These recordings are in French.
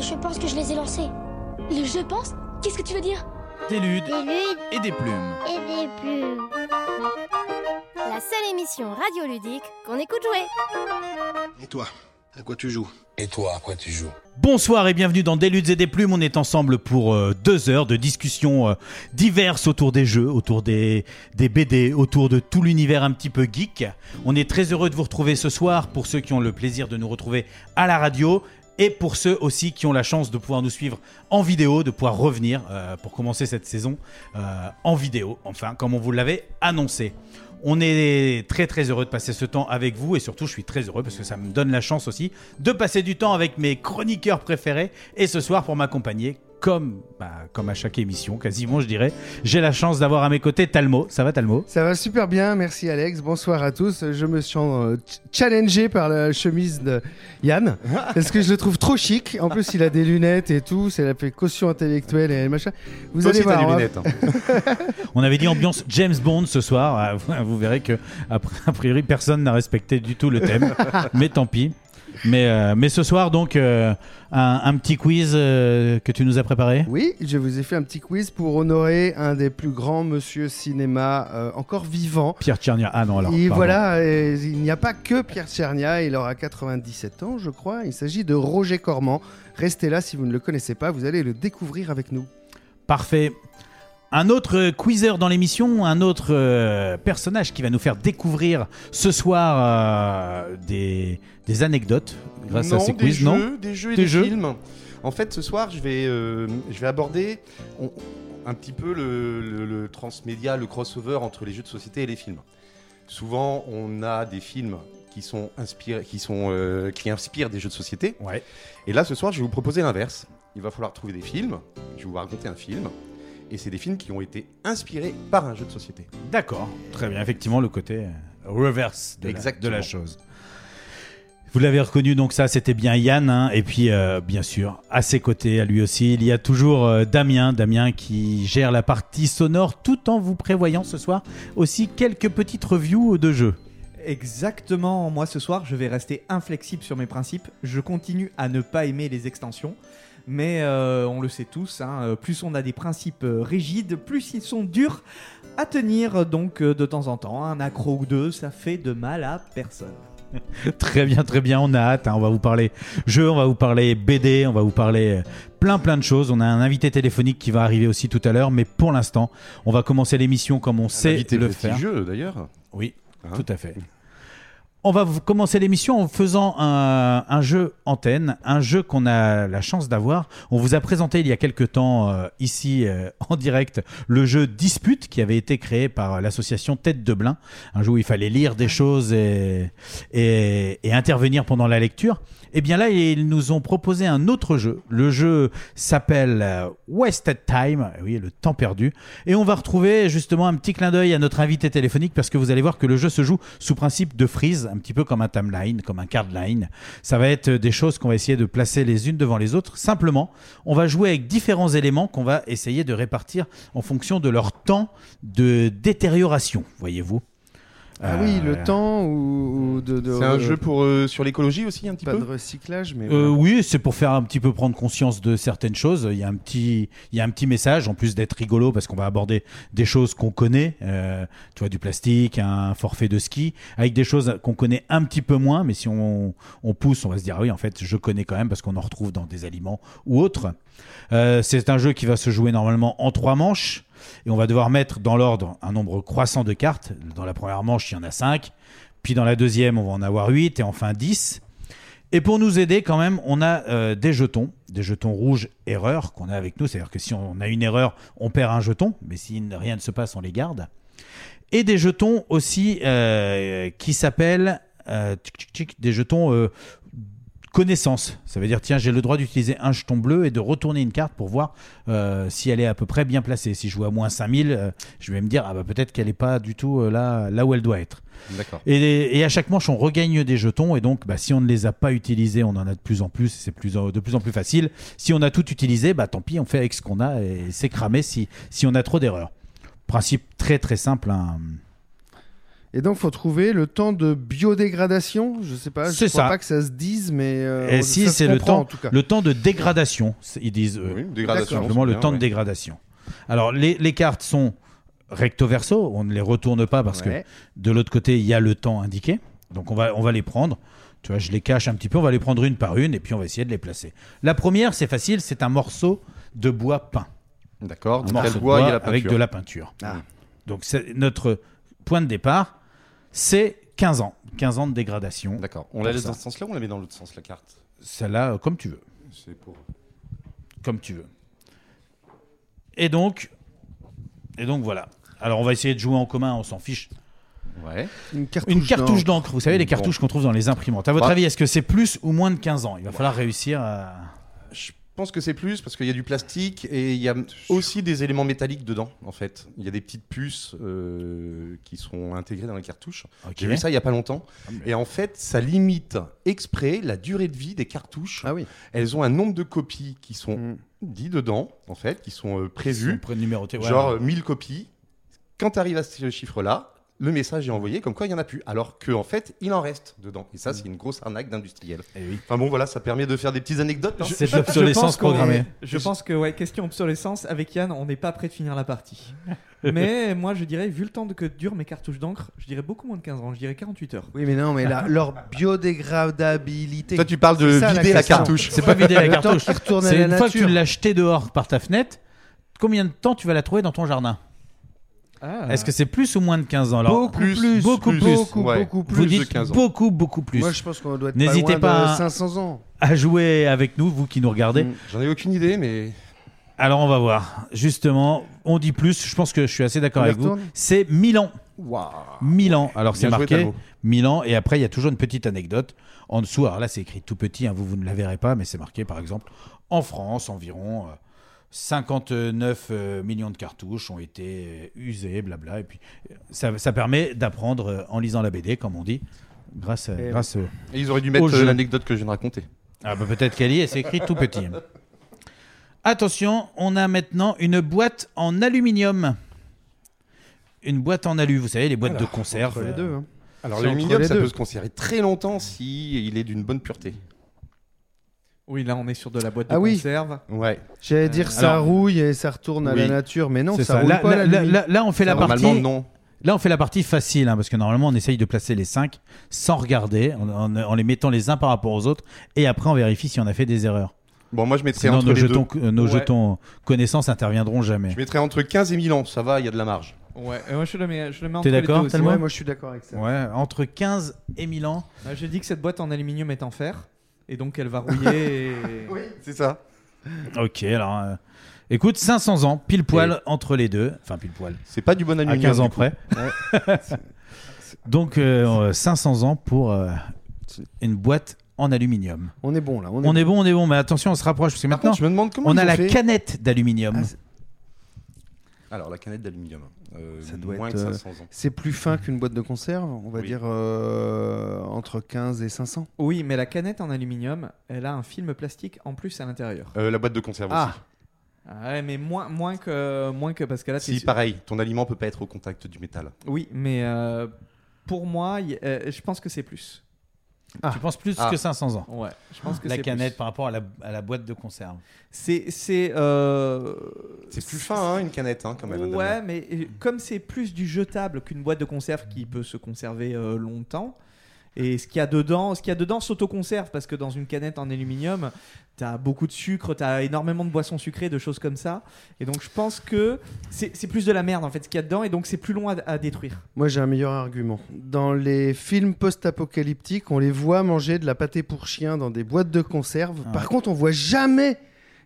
le je pense que je les ai lancés. Le je pense Qu'est-ce que tu veux dire? Des ludes Des ludes et des plumes. et des plumes. La seule émission radioludique qu'on écoute jouer. Et toi, à quoi tu joues? Et toi, à quoi tu joues? Bonsoir et bienvenue dans Des luttes et des plumes. On est ensemble pour euh, deux heures de discussions euh, diverses autour des jeux, autour des, des BD, autour de tout l'univers un petit peu geek. On est très heureux de vous retrouver ce soir pour ceux qui ont le plaisir de nous retrouver à la radio et pour ceux aussi qui ont la chance de pouvoir nous suivre en vidéo, de pouvoir revenir euh, pour commencer cette saison euh, en vidéo, enfin comme on vous l'avait annoncé. On est très très heureux de passer ce temps avec vous et surtout je suis très heureux parce que ça me donne la chance aussi de passer du temps avec mes chroniqueurs préférés et ce soir pour m'accompagner comme, bah, comme à chaque émission quasiment je dirais, j'ai la chance d'avoir à mes côtés Talmo. Ça va Talmo? Ça va super bien, merci Alex. Bonsoir à tous. Je me sens euh, ch- challengé par la chemise de Yann parce que je le trouve trop chic. En plus, il a des lunettes et tout. C'est la fait caution intellectuelle et machin. Vous Toi allez aussi, t'as voir. des on va- lunettes. hein. On avait dit ambiance James Bond ce soir. Ah, vous- verrez que a priori personne n'a respecté du tout le thème, mais tant pis. Mais, euh, mais ce soir donc euh, un, un petit quiz euh, que tu nous as préparé. Oui, je vous ai fait un petit quiz pour honorer un des plus grands monsieur cinéma encore vivant. Pierre Tchernia. Ah non alors. et pardon. voilà, il n'y a pas que Pierre Tchernia, il aura 97 ans, je crois. Il s'agit de Roger Corman. Restez là si vous ne le connaissez pas, vous allez le découvrir avec nous. Parfait. Un autre quizzer dans l'émission, un autre euh, personnage qui va nous faire découvrir ce soir euh, des, des anecdotes grâce à ces quiz, jeux, non Des jeux et Des des, jeux. films. En fait, ce soir, je vais, euh, je vais aborder on- un petit peu le, le- le transmédia, le crossover entre les jeux de société et les films. Souvent, on a des films qui sont inspirés, qui sont, euh, qui inspirent des jeux de société. Ouais. Et là, ce soir, je vais vous proposer l'inverse. Il va falloir trouver des films. Je vais vous raconter un film. Et c'est des films qui ont été inspirés par un jeu de société. D'accord, très bien. Effectivement, le côté euh, reverse de, la, de la chose. Vous l'avez reconnu, donc ça, c'était bien Yann. hein. et puis, euh, bien sûr, à ses côtés, à lui aussi, il y a toujours euh, Damien. Damien qui gère la partie sonore tout en vous prévoyant ce soir aussi quelques petites reviews de jeux. Exactement, moi ce soir je vais rester inflexible sur mes principes, je continue à ne pas aimer les extensions, mais euh, on le sait tous, hein, euh, plus on a des principes euh, rigides, plus ils sont durs à tenir, donc de temps en temps, un accro ou deux, ça fait de mal à personne. Très bien, très bien, on a hâte. hein. On va vous parler jeux, on va vous parler BD, on va vous parler plein plein de choses. On a un invité téléphonique qui va arriver aussi tout à l'heure, mais pour l'instant, on va commencer l'émission comme on sait Invité le faire. prestigieux, d'ailleurs. Oui, Hein tout à fait. On va commencer l'émission en faisant un, jeu antenne, un jeu qu'on a la chance d'avoir. On vous a présenté il y a quelques temps euh, ici euh, en direct le jeu Dispute qui avait été créé par l'association Tête de Blin, un jeu où il fallait lire des choses et, et, intervenir pendant la lecture. Et bien là, ils nous ont proposé un autre jeu. Le jeu s'appelle euh, Wasted Time, oui, le temps perdu. Et on va retrouver justement un petit clin d'œil à notre invité téléphonique parce que vous allez voir que le jeu se joue sous principe de freeze, un petit peu comme un timeline, comme un card line. Ça va être des choses qu'on va essayer de placer les unes devant les autres. Simplement, on va jouer avec différents éléments qu'on va essayer de répartir en fonction de leur temps de détérioration, voyez-vous. Ah oui, Euh, le temps ou, ou de, de- C'est un de- jeu pour, euh, sur l'écologie aussi, un petit pas peu de recyclage, mais Euh, voilà. oui, c'est pour faire un petit peu prendre conscience de certaines choses. Il y a un petit, il y a un petit message en plus d'être rigolo parce qu'on va aborder des choses qu'on connaît, euh, tu vois, du plastique, un forfait de ski, avec des choses qu'on connaît un petit peu moins. Mais si on, on pousse, on va se dire ah oui, en fait, je connais quand même parce qu'on en retrouve dans des aliments ou autres. Euh, c'est un jeu qui va se jouer normalement en trois manches. Et on va devoir mettre dans l'ordre un nombre croissant de cartes. Dans la première manche, il y en a 5. Puis dans la deuxième, on va en avoir 8 et enfin 10. Et pour nous aider quand même, on a euh, des jetons, des jetons rouges erreurs qu'on a avec nous. C'est-à-dire que si on a une erreur, on perd un jeton, mais si rien ne se passe, on les garde. Et des jetons aussi euh, qui s'appellent euh, des jetons connaissance. Ça veut dire, tiens, j'ai le droit d'utiliser un jeton bleu et de retourner une carte pour voir euh, si elle est à peu près bien placée. Si je joue à moins 5000, euh, je vais me dire, ah bah peut-être qu'elle n'est pas du tout euh, là, là où elle doit être. Et, et à chaque manche, on regagne des jetons. Et donc, bah, si on ne les a pas utilisés, on en a de plus en plus. C'est plus, de plus en plus facile. Si on a tout utilisé, bah, tant pis, on fait avec ce qu'on a. Et c'est cramé si, si on a trop d'erreurs. Principe très très simple. hein. Et donc, faut trouver le temps de biodégradation. Je sais pas. Je C'est crois ça. pas que ça se dise, mais. euh, Et ça si, c'est le temps, En tout cas. le temps de dégradation, ils disent eux. Oui, dégradation. Simplement le bien, temps ouais. de dégradation. Alors, les, les cartes sont recto verso, on ne les retourne pas parce Ouais. que de l'autre côté, il y a le temps indiqué. Donc, on va, on va les prendre. Tu vois, je les cache un petit peu, on va les prendre une par une et puis on va essayer de les placer. La première, c'est facile, c'est un morceau de bois peint. D'accord. Un morceau de bois, il y a la avec de la peinture. Ah. Donc, c'est- notre point de départ, c'est 15 ans. 15 ans de dégradation. D'accord. On la laisse ça. dans ce sens-là ou on la met dans l'autre sens, la carte? Celle-là, euh, comme tu veux. C'est pour. comme tu veux. Et donc, et donc voilà. Alors on va essayer de jouer en commun, on s'en fiche. Ouais. Une cartouche. Une cartouche d'encre. vous savez les Bon. cartouches qu'on trouve dans les imprimantes. À votre Bah. avis, est-ce que c'est plus ou moins de 15 ans? Il va falloir réussir à... Je pense que c'est plus parce qu'il y a du plastique et il y a aussi des éléments métalliques dedans, en fait. Il y a des petites puces euh, qui sont intégrées dans les cartouches. J'ai vu ça il y a pas longtemps. Et en fait, ça limite exprès la durée de vie des cartouches. Ah oui. Elles ont un nombre de copies qui sont Mm. dit dedans, en fait, qui sont euh, sont prévues. pré- numérotés, ouais. Genre euh, 1000 copies. Quand tu arrives à ce chiffre-là, le message est envoyé comme quoi il y en a plus. Alors qu'en fait, il en reste dedans. Et ça, c'est une grosse arnaque d'industriel. Eh oui. Enfin bon, voilà, ça permet de faire des petites anecdotes. hein. C'est de Je l'obsolescence programmée. est- Je pense que, ouais, question obsolescence, avec Yann, on n'est pas prêt de finir la partie. mais moi, je dirais, vu le temps que durent mes cartouches d'encre, je dirais beaucoup moins de 15 ans, je dirais 48 heures. Oui, mais non, mais la- leur biodégradabilité. Toi, tu parles de ça, vider la cartouche. C'est pas vider la cartouche. C'est la une fois que tu l'as jeté dehors par ta fenêtre, combien de temps tu vas la trouver dans ton jardin? Est-ce que c'est plus ou moins de 15 ans Alors, Beaucoup plus, plus, beaucoup plus. beaucoup, Ouais. beaucoup Vous plus. de dites 15 ans. beaucoup, beaucoup plus. Moi, je pense qu'on doit être N'hésitez pas, loin pas de à- 500 ans. À jouer avec nous, vous qui nous regardez. Mm. J'en ai aucune idée, mais Alors on va voir. Justement, on dit plus. Je pense que je suis assez d'accord avec vous. C'est Milan. waouh. Milan. Alors c'est joué, marqué Talbot. Milan. Et après, il y a toujours une petite anecdote en dessous. Alors là, c'est écrit tout petit. hein, vous, vous ne la verrez pas, mais c'est marqué par exemple en France, environ euh, 59 euh, millions de cartouches ont été euh, usées, blabla. Et puis euh, ça, ça permet d'apprendre en lisant la BD, comme on dit, grâce, à- Et grâce euh, Et ils auraient dû mettre l'anecdote que je viens de raconter. Ah bah peut-être qu'elle y est, c'est écrit tout petit. Attention, on a maintenant une boîte en aluminium. Une boîte en alu, vous savez, les boîtes de conserve. Entre les deux. hein. Alors l'aluminium, ça deux. peut se conserver très longtemps si il est d'une bonne pureté. Oui, là, on est sur de la boîte de Ah oui. conserve. Ouais. J'allais Euh, dire ça alors- rouille et ça retourne à la nature, mais non, ça, ça. roule Là, pas là- l'aluminium. là- là, on fait la Normalement, partie. non. Là, on fait la partie facile, hein, parce que normalement, on essaye de placer les 5 sans regarder, en, en- en les mettant les uns par rapport aux autres, et après, on vérifie si on a fait des erreurs. Bon, moi je mettrais Sinon, entre nos les jetons, deux. euh, nos Ouais. jetons connaissances interviendront jamais. Je mettrais entre 15 et 1000 ans. Ça va, il y a de la marge. Ouais, et moi, je le mets, je le mets entre T'es les d'accord, deux aussi. Ouais, moi je suis d'accord avec ça. Ouais, entre 15 et 1000 ans. Euh, J'ai dit que cette boîte en aluminium est en fer, et donc elle va rouiller. et- C'est ça. Ok, alors. euh, écoute, 500 ans, pile poil entre les deux. Enfin, pile poil. C'est pas du bon À aluminium. 15 ans du coup. près. Donc, euh, 500 ans pour euh, une boîte en aluminium. On est bon là. On est On est bon, on est bon, mais attention, on se rapproche parce que Par maintenant, contre, je me demande comment on ils a ont la fait. canette d'aluminium. Ah, c'est- Alors la canette d'aluminium. Euh, Ça doit moins être, de euh, 500 ans. C'est plus fin qu'une boîte de conserve, on va Oui. dire euh, entre 15 et 500. Oui, mais la canette en aluminium, elle a un film plastique en plus à l'intérieur. Euh, la boîte de conserve Ah. aussi. Ah ouais, mais moins, moins, que, moins que parce que là, Si, pareil, ton aliment peut pas être au contact du métal. Oui, mais euh, pour moi, y- euh, je pense que c'est plus. Ah. Tu penses plus Ah. que 500 ans Ouais, je pense que La canette plus. par rapport à la, à la boîte de conserve. C'est, c'est, euh, C'est plus fin, hein, une canette, hein, quand même. Ouais, mais euh, comme c'est plus du jetable qu'une boîte de conserve qui peut se conserver euh, longtemps, et ce qu'il y a dedans, ce qu'il y a dedans s'auto-conserve parce que dans une canette en aluminium, t'as beaucoup de sucre, t'as énormément de boissons sucrées, de choses comme ça, et donc je pense que c'est, plus de la merde en fait ce qu'il y a dedans, et donc c'est plus long à, à détruire. Moi j'ai un meilleur argument. Dans les films post-apocalyptiques, on les voit manger de la pâté pour chien dans des boîtes de conserve. Ah Par contre, on voit jamais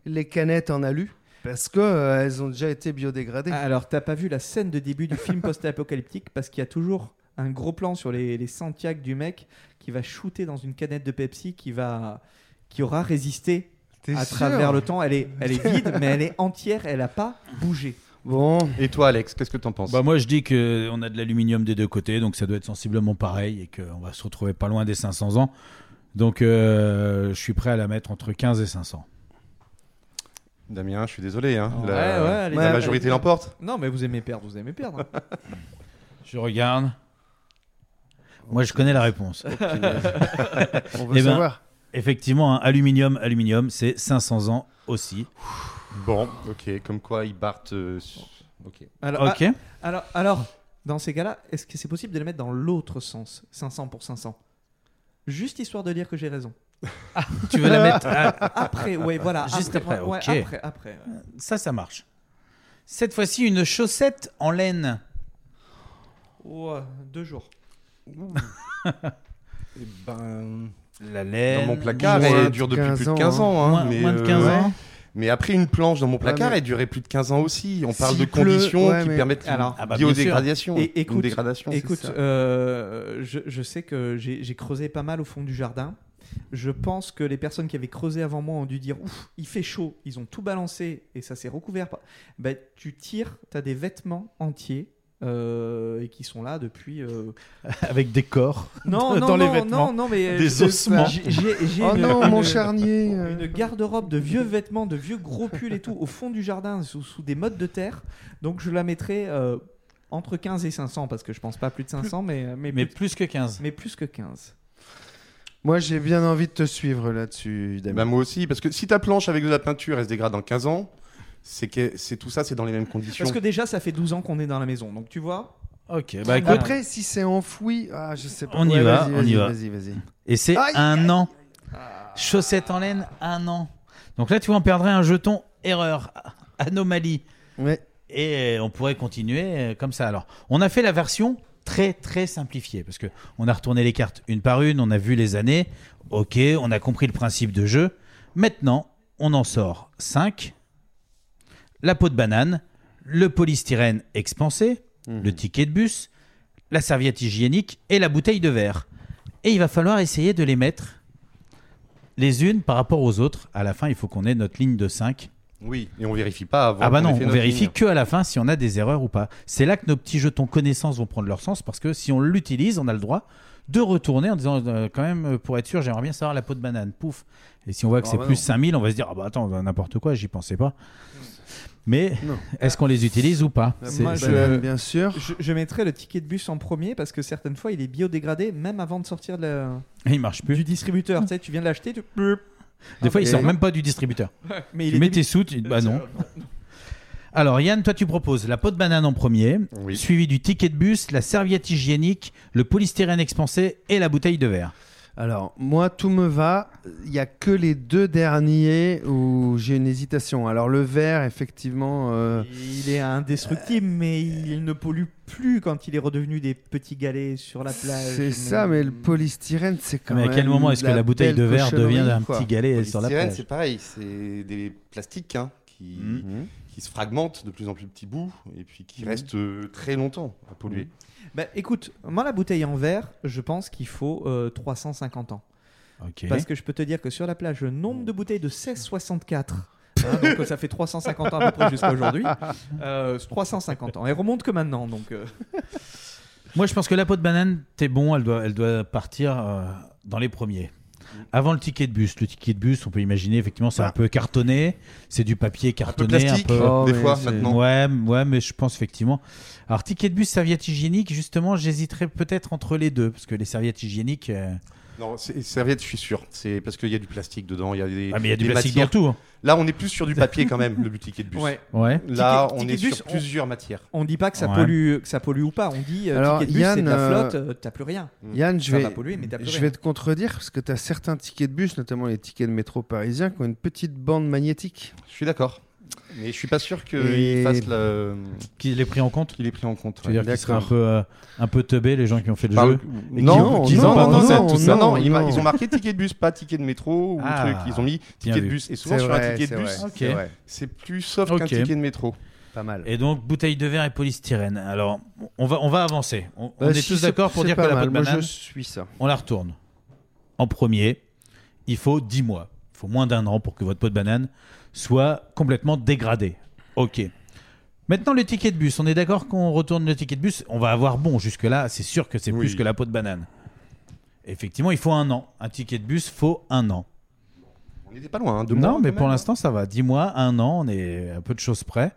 les canettes en alu parce que euh, elles ont déjà été biodégradées. Alors t'as pas vu la scène de début du film post-apocalyptique parce qu'il y a toujours un gros plan sur les, les Santiago du mec qui va shooter dans une canette de Pepsi qui va qui aura résisté à sûr travers le temps. Elle est, elle est vide, mais elle est entière. Elle a pas bougé. Bon, Et toi, Alex, qu'est-ce que t'en penses? Bah moi je dis que on a de l'aluminium des deux côtés, donc ça doit être sensiblement pareil et qu'on va se retrouver pas loin des 500 ans. Donc euh, je suis prêt à la mettre entre 15 et 500. Damien, je suis désolé. Hein, Ouais, la, ouais, allez, la Ouais, majorité l'emporte. Non, mais vous aimez perdre, vous aimez perdre. Je regarde. Moi, je connais la réponse. On veut Eh ben, savoir. Effectivement, un aluminium, aluminium, c'est 500 ans aussi. Bon, ok, comme quoi ils partent. euh, sur- ok. Alors, Ok. ah, alors, alors, dans ces cas-là, est-ce que c'est possible de les mettre dans l'autre sens 500 pour 500 Juste histoire de dire que j'ai raison. Tu veux la mettre à- Après, ouais, voilà. Juste après, ouais, ok. après, après. ouais. Ça, ça marche. Cette fois-ci, une chaussette en laine. Ouais, deux jours. Eh ben, La laine. dans mon placard, moins elle de dure depuis 15 plus de ans, 15 ans. hein, Moins, mais, moins de euh, 15 ouais. ans. Mais après, une planche dans mon placard, mais- elle durait plus de 15 ans aussi. On parle de conditions pleut, ouais, qui mais- permettent Alors, Ah bah, biodégradation. Et écoute, une dégradation. Écoute, ça. euh, je, je sais que j'ai creusé pas mal au fond du jardin. Je pense que les personnes qui avaient creusé avant moi ont dû dire Ouf, il fait chaud. Ils ont tout balancé et ça s'est recouvert. Ben, tu tires, tu as des vêtements entiers euh, et qui sont là depuis. euh, Avec des corps. Non, non, Dans les non, vêtements. non, non, mais euh, Des ossements. j'ai- j'ai- j'ai Oh une- non, mon une- charnier. une garde-robe de vieux vêtements, de vieux gros pulls et tout au fond du jardin sous, sous des mottes de terre. Donc je la mettrai euh, entre 15 et 500 parce que je pense pas plus de 500 mais mais, Mais plus, plus que 15. mais plus que 15. Moi, j'ai bien envie de te suivre là-dessus, Damien. Bah, moi aussi, parce que si ta planche avec de la peinture, elle se dégrade en 15 ans, c'est que c'est tout ça, c'est dans les mêmes conditions. Parce que déjà ça fait 12 ans qu'on est dans la maison. Donc tu vois Ok, bah écoute. Après, si c'est enfoui, ah, je sais pas. On y Ouais, va, vas-y, on y va. Vas-y, vas-y. Et c'est Aïe, un an. Chaussette en laine, un an. Donc là, tu vois, on perdrait un jeton erreur, anomalie. Ouais. Et on pourrait continuer euh, comme ça. Alors, on a fait la version très très simplifiée parce que on a retourné les cartes une par une, on a vu les années. Ok, on a compris le principe de jeu. Maintenant, on en sort 5. La peau de banane, le polystyrène expansé, le ticket de bus, la serviette hygiénique et la bouteille de verre. Et il va falloir essayer de les mettre les unes par rapport aux autres. À la fin, il faut qu'on ait notre ligne de 5. Oui, et on vérifie pas avant. Ah bah non, on vérifie ligne. que à la fin si on a des erreurs ou pas. C'est là que nos petits jetons connaissances vont prendre leur sens parce que si on l'utilise, on a le droit de retourner en disant euh, quand même euh, pour être sûr, j'aimerais bien savoir la peau de banane. Pouf. Et si on voit que Ah c'est bah plus non. 5000, on va se dire ah bah attends, n'importe quoi, j'y pensais pas. Mais est-ce qu'on les utilise ou pas C'est- moi, je- banane, bien sûr. je, je mettrai le ticket de bus en premier parce que certaines fois il est biodégradé même avant de sortir de la- Il marche plus. du distributeur. tu sais, tu viens de l'acheter, tu... Des fois, il Et- sort même pas du distributeur. mais il Tu est mets tes sous, tu... bah non. Alors Yann, toi tu proposes la peau de banane en premier, Oui. suivi du ticket de bus, la serviette hygiénique, le polystyrène expansé et la bouteille de verre. Alors, moi, tout me va. Il y a que les deux derniers où j'ai une hésitation. Alors, le vert, effectivement. euh, Il est indestructible, mais il ne pollue plus quand il est redevenu des petits galets sur la plage. C'est ça, mais le polystyrène, c'est quand Mais à même. quel moment est-ce que la bouteille de verre devient un quoi. petit galet sur la Polystyrène, plage c'est pareil, c'est des plastiques hein, qui, Mhm. Qui se fragmentent de plus en plus petits bouts et puis qui Mhm. restent euh, très longtemps à polluer. Bah, écoute, moi la bouteille en verre, je pense qu'il faut euh, 350 ans. Ok. Parce que je peux te dire que sur la plage, le nombre de bouteilles de 1664, hein, donc euh, ça fait 350 ans à peu près jusqu'à aujourd'hui, euh, 350 ans. Elle remonte que maintenant, donc euh, Moi, je pense que la peau de banane, t'es bon, elle doit, elle doit partir euh, dans les premiers. Avant le ticket de bus, le ticket de bus, on peut imaginer effectivement, c'est un Ah. peu cartonné, c'est du papier Un peu cartonné, plastique, un peu. Oh, des fois maintenant. Ouais, ouais, mais je pense effectivement. Alors, ticket de bus, serviette hygiénique, justement, j'hésiterais peut-être entre les deux, parce que les serviettes hygiéniques. euh, Non, c'est- serviette, je suis sûr. C'est parce qu'il y a du plastique dedans. Il y a des, Ah, mais il y a du plastique matières. dans tout. hein. Là, on est plus sur du papier quand même, le ticket de bus. ouais. Ouais. Là, Ticket- on ticket est bus, sur on- plusieurs matières. on dit pas que ça, Ouais. pollue, que ça pollue ou pas, on dit euh, Alors, ticket de bus, c'est de la Yann, euh, flotte, euh, t'as plus rien. Yann, je Ça vais, va polluer, mais t'as plus je rien. vais te contredire parce que tu as certains tickets de bus, notamment les tickets de métro parisiens, qui ont une petite bande magnétique. Je suis d'accord. Mais je suis pas sûr qu'il fasse le... Qu'il est pris en compte qu'il ait pris en compte. Tu veux dire qu'ils seraient un peu, euh, un peu teubés, les gens qui ont fait le jeu et Non, non, ont non, non, tout ça. non, non, ils, ma- Non. ils ont marqué ticket de bus, pas ticket de métro ou Ah, truc. Ils ont mis ticket de bus. Et souvent sur vrai, un ticket de c'est bus, c'est plus soft Ok. qu'un ticket de métro. Pas mal. Et donc, bouteille de verre et polystyrène. Alors, on va, on va avancer. On, on Bah, est si, tous d'accord pour dire que la Moi, banane, je suis ça. on la retourne. En premier, il faut 10 mois. Il faut moins d'un an pour que votre peau de banane soit complètement dégradée. Ok. Maintenant, le ticket de bus. On est d'accord qu'on retourne le ticket de bus? On va avoir bon. Jusque-là, c'est sûr que c'est Oui. plus que la peau de banane. Effectivement, il faut un an. Un ticket de bus faut un an. On n'était pas loin. hein, deux non, mois, mais pour l'instant, ça va. 10 mois, un an, on est à peu de choses près.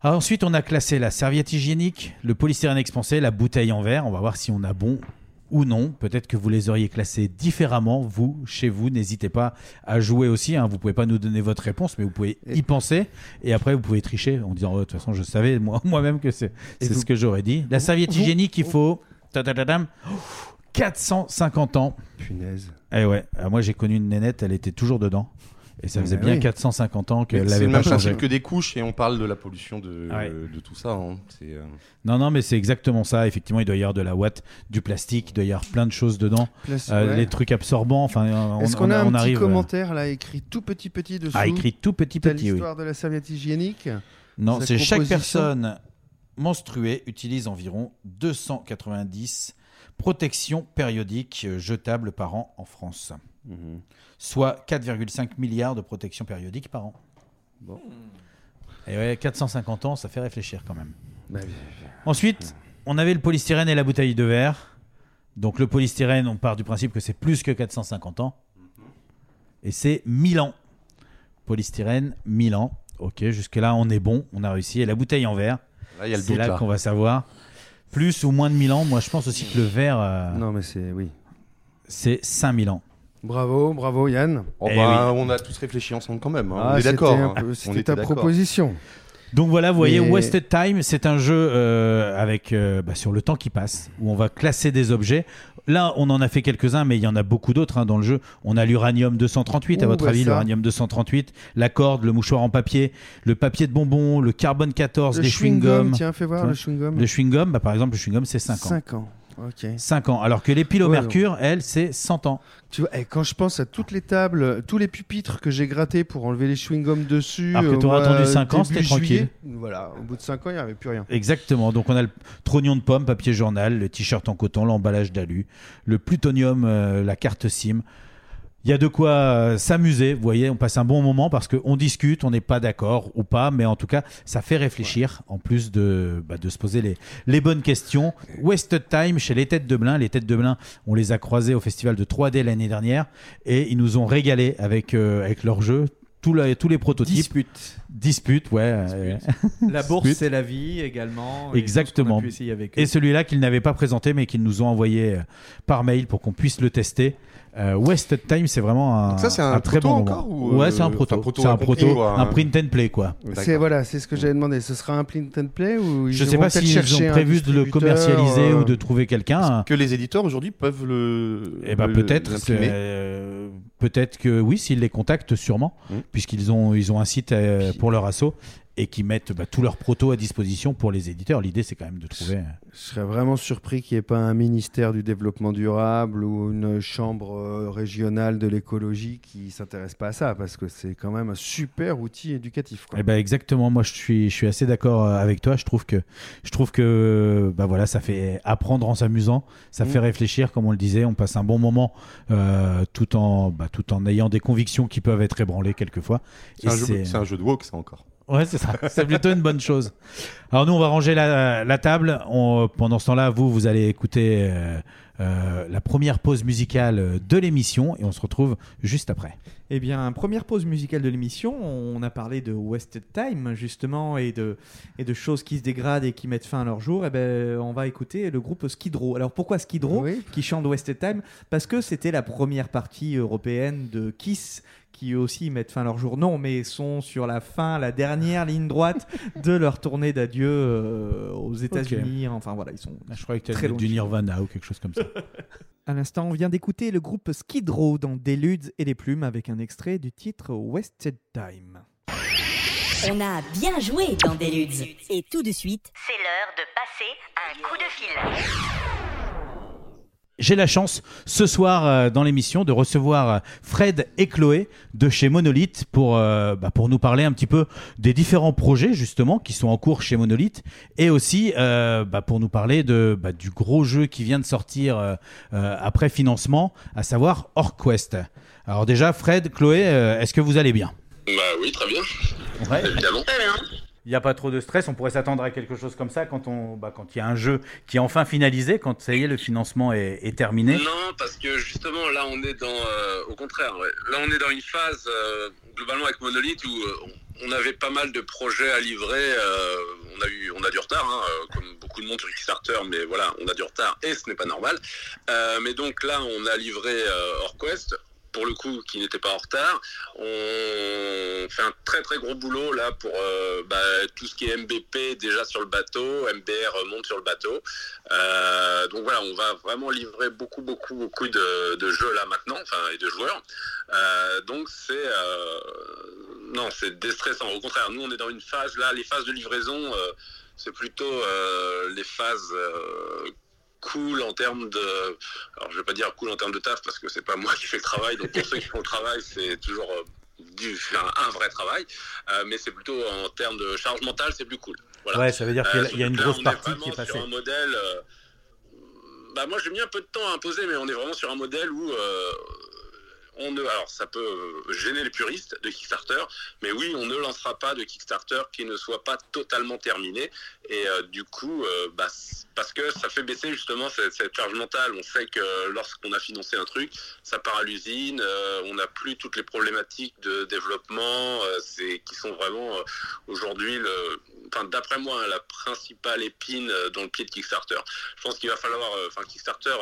Alors ensuite, on a classé la serviette hygiénique, le polystyrène expansé, la bouteille en verre. On va voir si on a bon ou non. Peut-être que vous les auriez classés différemment, vous, chez vous. N'hésitez pas à jouer aussi. Hein. Vous pouvez pas nous donner votre réponse, mais vous pouvez y penser. Et après, vous pouvez tricher en disant, oh, de toute façon, je savais moi- moi-même que c'est vous- ce que j'aurais dit. La serviette vous- hygiénique, il faut... tadadadam, 450 ans. Punaise. Eh ouais, Ah, moi j'ai connu une nénette, elle était toujours dedans. Et ça faisait Bah bien oui. 450 ans qu'elle C'est l'avait le pas même changé. principe que des couches et on parle de la pollution de, Ouais. de tout ça. hein. C'est, euh, Non, non, mais c'est exactement ça. Effectivement, il doit y avoir de la ouate, du plastique, il doit y avoir plein de choses dedans. Euh, ouais. Les trucs absorbants, enfin, on, Est-ce on qu'on a, un on petit arrive. euh, commentaire là écrit tout petit petit dessous Ah, écrit tout petit petit, oui. l'histoire de la serviette hygiénique Non, c'est chaque personne menstruée utilise environ 290 protections périodiques jetables par an en France. mhm. Soit 4,5 milliards de protections périodiques par an. Bon. Et ouais, 450 ans, ça fait réfléchir quand même. Bah, Ensuite, on avait le polystyrène et la bouteille de verre. Donc le polystyrène, on part du principe que c'est plus que 450 ans. Et c'est 1000 ans. Polystyrène, 1000 ans. Ok, jusque-là, on est bon, on a réussi. Et la bouteille en verre, Là, y a le c'est doute. là, Là, qu'on va savoir. Plus ou moins de 1000 ans, moi je pense aussi que le verre, euh, Non, mais c'est. Oui. c'est 5000 ans. Bravo, bravo Yann. Oh, Eh bah, On a tous réfléchi ensemble quand même. hein. Ah, on est c'était d'accord. hein. C'était était ta proposition. Donc voilà, vous voyez, Mais- Wasted Time, c'est un jeu euh, avec euh, bah, sur le temps qui passe, où on va classer des objets. Là, on en a fait quelques-uns, mais il y en a beaucoup d'autres hein, dans le jeu. On a l'uranium 238, à votre bah avis, l'uranium 238, la corde, le mouchoir en papier, le papier de bonbon, le carbone 14, Le les chewing-gums. Tiens, fais voir le chewing-gum. Le chewing-gum, bah, par exemple, le chewing-gum, c'est 5 ans. 5 ans. Ok. 5 ans. Alors que les piles au Ouais, mercure, elles, c'est 100 ans. Tu vois, quand je pense à toutes les tables, tous les pupitres que j'ai grattés pour enlever les chewing-gums dessus. Alors que au t'aurais mois- attendu cinq ans, début c'était tranquille. Voilà, au bout de 5 ans, il n'y avait plus rien. Exactement. Donc on a le trognon de pomme, papier journal, le t-shirt en coton, l'emballage d'alu, le plutonium, euh, la carte SIM. Il y a de quoi euh, s'amuser, vous voyez, on passe un bon moment parce qu'on discute, on n'est pas d'accord ou pas, mais en tout cas, ça fait réfléchir, en plus de, bah, de se poser les, les bonnes questions. Wasted Time chez les Têtes de Blin. Les Têtes de Blin, on les a croisés au festival de 3D l'année dernière et ils nous ont régalé avec, euh, avec leur jeu. Tous les, tous les prototypes. Dispute. Dispute, ouais. La bourse, Dispute. c'est la vie également. Exactement. Et celui-là qu'ils n'avaient pas présenté, mais qu'ils nous ont envoyé euh, par mail pour qu'on puisse le tester. Euh, Wasted Time, c'est vraiment un, Donc ça, c'est un très proto bon encore moment. ou, Ouais, euh, c'est un proto. enfin, proto c'est un proto, un hein. print and play, quoi. C'est voilà, c'est ce que j'avais demandé. Ce sera un print and play ou ils Je sais pas s'ils ont un prévu de le commercialiser euh, ou de trouver quelqu'un. Que les éditeurs aujourd'hui peuvent le. Eh ben peut-être, euh, peut-être que oui, s'ils les contactent sûrement, Mm. puisqu'ils ont ils ont un site euh, pour leur assaut et qui mettent bah, tous leurs protos à disposition pour les éditeurs. L'idée, c'est quand même de trouver. Je serais vraiment surpris qu'il n'y ait pas un ministère du développement durable ou une chambre euh, régionale de l'écologie qui s'intéresse pas à ça parce que c'est quand même un super outil éducatif. quoi. Eh ben exactement. Moi, je suis, je suis assez d'accord euh, avec toi. Je trouve que, je trouve que, bah voilà, ça fait apprendre en s'amusant. Ça Mm. fait réfléchir, comme on le disait. On passe un bon moment, euh, tout en, bah, tout en ayant des convictions qui peuvent être ébranlées quelquefois. C'est un, un jeu de woke, ça encore. Ouais, c'est ça. C'est plutôt une bonne chose. Alors nous, on va ranger la, la table. On- pendant ce temps-là, vous, vous allez écouter euh, euh, la première pause musicale de l'émission et on se retrouve juste après. Eh bien, première pause musicale de l'émission, on a parlé de Wasted Time, justement, et de, et de choses qui se dégradent et qui mettent fin à leur jour. Eh ben, on va écouter le groupe Skid Row. Alors, pourquoi Skid Row Oui. qui chante Wasted Time? Parce que c'était la première partie européenne de Kiss qui eux aussi mettent fin à leur jour. Non, mais sont sur la fin, la dernière ligne droite de leur tournée d'adieu euh, aux États-Unis. Enfin voilà, ils sont Je croyais que tu du Nirvana ou quelque chose comme ça. À l'instant, on vient d'écouter le groupe Skid Row dans Deludes et les plumes avec un extrait du titre Wasted Time. On a bien joué dans Deludes. Et tout de suite, c'est l'heure de passer un coup de fil. J'ai la chance ce soir euh, dans l'émission de recevoir euh, Fred et Chloé de chez Monolith pour, euh, bah, pour nous parler un petit peu des différents projets justement qui sont en cours chez Monolith et aussi euh, bah, pour nous parler de, bah, du gros jeu qui vient de sortir euh, euh, après financement, à savoir Orquest. Alors déjà Fred, Chloé, euh, est-ce que vous allez bien? Bah oui, très bien, Ouais. évidemment. Il n'y a pas trop de stress, on pourrait s'attendre à quelque chose comme ça quand on, bah, il y a un jeu qui est enfin finalisé, quand ça y est le financement est, terminé. Non, parce que justement, là, on est dans... euh, au contraire, là, on est dans une phase, euh, globalement, avec Monolith, où euh, on avait pas mal de projets à livrer. on a eu, on a du retard, hein, comme beaucoup de monde sur Kickstarter, mais voilà, on a du retard et ce n'est pas normal. Mais donc là, on a livré euh, Orquest. Pour le coup, qui n'était pas en retard. On fait un très très gros boulot là pour euh, bah, tout ce qui est MBP déjà sur le bateau, MBR monte sur le bateau. Euh, donc voilà, on va vraiment livrer beaucoup beaucoup beaucoup de, jeux là maintenant, enfin et de joueurs. Euh, donc c'est non, c'est déstressant. Au contraire, nous on est dans une phase là, les phases de livraison, c'est plutôt les phases cool en termes de. Alors je vais pas dire cool en termes de taf parce que c'est pas moi qui fais le travail. Donc pour ceux qui font le travail, c'est toujours euh, du, un, un vrai travail, Euh, mais c'est plutôt en termes de charge mentale, c'est plus cool. Voilà. Ouais, ça veut dire qu'il y a- une là, grosse partie qui est passée. Sur un modèle. euh, bah moi j'ai mis un peu de temps à imposer, mais on est vraiment sur un modèle où euh, on ne, alors ça peut euh, gêner les puristes de Kickstarter, mais oui, on ne lancera pas de Kickstarter qui ne soit pas totalement terminé. Et euh, du coup, euh, bah, parce que ça fait baisser justement cette, charge mentale. On sait que lorsqu'on a financé un truc, ça part à l'usine, on n'a plus toutes les problématiques de développement, qui sont vraiment aujourd'hui enfin d'après moi hein, la principale épine dans le pied de Kickstarter. Je pense qu'il va falloir, enfin Kickstarter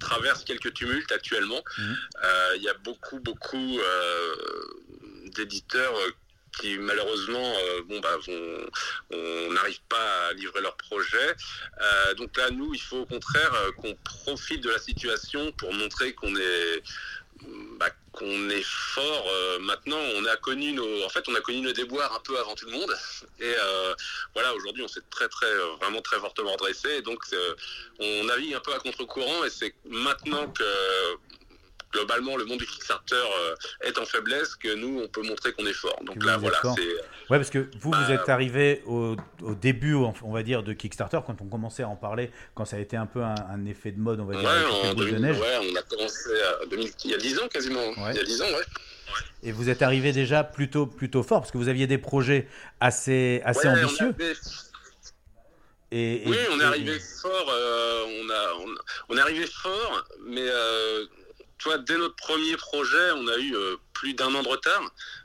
traverse quelques tumultes actuellement. Euh, Il y a beaucoup, beaucoup euh, d'éditeurs euh, qui malheureusement euh, bon, bah, vont- on n'arrive pas à livrer leur projet. Euh, donc là, nous, il faut au contraire qu'on profite de la situation pour montrer qu'on est bah, qu'on est fort. Euh, maintenant, on a connu nos, en fait, on a connu nos déboires un peu avant tout le monde. Et euh, voilà, aujourd'hui, on s'est très, très, euh, vraiment très fortement redressé. Et donc, on navigue un peu à contre-courant. Et c'est maintenant que globalement le monde du Kickstarter euh, est en faiblesse que nous, on peut montrer qu'on est fort. Donc là, voilà, c'est Ouais, parce que vous, vous Bah, êtes arrivé au, au début, on va dire, de Kickstarter, quand on commençait à en parler, quand ça a été un peu un, un effet de mode, on va Ouais, dire, avec en l'effet boule de 2000, neige. ouais, on a commencé à 2000 il y a 10 ans quasiment. Il y a 10 ans, ouais. Et vous êtes arrivé déjà plutôt, plutôt fort, parce que vous aviez des projets assez, assez Ouais, ambitieux. avait- Et, et- Oui, on est et- arrivé fort. euh, on, a, on, on est arrivé fort, mais euh, tu vois, dès notre premier projet, on a eu euh, plus d'un an de retard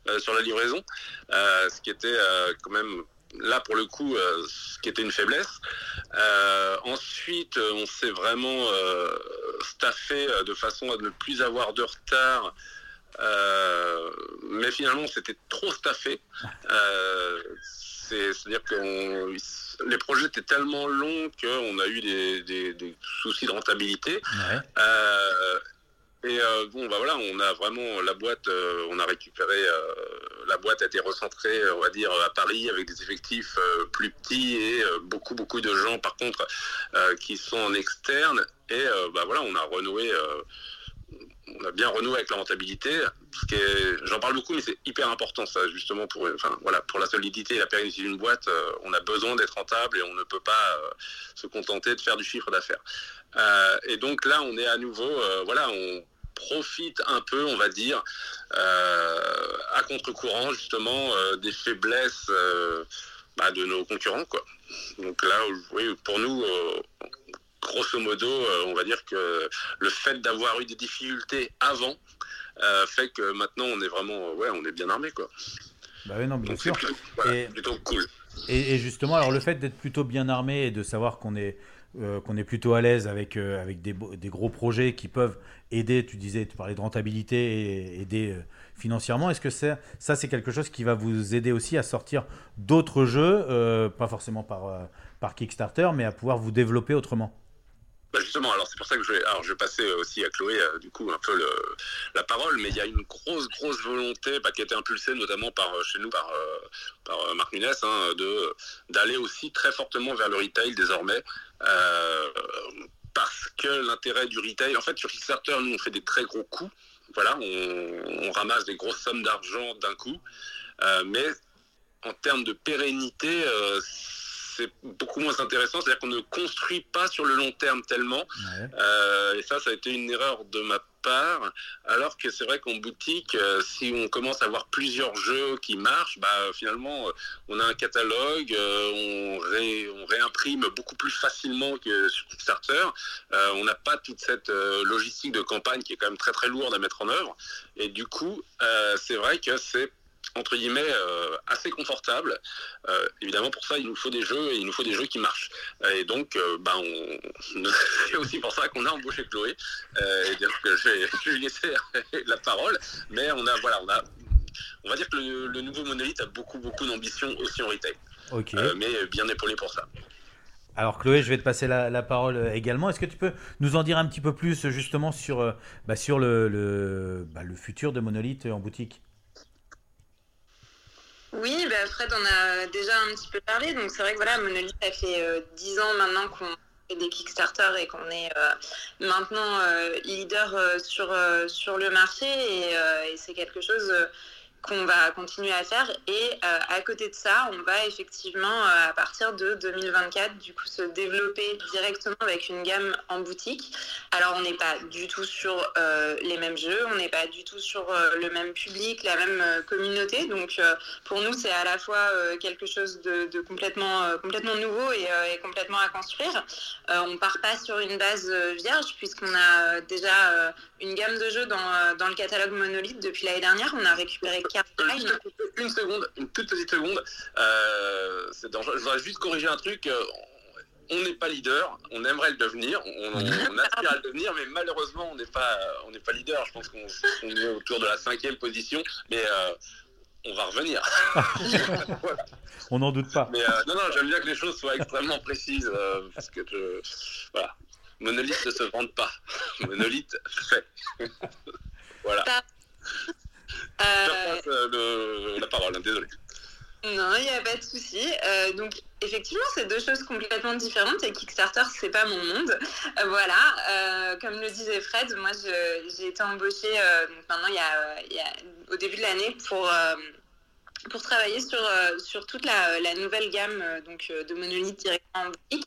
euh, sur la livraison, euh, ce qui était quand même là pour le coup, euh, ce qui était une faiblesse. Euh, ensuite, on s'est vraiment euh, staffé de façon à ne plus avoir de retard. Mais finalement, c'était trop staffé. C'est- C'est-à-dire que on- les projets étaient tellement longs qu'on a eu des, des- des soucis de rentabilité. Ouais. Et euh, bon, bah voilà, on a vraiment la boîte, euh, on a récupéré, euh, la boîte a été recentrée, on va dire, à Paris avec des effectifs plus petits et beaucoup, beaucoup de gens, par contre, qui sont en externe. Et bah voilà, on a renoué. on a bien renoué avec la rentabilité. J'en parle beaucoup, mais c'est hyper important, ça, justement, pour, pour la solidité et la pérennité d'une boîte. on a besoin d'être rentable et on ne peut pas se contenter de faire du chiffre d'affaires. Et donc là, on est à nouveau, voilà, on profite un peu, on va dire, euh, à contre-courant, justement, euh, des faiblesses euh, bah, de nos concurrents, quoi. Donc là, oui, pour nous, grosso modo, on va dire que le fait d'avoir eu des difficultés avant fait que maintenant on est vraiment, ouais, on est bien armé, quoi. Bah oui, non, bien Donc sûr. plutôt, voilà, Et- plutôt cool. Et, et justement, alors le fait d'être plutôt bien armé et de savoir qu'on est, euh, qu'on est plutôt à l'aise avec, euh, des, gros projets qui peuvent aider, tu disais, tu parlais de rentabilité et aider euh, financièrement, est-ce que ça c'est quelque chose qui va vous aider aussi à sortir d'autres jeux, pas forcément par Kickstarter, mais à pouvoir vous développer autrement? Bah justement, alors c'est pour ça que je vais, alors je vais passer aussi à Chloé euh, du coup un peu la parole, mais il y a une grosse grosse volonté bah, qui a été impulsée notamment par euh, chez nous par euh, par euh, Marc Nunes hein, d'aller aussi très fortement vers le retail désormais. euh, parce que l'intérêt du retail, en fait, sur Kickstarter, nous, on fait des très gros coups. Voilà, on, ramasse des grosses sommes d'argent d'un coup. Euh, mais en termes de pérennité, euh, c'est beaucoup moins intéressant. C'est-à-dire qu'on ne construit pas sur le long terme tellement. Euh, et ça, ça a été une erreur de ma part. Alors que c'est vrai qu'en boutique, euh, si on commence à avoir plusieurs jeux qui marchent, bah, finalement, euh, on a un catalogue, euh, on, ré- on réimprime beaucoup plus facilement que sur Kickstarter. On n'a pas toute cette logistique de campagne qui est quand même très très lourde à mettre en œuvre. Et du coup, c'est vrai que c'est entre guillemets euh, assez confortable. Euh, évidemment, pour ça, il nous faut des jeux et il nous faut des jeux qui marchent. Et donc, euh, on... c'est aussi pour ça qu'on a embauché Chloé. et je vais, je lui laisser la parole. Mais on a, voilà, on a, on va dire que le, le nouveau monolithe a beaucoup, beaucoup d'ambition aussi en retail. Ok. Euh, mais bien épaulé pour ça. Alors Chloé, je vais te passer la, la parole euh, également. Est-ce que tu peux nous en dire un petit peu plus euh, justement sur, euh, bah, sur le, le, bah, le futur de Monolith en boutique? Oui, bah Fred en a déjà un petit peu parlé. Donc c'est vrai que voilà, Monolith, ça fait euh, 10 ans maintenant qu'on fait des Kickstarter et qu'on est euh, maintenant euh, leader euh, sur, euh, sur le marché. Et, euh, c'est quelque chose euh, qu'on va continuer à faire. Et euh, à côté de ça, on va effectivement, euh, à partir de 2024, du coup, se développer directement avec une gamme en boutique. Alors, on n'est pas du tout sur euh, les mêmes jeux, on n'est pas du tout sur le même public, la même communauté. Donc, pour nous, c'est à la fois quelque chose de, complètement, complètement nouveau et, complètement à construire. On part pas sur une base vierge, puisqu'on a déjà une gamme de jeux dans, dans le catalogue Monolith depuis l'année dernière. On a récupéré Cardline. Une seconde, une toute petite seconde. Euh, c'est dangereux. Je voudrais juste corriger un truc. Euh, On n'est pas leader, on aimerait le devenir, on, on- on aspire à le devenir, mais malheureusement on n'est pas, on n'est pas leader. Je pense qu'on on est autour de la cinquième position, mais euh, on va revenir. On n'en doute pas. Mais euh, non, non, j'aime bien que les choses soient extrêmement précises, euh, parce que je, voilà, monolithe ne se vante pas, monolithe fait. voilà. Euh, Je passe euh, le- la parole, hein, désolé. Non, il n'y a pas de souci. Euh, donc, effectivement, c'est deux choses complètement différentes et Kickstarter, c'est pas mon monde. Euh, voilà. Euh, comme le disait Fred, moi, j'ai été embauchée euh, donc maintenant, il y a, il y a- au début de l'année pour. euh, pour travailler sur, euh, sur toute la, la nouvelle gamme euh, donc, euh, de monolithes directement en boutique,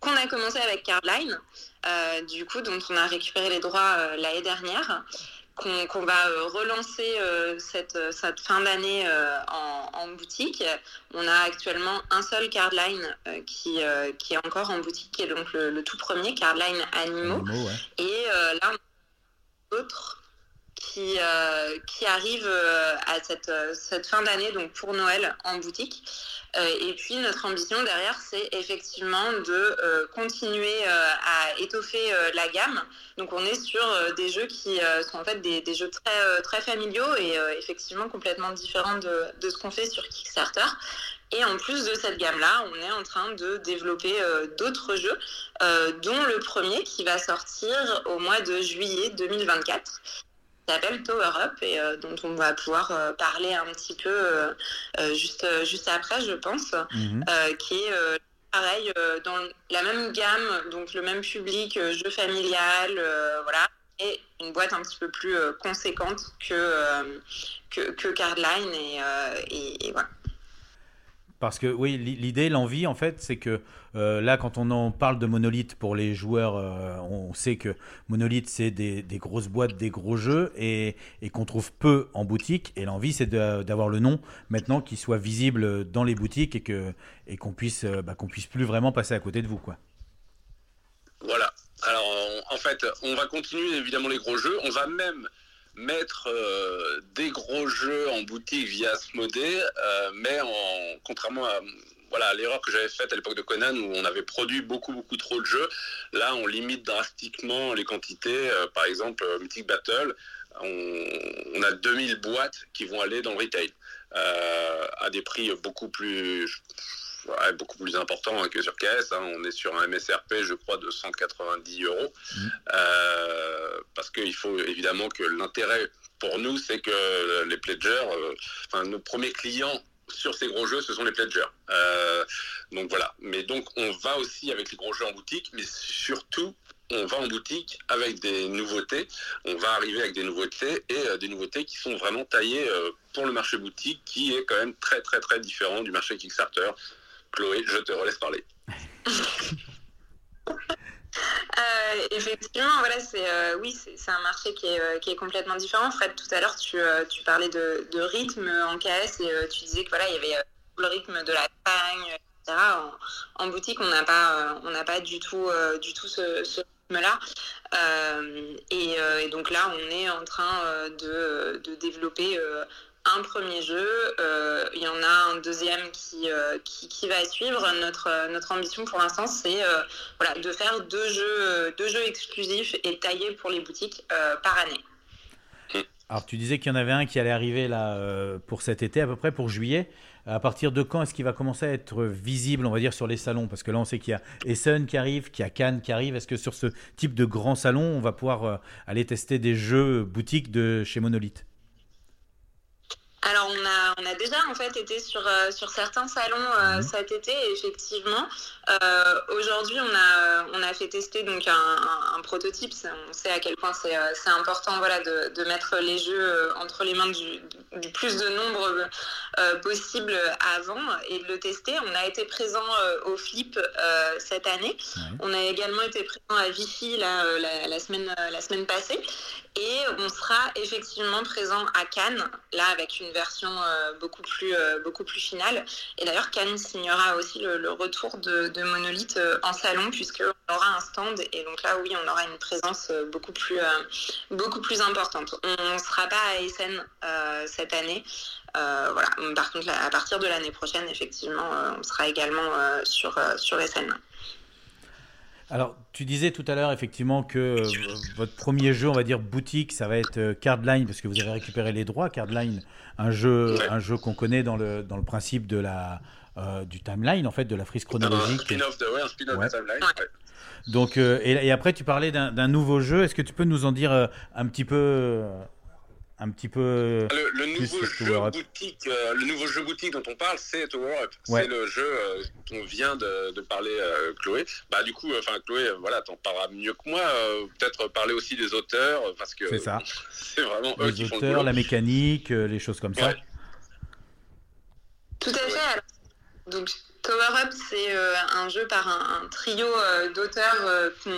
qu'on a commencé avec Cardline, euh, du coup, dont on a récupéré les droits euh, l'année dernière, qu'on va euh, relancer euh, cette, cette fin d'année euh, en, en boutique. On a actuellement un seul Cardline euh, qui, euh, qui est encore en boutique, qui est donc le, le tout premier, Cardline Animaux. Animaux, ouais. Et euh, là, on a d'autres qui, euh, qui arrivent euh, à cette, euh, cette fin d'année, donc pour Noël, en boutique. Et puis, notre ambition derrière, c'est effectivement de continuer à étoffer la gamme. Donc, on est sur des jeux qui sont en fait des, des jeux très, très familiaux et effectivement complètement différents de, de ce qu'on fait sur Kickstarter. Et en plus de cette gamme-là, on est en train de développer d'autres jeux, dont le premier qui va sortir au mois de juillet 2024 qui s'appelle Tower Up et euh, dont on va pouvoir euh, parler un petit peu euh, juste, juste après, je pense, Mhm. qui est pareil dans la même gamme, donc le même public, jeu familial, voilà, et une boîte un petit peu plus conséquente que, que, que Cardline et, et, et voilà. Parce que oui, li- l'idée, l'envie, en fait, c'est que euh, là, quand on en parle de Monolith pour les joueurs, euh, on sait que Monolith, c'est des, grosses boîtes, des gros jeux, et, qu'on trouve peu en boutique. Et l'envie, c'est d'avoir le nom maintenant qui soit visible dans les boutiques et qu'on puisse, euh, bah, puisse plus vraiment passer à côté de vous, quoi. Voilà. Alors, en fait, on va continuer évidemment les gros jeux. On va même mettre des gros jeux en boutique via Asmodée, euh, mais en, contrairement à voilà l'erreur que j'avais faite à l'époque de Conan où on avait produit beaucoup beaucoup trop de jeux. Là, on limite drastiquement les quantités. Euh, par exemple, euh, Mythic Battle, on, on a 2000 boîtes qui vont aller dans le retail euh, à des prix beaucoup plus ouais, beaucoup plus important hein, que sur KS. hein. On est sur un MSRP, je crois, de 190 euros. Euh, parce qu'il faut évidemment que l'intérêt pour nous, c'est que les pledgers, euh, enfin, nos premiers clients sur ces gros jeux, ce sont les pledgers. Euh, donc voilà. Mais donc, on va aussi avec les gros jeux en boutique, mais surtout, on va en boutique avec des nouveautés. On va arriver avec des nouveautés et euh, des nouveautés qui sont vraiment taillées euh, pour le marché boutique, qui est quand même très très très différent du marché Kickstarter. Chloé, je te relaisse parler. Euh, effectivement, voilà, c'est euh, oui, c'est un marché qui est, euh, qui est complètement différent. Fred, tout à l'heure, tu, tu parlais de, de rythme en KS et tu disais que voilà, il y avait le rythme de la campagne, etc. En, boutique, on n'a pas, on n'a pas du tout, du tout ce, rythme-là. Et, et donc là, on est en train de, de développer un premier jeu. Euh, il y en a un deuxième qui, euh, qui, va suivre. Notre, notre ambition pour l'instant, c'est euh, voilà, de faire deux jeux, deux jeux exclusifs et taillés pour les boutiques par année. Alors tu disais qu'il y en avait un qui allait arriver là pour cet été, à peu près pour juillet. À partir de quand est-ce qu'il va commencer à être visible, on va dire, sur les salons? Parce que là, on sait qu'il y a Essen qui arrive, qu'il y a Cannes qui arrive. Est-ce que sur ce type de grand salon, on va pouvoir aller tester des jeux boutiques de chez Monolith? Alors on a, on a déjà en fait été sur, euh, sur certains salons euh, mhm. cet été effectivement. Euh, aujourd'hui on a, on a fait tester donc un, un, prototype, on sait à quel point c'est important voilà, de, de, mettre les jeux entre les mains du, du plus de nombre possible avant et de le tester. On a été présent au Flip cette année, on a également été présent à Vichy la, la, semaine, la semaine passée. Et on sera effectivement présent à Cannes, là avec une version euh, beaucoup, plus, euh, beaucoup plus finale. Et d'ailleurs, Cannes signera aussi le, retour de, Monolith euh, en salon, puisqu'on aura un stand. Et donc là, oui, on aura une présence beaucoup plus, beaucoup plus importante. On ne sera pas à Essen cette année. voilà. Par contre, à partir de l'année prochaine, effectivement, on sera également sur, sur Essen. Alors, tu disais tout à l'heure effectivement que euh, votre premier jeu, on va dire boutique, ça va être euh, Cardline parce que vous avez récupéré les droits. Cardline, un jeu, un jeu qu'on connaît dans le dans le principe de la euh, du timeline en fait, de la frise chronologique. spin-off de, ouais, spin ouais. timeline. Donc, et, et, après, tu parlais d'un nouveau jeu. Est-ce que tu peux nous en dire un petit peu un petit peu. Le, nouveau jeu boutique, euh, le nouveau jeu boutique dont on parle, c'est Tower Up. C'est le jeu euh, dont vient de, parler euh, Chloé. Bah du coup, enfin Chloé, voilà, t'en parleras mieux que moi. Peut-être parler aussi des auteurs, parce que c'est ça. C'est vraiment eux qui auteurs, font le la mécanique, les choses comme ça. Tout à fait. donc Tower Up, c'est un jeu par un, un trio d'auteurs qu'on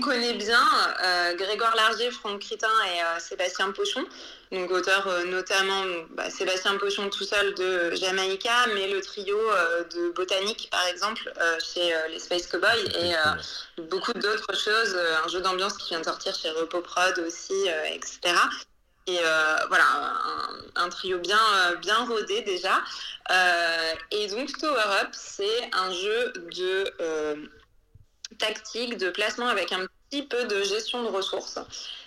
connaît bien, euh, Grégoire Largier, Franck Critin et euh, Sébastien Pochon. Donc auteur euh, notamment bah, Sébastien Pochon tout seul de Jamaïca, mais le trio de Botanique par exemple chez les Space Cowboys et beaucoup d'autres choses, un jeu d'ambiance qui vient de sortir chez Repoprod aussi, etc. Et voilà, un, trio bien, bien rodé déjà. et donc Tower Up, c'est un jeu de tactique, de placement avec un petit peu de gestion de ressources.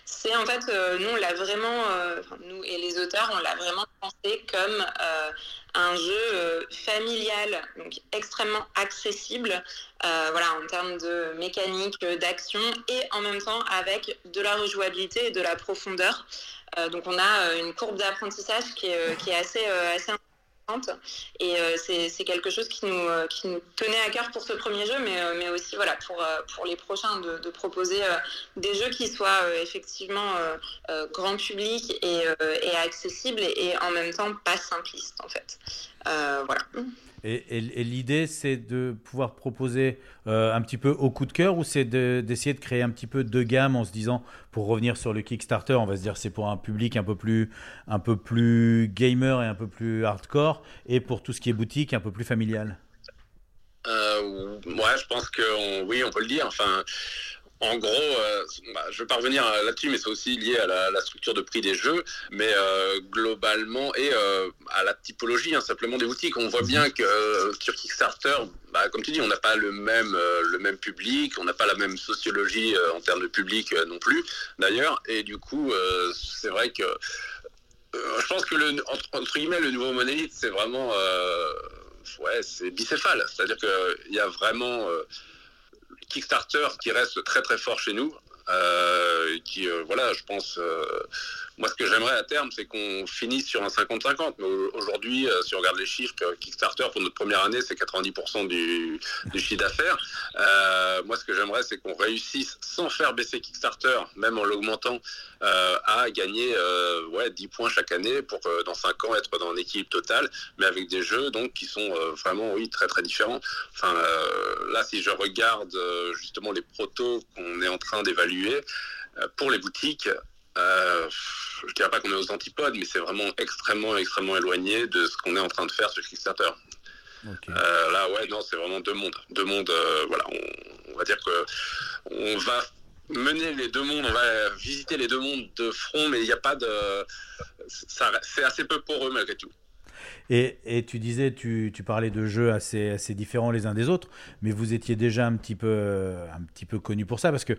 C'est en fait, euh, nous, on l'a vraiment, euh, nous et les auteurs, on l'a vraiment pensé comme euh, un jeu familial, donc extrêmement accessible, voilà, en termes de mécanique, d'action, et en même temps avec de la rejouabilité et de la profondeur. donc on a une courbe d'apprentissage qui est, qui est assez, assez et euh, c'est quelque chose qui nous, euh, qui nous tenait à cœur pour ce premier jeu, mais, euh, mais aussi voilà, pour, pour les prochains, de, proposer des jeux qui soient effectivement grand public et, et accessibles et, et, en même temps pas simplistes en fait. voilà. Et, l'idée, c'est de pouvoir proposer euh, un petit peu au coup de cœur ou c'est d'essayer de, créer un petit peu de gamme en se disant, pour revenir sur le Kickstarter, on va se dire c'est pour un public un peu plus, un peu plus gamer et un peu plus hardcore, et pour tout ce qui est boutique, un peu plus familial? Euh, ouais, je pense que oui, on peut le dire. Enfin, en gros, euh, bah, je vais pas revenir là-dessus, mais c'est aussi lié à la, structure de prix des jeux, mais euh, globalement et euh, à la typologie hein, simplement des boutiques. On voit bien que sur Kickstarter, bah, comme tu dis, on n'a pas le même public, on n'a pas la même sociologie en termes de public non plus, d'ailleurs, et du coup, c'est vrai que je pense que le le nouveau monolithe, c'est vraiment ouais, c'est bicéphale, c'est-à-dire qu'il y a vraiment Kickstarter qui reste très très fort chez nous, euh, qui euh, voilà, je pense euh, moi, ce que j'aimerais à terme, c'est qu'on finisse sur un 50-50. Mais aujourd'hui, euh, si on regarde les chiffres, Kickstarter, pour notre première année, c'est 90% du, chiffre d'affaires. Euh, moi, ce que j'aimerais, c'est qu'on réussisse, sans faire baisser Kickstarter, même en l'augmentant, euh, à gagner ouais, 10 points chaque année pour dans 5 ans être dans un équilibre total, mais avec des jeux donc qui sont vraiment, oui, très très différents. Enfin, là, si je regarde justement les protos qu'on est en train d'évaluer, pour les boutiques, euh, je dirais pas qu'on est aux antipodes, mais c'est vraiment extrêmement, extrêmement éloigné de ce qu'on est en train de faire sur Kickstarter. Euh, là, ouais, non, c'est vraiment deux mondes. Deux mondes, euh, voilà, on, va dire que on va mener les deux mondes, on va visiter les deux mondes de front, mais il n'y a pas de. c'est assez peu pour eux malgré tout. Et, et, tu disais, tu, tu, parlais de jeux assez, assez différents les uns des autres, mais vous étiez déjà un petit peu, un petit peu connu pour ça, parce que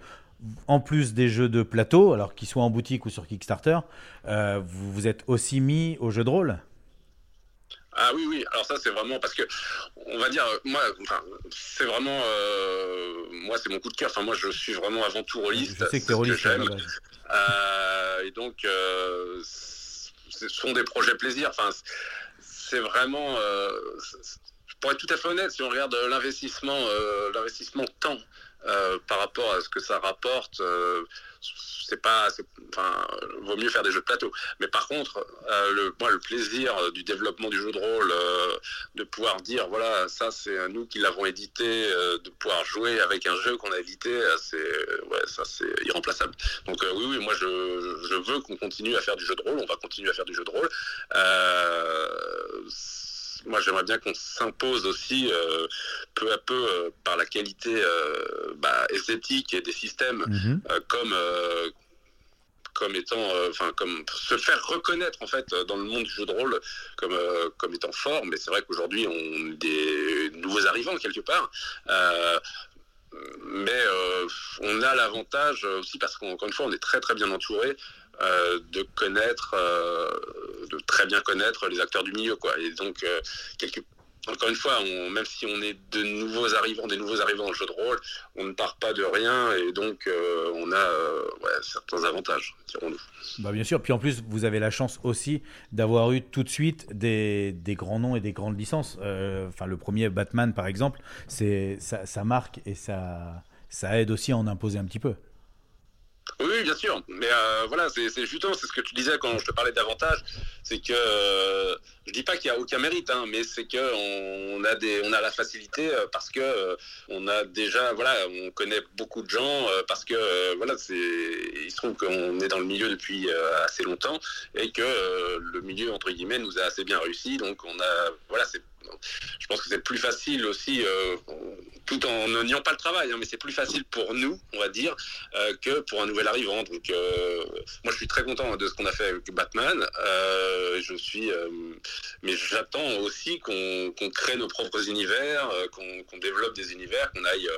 en plus des jeux de plateau, alors qu'ils soient en boutique ou sur Kickstarter, euh, vous vous êtes aussi mis au jeu de rôle? Ah oui, oui. Alors ça, c'est vraiment parce que, on va dire, moi, enfin, c'est vraiment, euh, moi, c'est mon coup de cœur. Enfin, moi, je suis vraiment avant tout rôliste. Je sais que t'es rôliste. Euh, et donc, euh, ce sont des projets plaisir. Enfin, c'est vraiment, euh, pour être tout à fait honnête, si on regarde l'investissement, euh, l'investissement temps euh, par rapport à ce que ça rapporte, euh, c'est pas, enfin, vaut mieux faire des jeux de plateau. Mais par contre, euh, le, plaisir du développement du jeu de rôle, de pouvoir dire, voilà, ça c'est nous qui l'avons édité, de pouvoir jouer avec un jeu qu'on a édité, c'est, irremplaçable. Donc oui, oui, moi je veux qu'on continue à faire du jeu de rôle, on va continuer à faire du jeu de rôle moi j'aimerais bien qu'on s'impose aussi euh, peu à peu euh, par la qualité euh, bah, esthétique et des systèmes Mhm. comme comme étant enfin comme se faire reconnaître en fait dans le monde du jeu de rôle comme euh, comme étant fort mais c'est vrai qu'aujourd'hui on est des nouveaux arrivants quelque part Euh, mais on a l'avantage aussi parce qu'encore une fois on est très très bien entouré euh, de connaître, euh, de très bien connaître les acteurs du milieu, quoi. Et donc, euh, encore une fois, même si on est de nouveaux arrivants, des nouveaux arrivants dans le jeu de rôle, on ne part pas de rien et donc on a certains avantages, dirons-nous. Bah bien sûr, puis en plus, vous avez la chance aussi d'avoir eu tout de suite des, grands noms et des grandes licences. Enfin, le premier Batman, par exemple, ça, marque et ça aide aussi à en imposer un petit peu. Oui, bien sûr. Mais euh, voilà, c'est justement c'est ce que tu disais quand je te parlais d'avantages, c'est que euh, je dis pas qu'il y a aucun mérite, hein, mais c'est que on a des, on a la facilité euh, parce que on a déjà, voilà, on connaît beaucoup de gens parce que voilà, c'est, il se trouve qu'on est dans le milieu depuis assez longtemps et que le milieu entre guillemets nous a assez bien réussi, donc on a, voilà, c'est je pense que c'est plus facile aussi, euh, tout en ne niant pas le travail, hein, mais c'est plus facile pour nous, on va dire, euh, que pour un nouvel arrivant. Donc, euh, moi, je suis très content de ce qu'on a fait avec Batman. Je suis, mais j'attends aussi qu'on crée nos propres univers, qu'on développe des univers, qu'on aille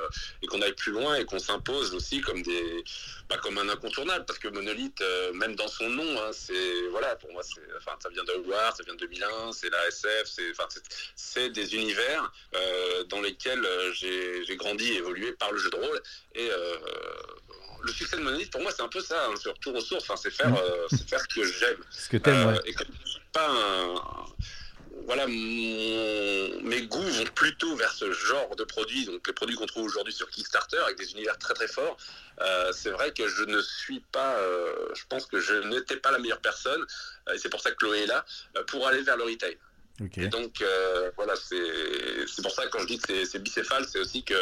et qu'on aille plus loin et qu'on s'impose aussi comme des, bah, comme un incontournable, parce que Monolith, même dans son nom, hein, c'est voilà, pour moi, enfin, ça vient de War, ça vient de 2001, c'est la SF, c'est, c'est- des univers euh, dans lesquels euh, j'ai grandi, évolué par le jeu de rôle. Et euh, le succès de Monolith, pour moi, c'est un peu ça, hein, c'est retour aux sources. Enfin, c'est faire, euh, c'est faire ce que j'aime. Ce que t'aimes, ouais. Et comme je suis pas un, voilà, mon- mes goûts vont plutôt vers ce genre de produits, donc les produits qu'on trouve aujourd'hui sur Kickstarter avec des univers très très forts. C'est vrai que je ne suis pas, je pense que je n'étais pas la meilleure personne, et c'est pour ça que Chloé est là, pour aller vers le retail. Et donc, euh, voilà, c'est pour ça que quand je dis que c'est- bicéphale, c'est aussi que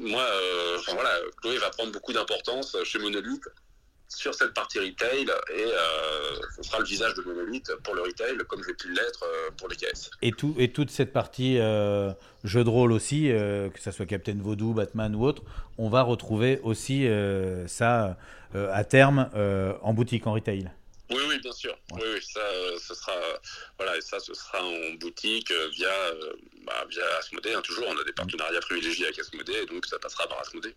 moi, euh, enfin voilà, Chloé va prendre beaucoup d'importance chez Monolith sur cette partie retail et euh, ce sera le visage de Monolith pour le retail comme j'ai pu l'être euh, pour les caisses. Et, tout, et toute cette partie euh, jeu de rôle aussi, que ça soit Captain Vaudou, Batman ou autre, on va retrouver aussi ça à terme en boutique, en retail. Oui, oui, bien sûr. Oui, oui, ça, euh, ce sera, euh, voilà, et ça, ce sera en boutique euh, via, euh, bah, via Asmodée. hein, toujours, on a des partenariats privilégiés avec Asmodée, et donc ça passera par Asmodée.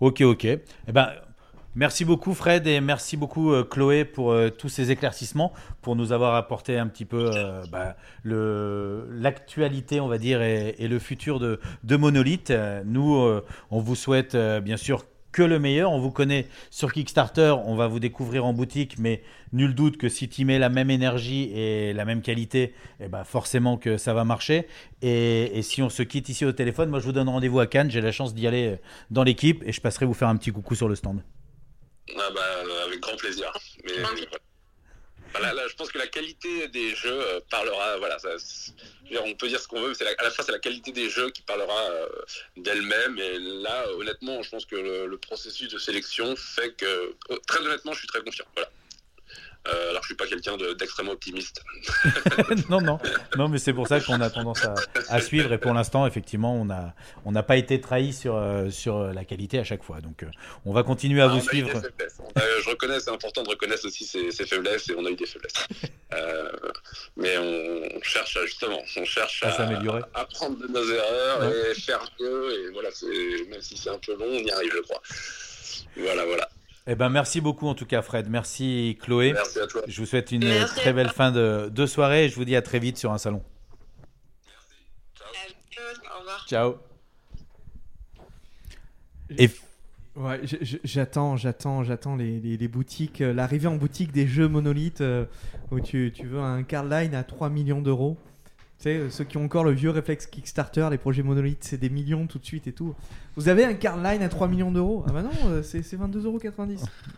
Ok, ok. Eh ben, merci beaucoup Fred et merci beaucoup Chloé pour tous ces éclaircissements, pour nous avoir apporté un petit peu bah, le- l'actualité, on va dire, et, et le futur de, de Monolith. Nous, on vous souhaite bien sûr que le meilleur. On vous connaît sur Kickstarter, on va vous découvrir en boutique, mais nul doute que si tu mets la même énergie et la même qualité, eh ben forcément que ça va marcher. Et, et si on se quitte ici au téléphone, moi je vous donne rendez-vous à Cannes. J'ai la chance d'y aller euh, dans l'équipe et je passerai vous faire un petit coucou sur le stand. Ah bah, euh, avec grand plaisir. Mais voilà, là, je pense que la qualité des jeux euh, parlera. Voilà, on peut dire ce qu'on veut, mais à la fin, c'est la qualité des jeux qui parlera euh, d'elle-même. Et là, honnêtement, je pense que le, le processus de sélection fait que, oh, très honnêtement, je suis très confiant. Voilà. Euh, alors, je suis pas quelqu'un de- d'extrêmement optimiste. non, non, non, mais c'est pour ça qu'on a tendance à, à suivre. Et pour l'instant, effectivement, on n'a on n'a pas été trahi sur, euh, sur la qualité à chaque fois. Donc, euh, on va continuer à Ah, vous a suivre. a- je reconnais, c'est important de reconnaître aussi ses, ses faiblesses et on a eu des faiblesses. Euh, mais on, cherche à, justement, on cherche À s'améliorer. à apprendre de nos erreurs Ouais. et faire mieux. Et voilà, même si c'est un peu long, on y arrive, je crois. Voilà, voilà. Eh ben, merci beaucoup en tout cas, Fred. Merci, Chloé. Merci à toi. Je vous souhaite une Merci. très belle fin de, de soirée et je vous dis à très vite sur un salon. Au revoir. Ciao. Et Ouais, je- je- j'attends, j'attends, j'attends les, les- les boutiques, euh, l'arrivée en boutique des jeux monolithes euh, où tu, tu veux un card line à 3 millions d'euros. Tu sais, euh, ceux qui ont encore le vieux réflexe Kickstarter, les projets monolithes, c'est des millions tout de suite et tout. Vous avez un card line à 3 millions d'euros? Ah bah non, euh, c'est c'est 22,90 euros.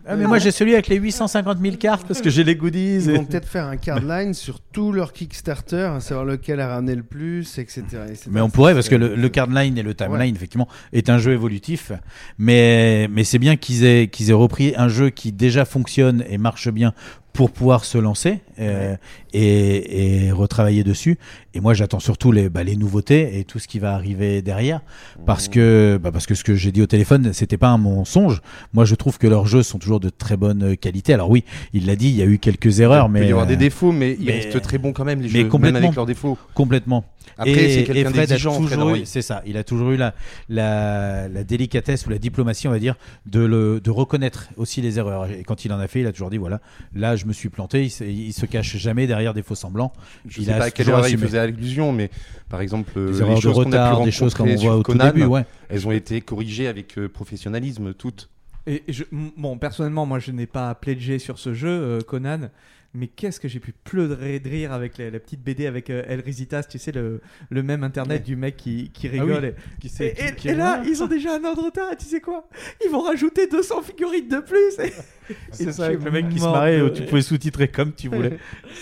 Ah, mais moi j'ai celui avec les 850 000 cartes parce que j'ai les goodies. Ils et- vont peut-être faire un card line sur tout leur Kickstarter, à savoir lequel a ramené le plus, etc. etc. Mais on pourrait parce que le, le card line et le timeline Ouais. effectivement est un jeu évolutif, mais mais c'est bien qu'ils aient qu'ils aient repris un jeu qui déjà fonctionne et marche bien pour pouvoir se lancer euh, et, et retravailler dessus. Et moi j'attends surtout les bah, les nouveautés et tout ce qui va arriver derrière parce que bah, parce que ce que j'ai dit au téléphone c'était pas un mensonge. Moi je trouve que leurs jeux sont toujours de très bonne qualité. Alors oui, il l'a dit, il y a eu quelques erreurs, Il mais peut y avoir des euh, défauts, mais ils restent très bons quand même, les mais jeux, même complètement, avec leurs défauts. Complètement. Après, c'est quelqu'un d'exigeant. C'est ça. Il a toujours eu la, la, la délicatesse ou la diplomatie, on va dire, de, le, de reconnaître aussi les erreurs. Et quand il en a fait, il a toujours dit voilà, là, je me suis planté. Il, il se cache jamais derrière des faux semblants. Je il sais a pas à quelle erreur il faisait allusion, mais par exemple, euh, Des les erreurs de choses qu'on a pu retard, des choses rencontrer comme on voit au tout Conan, début, ouais. elles ont été corrigées avec euh, professionnalisme, toutes. Et je, bon, personnellement, moi, je n'ai pas pledgé sur ce jeu, euh, Conan. Mais qu'est-ce que j'ai pu pleurer de rire avec la, la petite BD avec euh, El Risitas, tu sais, le, le même internet Ouais. du mec qui, qui Ah rigole. oui, et, qui sait- et- qui- et- qui- et là, ils ont déjà un an de retard, et tu sais quoi? Ils vont rajouter 200 figurines de plus. C'est ça, avec le mec qui se marrait, où tu rire. pouvais sous-titrer comme tu voulais.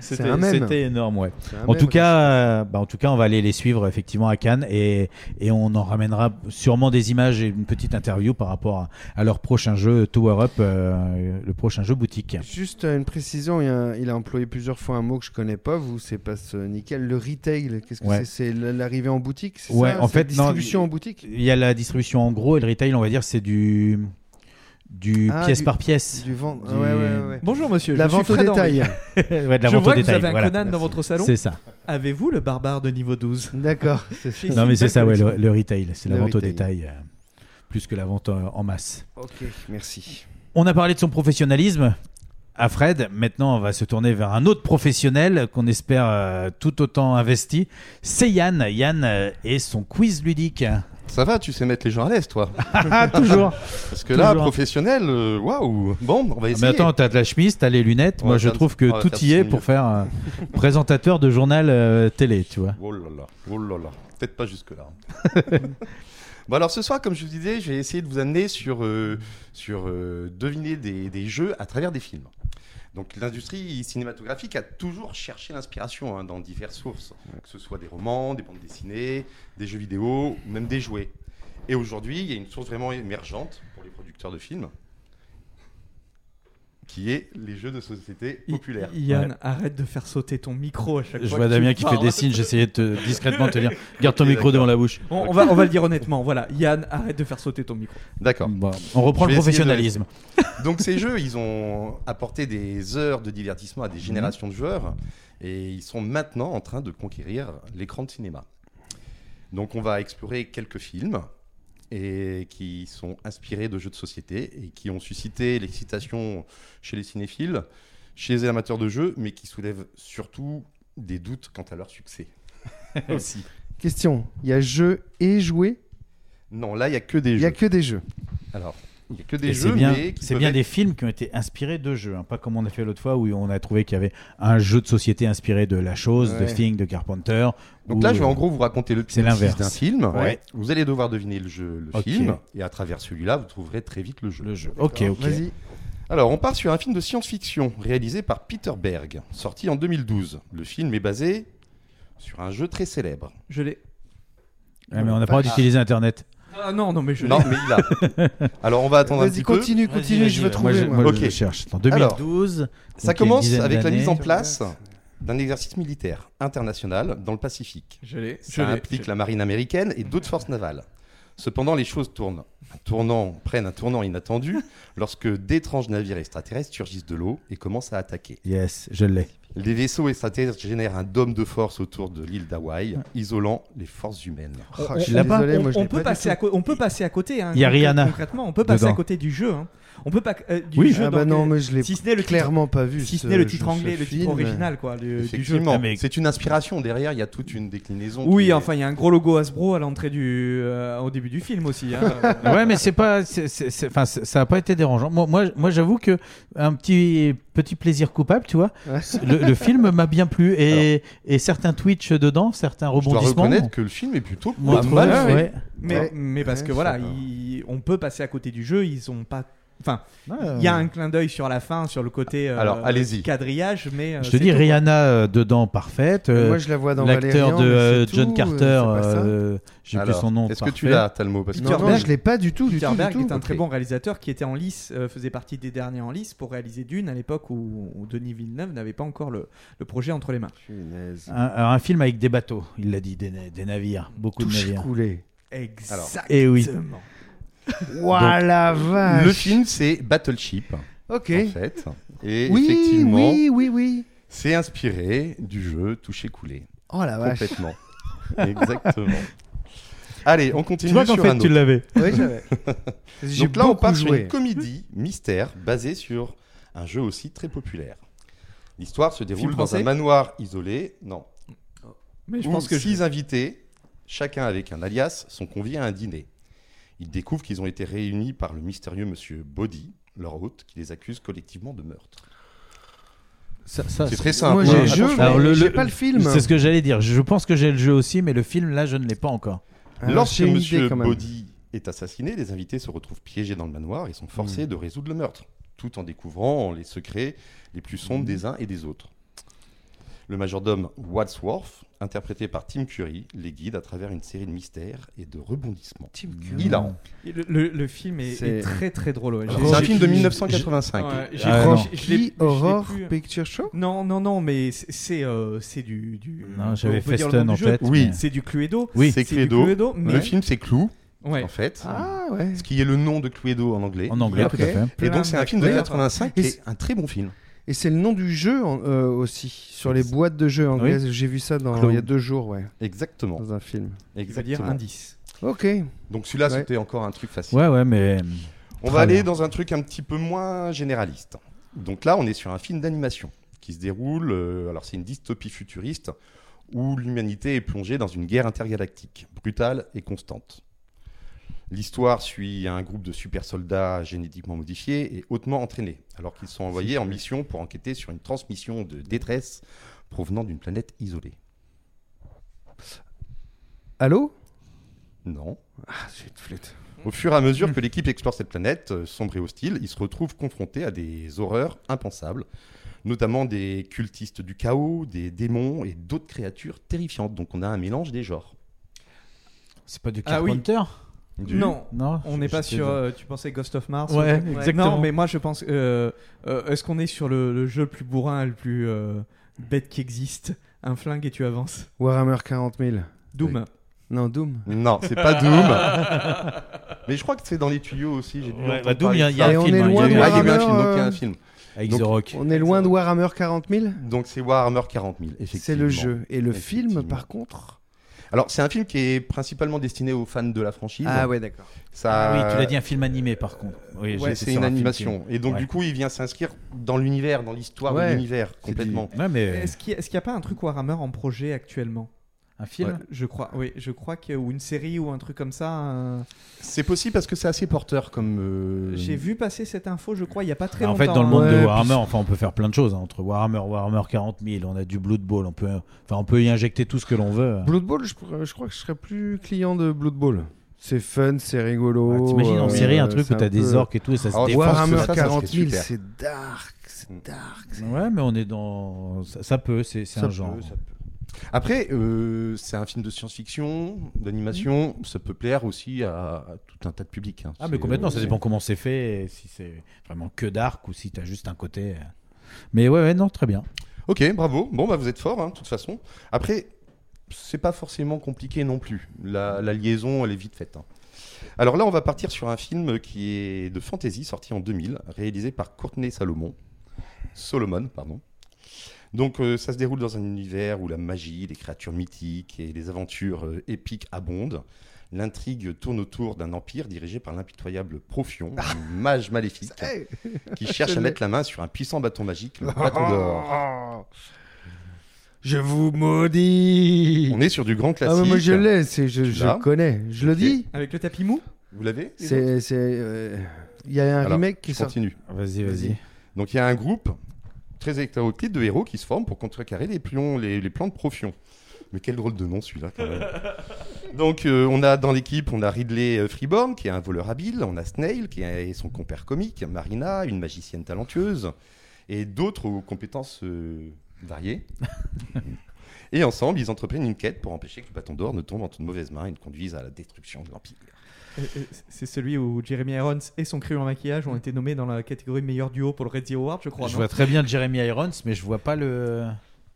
C'était- énorme, ouais. En tout cas, euh, bah, en tout cas, on va aller les suivre effectivement à Cannes et, et on en ramènera sûrement des images et une petite interview par rapport à, à leur prochain jeu Tower Up, euh, le prochain jeu boutique. Juste euh, une précision, il, a, il a employé plusieurs fois un mot que je connais pas, vous, c'est pas ce nickel. Le retail, qu'est-ce que Ouais. c'est? C'est l'arrivée en boutique c'est Ouais, ça? en C'est fait, la non, distribution en boutique? Il y a la distribution en gros et le retail, on va dire, c'est du du Ah, pièce du- par pièce. du vent- Du- ouais, ouais, ouais. Bonjour monsieur, La je suis vente au détail. Henry. Ouais, de la je vente vois au que détail, vous avez un voilà. Conan dans votre salon. C'est ça. Avez-vous le barbare de niveau 12 D'accord. Non, mais c'est ça, ouais, le, le retail, c'est la vente au retail. détail, euh, plus que la vente en masse. Ok, merci. On a parlé de son professionnalisme à Fred. Maintenant, on va se tourner vers un autre professionnel qu'on espère euh, tout autant investi. C'est Yann. Yann euh, et son quiz ludique. Ça va, tu sais mettre les gens à l'aise, toi. Toujours. Parce que là, Toujours. professionnel, euh, waouh. Bon, on va Ah, essayer. Mais attends, t'as de la chemise, t'as les lunettes. Moi, je faire- trouve que va tout faire y est pour faire euh, présentateur de journal euh, télé, tu vois. Oh là là, oh là là. Peut-être pas jusque-là. bon, alors ce soir, comme je vous disais, je vais essayer de vous amener sur, euh, sur euh, deviner des, des jeux à travers des films. Donc l'industrie cinématographique a toujours cherché l'inspiration hein, dans diverses sources, que ce soit des romans, des bandes dessinées, des jeux vidéo, ou même des jouets. Et aujourd'hui, il y a une source vraiment émergente pour les producteurs de films, qui est les jeux de société populaires. Yann, arrête de faire sauter ton micro à chaque Je fois. vois que Damien tu qui fait des signes. J'essayais de te, discrètement de te dire garde ton micro devant la bouche. On, on va, on va le dire honnêtement. Voilà, Yann, arrête de faire sauter ton micro. D'accord. Bon, on reprend Je le de- professionnalisme. Donc ces jeux, ils ont apporté des heures de divertissement à des générations de joueurs et ils sont maintenant en train de conquérir l'écran de cinéma. Donc on va explorer quelques films et qui sont inspirés de jeux de société et qui ont suscité l'excitation chez les cinéphiles, chez les amateurs de jeux, mais qui soulèvent surtout des doutes quant à leur succès. Aussi. Question, il y a jeu et jouet? Non, là il y a que des Il y jeux. a que des jeux. Alors, il y a que des Et jeux, c'est bien, mais qui bien être- des films qui ont été inspirés de jeux, hein, pas comme on a fait l'autre fois où on a trouvé qu'il y avait un jeu de société inspiré de La Chose, de Ouais. Thing, de Carpenter. Donc là, je vais en gros vous raconter le C'est l'inverse. d'un film. Ouais. Vous allez devoir deviner le jeu, le film, et à travers celui-là, vous trouverez très vite le jeu. Le jeu. Ok, ok. Vas-y. Alors, on part sur un film de science-fiction réalisé par Peter Berg, sorti en 2012. Le film est basé sur un jeu très célèbre. Je l'ai. Ouais, mais on n'a pas le droit d'utiliser Internet. Non, Ah non, non, mais je Non, mais il a. Alors on va attendre un Vas-y, petit peu. continue, Vas-y, continue, je moi, trouver. je- moi. je cherche. En Alors, 2012. Ça donc il y a une commence dizaine avec la mise en place d'un exercice militaire international dans le Pacifique. Je l'ai. je Ça l'ai, implique je la marine américaine et d'autres forces navales. Cependant, les choses tournent. Un tournant, prennent un tournant inattendu lorsque d'étranges navires extraterrestres surgissent de l'eau et commencent à attaquer. Yes, je l'ai. Les vaisseaux extraterrestres génèrent un dôme de force autour de l'île d'Hawaï, isolant les forces humaines. Oh, On- désolé, moi je peut pas passer à co- on peut passer à côté. Hein, Il y a concrè- Rihanna Concrètement, on peut passer dedans. à côté du jeu. hein. On peut pas euh, du Oui. jeu. Ah bah non, mais je l'ai si ce n'est le titre- clairement pas vu. si ce n'est le titre anglais, le titre original quoi, du, du jeu. Effectivement, Ah, mais- c'est une inspiration. Derrière, il y a toute une déclinaison. Oui, est- enfin, il y a un gros logo Hasbro à l'entrée du, euh, au début du film aussi. hein. Ouais, mais c'est pas, enfin, ça a pas été dérangeant. Moi, moi, moi, j'avoue que un petit, petit plaisir coupable, tu vois. Ouais. Le, le film m'a bien plu et, et certains Twitch dedans, certains Je dois rebondissements. reconnaître que le film est plutôt trouvé- mal ouais, fait. ouais. mais, Ouais. mais parce Ouais, que voilà, on peut passer à côté du jeu. Ils ont pas. Enfin, Ouais, il y a un clin d'œil sur la fin, sur le côté euh, Alors, allez-y. quadrillage, mais euh, Je te c'est dis tout, quoi. Rihanna euh, dedans parfaite. euh, Moi je la vois dans L'acteur Valérian, de mais euh, c'est John tout, Carter, euh, c'est pas ça. euh, j'ai plus Alors, son nom. Est-ce que tu parfait. l'as, Talmo Parce que Non, non, je l'ai pas du tout, du Peter tout, du Berg tout. est un Ok. très bon réalisateur qui était en lice, euh, faisait partie des derniers en lice pour réaliser Dune à l'époque où, où Denis Villeneuve n'avait pas encore le, le projet entre les mains. Punaise. Un, alors, un film avec des bateaux, il l'a dit, des, na- des navires, beaucoup de navires. coulé. Exactement. Et oui. Ouah la vache. Le film, c'est Battleship, Ok. en fait. Et Oui, effectivement, oui, oui, oui. c'est inspiré du jeu Toucher-Couler. Oh la vache. Complètement. Exactement. Allez, on Tu continue vois qu'en sur fait, un tu autre. l'avais. Oui, j'avais. J'ai Donc là, on beaucoup part sur joué. une comédie mystère basée sur un jeu aussi très populaire. L'histoire se déroule Film dans un français manoir isolé. Non. Mais je où pense que je- six invités, chacun avec un alias, sont conviés à un dîner. Ils découvrent qu'ils ont été réunis par le mystérieux monsieur Body, leur hôte, qui les accuse collectivement de meurtre. Ça- ça, C'est très simple. Moi hein. j'ai le Attention. jeu, Alors, mais le- le- pas le film. C'est ce que j'allais dire. Je pense que j'ai le jeu aussi, mais le film, là, je ne l'ai pas encore. Alors, Lorsque monsieur. Body est assassiné, les invités se retrouvent piégés dans le manoir et sont forcés de résoudre le meurtre, tout en découvrant les secrets les plus sombres des uns et des autres. Le majordome Wadsworth, interprété par Tim Curry, les guide à travers une série de mystères et de rebondissements. Tim Hilarant. Le, le- le film est, très très drôle. ouais. C'est un film de pu- 1985. Ouais, j'ai- Ah, l'ai Rocky Horror plus- Picture Show? Non, non, non, mais c'est- c'est euh, du, du. Non, on j'avais nom en tête. Oui. mais- C'est du Cluedo. Oui. C'est du Cluedo. Cluedo, mais- Le film, c'est Clou, Ouais. en fait. Ah ouais. Ce qui est le nom de Cluedo en anglais. En anglais, tout à fait. Et donc, c'est un film de d'acteurs. 85 Et est un très bon film. Et c'est le nom du jeu en- euh, aussi, sur les boîtes de jeux anglaises. J'ai vu ça dans, il y a deux jours, ouais, Exactement. dans un film. Il veut dire Exactement. indice. Ok. Donc celui-là, Ouais. c'était encore un truc facile. Ouais, ouais, mais. On Très va aller bien. dans un truc un petit peu moins généraliste. Donc là, on est sur un film d'animation qui se déroule. euh, alors, c'est une dystopie futuriste où l'humanité est plongée dans une guerre intergalactique, brutale et constante. L'histoire suit un groupe de super soldats génétiquement modifiés et hautement entraînés, alors qu'ils sont envoyés en mission pour enquêter sur une transmission de détresse provenant d'une planète isolée. Allô? Non. Ah, j'ai une flûte. Au fur et à mesure que l'équipe explore cette planète euh, sombre et hostile, ils se retrouvent confrontés à des horreurs impensables, notamment des cultistes du chaos, des démons et d'autres créatures terrifiantes. Donc on a un mélange des genres. C'est pas du Ah oui. Du- Non, Non on n'est pas sur. euh, tu pensais Ghost of Mars Ouais, ou- exactement. Non, mais moi je pense. euh, euh, Est-ce qu'on est sur le, le jeu le plus bourrin, le plus euh, bête qui existe? Un flingue et tu avances. Warhammer 40 000. Doom. Non, Doom. Non, c'est pas Doom. Mais je crois que c'est dans les tuyaux aussi. Dû Ouais, bah, Doom, il y a- y a un on film, est hein, loin il y de a eu- Ah, il y a eu un Warhammer, film, donc il y a un film. Avec Donc, The Rock. On est loin de Warhammer 40 000 Donc c'est Warhammer 40 000, effectivement. C'est le jeu. Et le film, par contre Alors c'est un film qui est principalement destiné aux fans de la franchise. Ah ouais, d'accord. Ça... Ah oui, tu l'as dit un film animé par contre. Oui, Ouais, c'est une un animation. qui- Et donc Ouais. du coup, il vient s'inscrire dans l'univers, dans l'histoire Ouais. de l'univers, du- complètement. Ouais, mais Est-ce qu'il n'y a, pas un truc Warhammer en projet actuellement? Un film. Ouais. Je crois, oui, je crois que ou une série ou un truc comme ça. euh, C'est possible parce que c'est assez porteur comme. euh, J'ai vu passer cette info, je crois, il y a pas très Bah, en longtemps. fait, dans le monde Ouais, de Warhammer, enfin, on peut faire plein de choses hein, entre Warhammer, Warhammer 40 000. On a du Blood Bowl. On peut, enfin, on peut y injecter tout ce que l'on veut. Blood Bowl, je, crois que je serais plus client de Blood Bowl. C'est fun, c'est rigolo. Ouais, T'imagines en euh, série un truc où t'as des peu- orques et tout et ça se Ah, défonce. Warhammer ça, ça serait 40 000, super. c'est dark, c'est dark. Ouais, mais on est dans. Ça, ça peut, c'est un peut, genre. ça peut. Après, euh, c'est un film de science-fiction, d'animation, ça peut plaire aussi à, à tout un tas de publics. hein. Ah, mais C'est, complètement, euh, ça dépend comment c'est fait, et si c'est vraiment que dark ou si t'as juste un côté. euh. Mais ouais, ouais, non, très bien. Ok, bravo. Bon, bah, vous êtes fort, hein, de toute façon. Après, c'est pas forcément compliqué non plus. La, la liaison, elle est vite faite. hein. Alors là, on va partir sur un film qui est de fantasy, sorti en 2000, réalisé par Courtney Salomon. Solomon, pardon. Donc, euh, ça se déroule dans un univers où la magie, les créatures mythiques et les aventures euh, épiques abondent. L'intrigue tourne autour d'un empire dirigé par l'impitoyable Profion, un mage maléfique, qui cherche à mettre la main sur un puissant bâton magique, le bâton d'or. Je vous maudis. On est sur du grand Ah, classique. mais moi je l'ai, je, je connais. Je le dis. Avec le tapis mou Vous l'avez C'est, euh, il y a un Alors, remake qui je sort. continue. Vas-y, vas-y. Donc il y a un groupe très hétéroclite de héros qui se forment pour contrecarrer les, plions- les, les plans de Profion. Mais quel drôle de nom celui-là quand même. Donc euh, on a dans l'équipe, on a Ridley euh, Freeborn qui est un voleur habile, on a Snail qui est son compère comique, Marina, une magicienne talentueuse, et d'autres aux compétences euh, variées. et ensemble, ils entreprennent une quête pour empêcher que le bâton d'or ne tombe entre de mauvaises mains et ne conduise à la destruction de l'Empire. Euh, euh, C'est celui où Jeremy Irons et son crayon en maquillage ont été nommés dans la catégorie meilleur duo pour le Red Zero Award, je crois. Je non vois très bien Jeremy Irons, mais je vois pas le.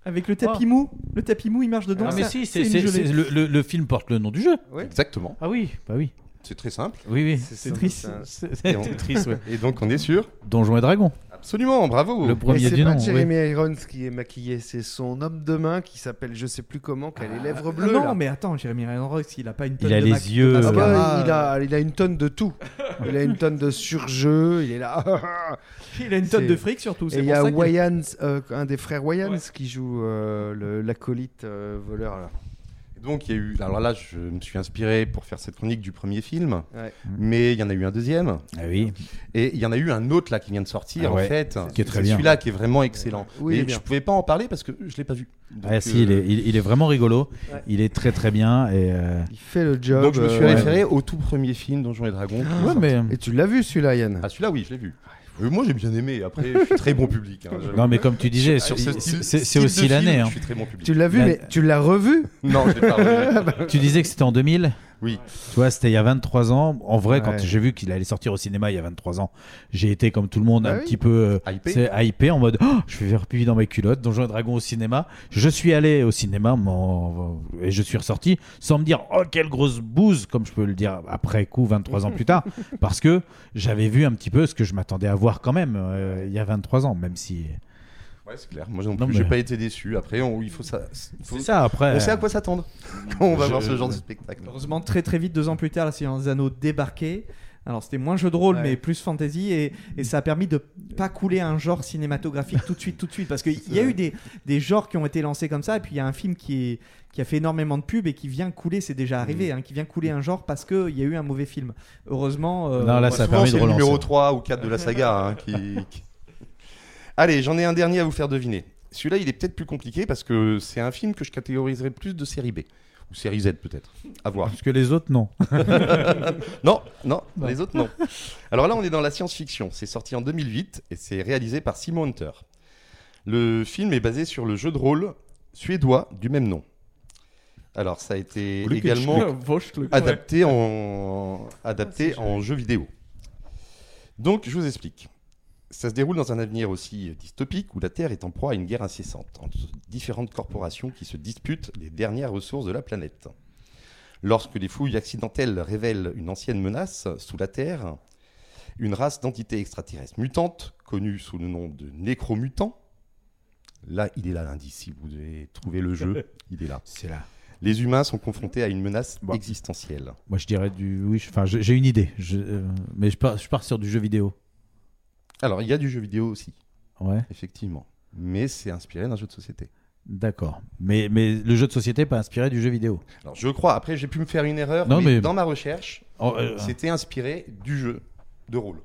Avec le tapis mou, le tapis mou, il marche dedans. Ah, mais ça- si, c'est le, le- le film porte le nom du jeu. Exactement. Ah oui, bah oui. C'est très simple. Oui, oui. C'est triste. C'est triste, ouais. Et donc on est sûr Donjons et Dragons. Absolument, bravo. Le premier c'est du pas oui. Jeremy Irons qui est maquillé, c'est son homme de main qui s'appelle je sais plus comment, qui a les lèvres bleues. non, là. mais attends, Jeremy Irons, il a pas une tonne a de les de yeux, Ah bah, il, euh, a, il a une tonne de tout. Il a une tonne de surjeu, il est là. il a une tonne de fric surtout. Et C'est il y a Wayans, euh, un des frères Wayans qui joue euh, le- l'acolyte euh, voleur. Là. Donc il y a eu. Alors là, je me suis inspiré pour faire cette chronique du premier film, Ouais. mais il y en a eu un deuxième, Ah oui. et il y en a eu un autre là qui vient de sortir Ah en fait. qui est très bien. Celui-là qui est vraiment excellent. Oui, et je pouvais pas en parler parce que je l'ai pas vu. Donc, Ah, si, il, euh, est, il, il est vraiment rigolo. Ouais. Il est très très bien. Et, euh, Il fait le job. Donc je me suis euh, ouais. référé au tout premier film Donjons et Dragons. sorti. mais. Et tu l'as vu celui-là, Yann? Ah celui-là oui, je l'ai vu. Euh, moi j'ai bien aimé. Après, je suis très bon public. hein, j'avoue. Non, mais comme tu disais, Sur ce style- c'est c'est style de aussi film, l'année. hein. Je suis très bon public. Tu l'as vu, La- mais tu l'as revu? Non, je l'ai pas revu. Tu disais que c'était en 2000 Oui. Tu vois, c'était il y a 23 ans. En vrai, quand j'ai vu qu'il allait sortir au cinéma il y a 23 ans, j'ai été comme tout le monde Bah un oui. petit peu euh, Hypé. en mode Oh, je vais faire pipi dans mes culottes, Donjons et Dragons au cinéma. Je suis allé au cinéma mon- et je suis ressorti sans me dire oh quelle grosse bouse comme je peux le dire après coup 23 ans plus tard parce que j'avais vu un petit peu ce que je m'attendais à voir quand même euh, il y a 23 ans même si Ouais, c'est clair. Moi non Non, plus, j'ai mais- pas été déçu. Après, on- il faut ça. faut- c'est ça après On sait à quoi s'attendre quand on va Je- voir ce genre de spectacle. Heureusement, très très vite, deux ans plus tard, la Seigneur des Anneaux débarquait. Alors c'était moins jeu de rôle, Ouais. mais plus fantasy, et, et ça a permis de pas couler un genre cinématographique tout de suite, tout de suite, parce qu'il y a eu des, des genres qui ont été lancés comme ça, et puis il y a un film qui, est, qui a fait énormément de pubs et qui vient couler, c'est déjà arrivé, Mm. hein, qui vient couler un genre parce qu'il y a eu un mauvais film. Heureusement, euh, Non, là, ça a Souvent, permis c'est de le numéro relancer. 3 ou 4 de la saga hein, qui, qui- Allez, j'en ai un dernier à vous faire deviner. Celui-là, il est peut-être plus compliqué parce que c'est un film que je catégoriserais plus de série B. Ou série Z peut-être. À voir. parce que les autres non Non, non, les autres non. Alors là, on est dans la science-fiction. C'est sorti en 2008 et c'est réalisé par Simon Hunter. Le film est basé sur le jeu de rôle suédois du même nom. Alors, ça a été également adapté en adapté en jeu vidéo. Donc, je vous explique. Ça se déroule dans un avenir aussi dystopique où la Terre est en proie à une guerre incessante entre différentes corporations qui se disputent les dernières ressources de la planète. Lorsque les fouilles accidentelles révèlent une ancienne menace sous la Terre, une race d'entités extraterrestres mutantes, connue sous le nom de nécromutants, là, il est là l'indice, si vous devez trouver le jeu, il est là. c'est là Les humains sont confrontés à une menace Bon. existentielle. moi je dirais du oui je- enfin j'ai une idée je- euh, mais je pars, je pars sur du jeu vidéo Alors, il y a du jeu vidéo aussi, ouais effectivement, mais c'est inspiré d'un jeu de société. D'accord. Mais, mais le jeu de société n'est pas inspiré du jeu vidéo. Alors, je crois, après, j'ai pu me faire une erreur, Non, mais, mais- dans ma recherche, Oh, euh, c'était inspiré du jeu de rôle.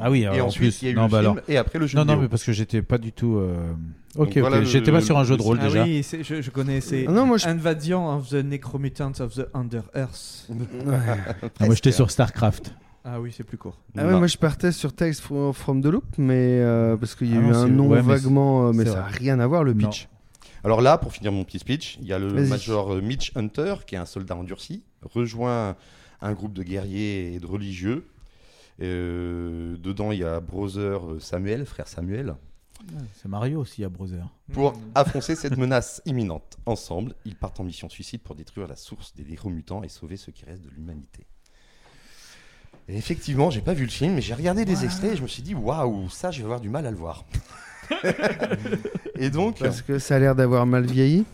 ah oui, et alors, en ensuite, plus. il y a eu non, le bah film, alors. et après le jeu Non, non, vidéo. mais parce que j'étais pas du tout. euh, Ok, Donc voilà J'étais pas sur un jeu de rôle Ah déjà. oui, je, je connais, c'est Ah non, moi, je- Invasion of the Necromutants of the Under Earth. Ah, moi j'étais sur StarCraft. Ah oui, c'est plus court. Ah ouais, moi je partais sur Tales from, the Loop, mais euh, parce qu'il y a Ah eu non, un nom ouais, vaguement, euh, mais ça n'a rien à voir le Non. pitch. Alors là, pour finir mon petit speech, il y a le major euh, Mitch Hunter, qui est un soldat endurci, rejoint un groupe de guerriers et de religieux. Euh, dedans, il y a brother Samuel, frère Samuel, C'est Mario aussi à Brother. pour affronter cette menace imminente. Ensemble, ils partent en mission suicide pour détruire la source des héros mutants et sauver ce qui reste de l'humanité. Et effectivement, j'ai pas vu le film, mais j'ai regardé des extraits et je me suis dit, waouh, ça, je vais avoir du mal à le voir. et donc, Parce que ça a l'air d'avoir mal vieilli.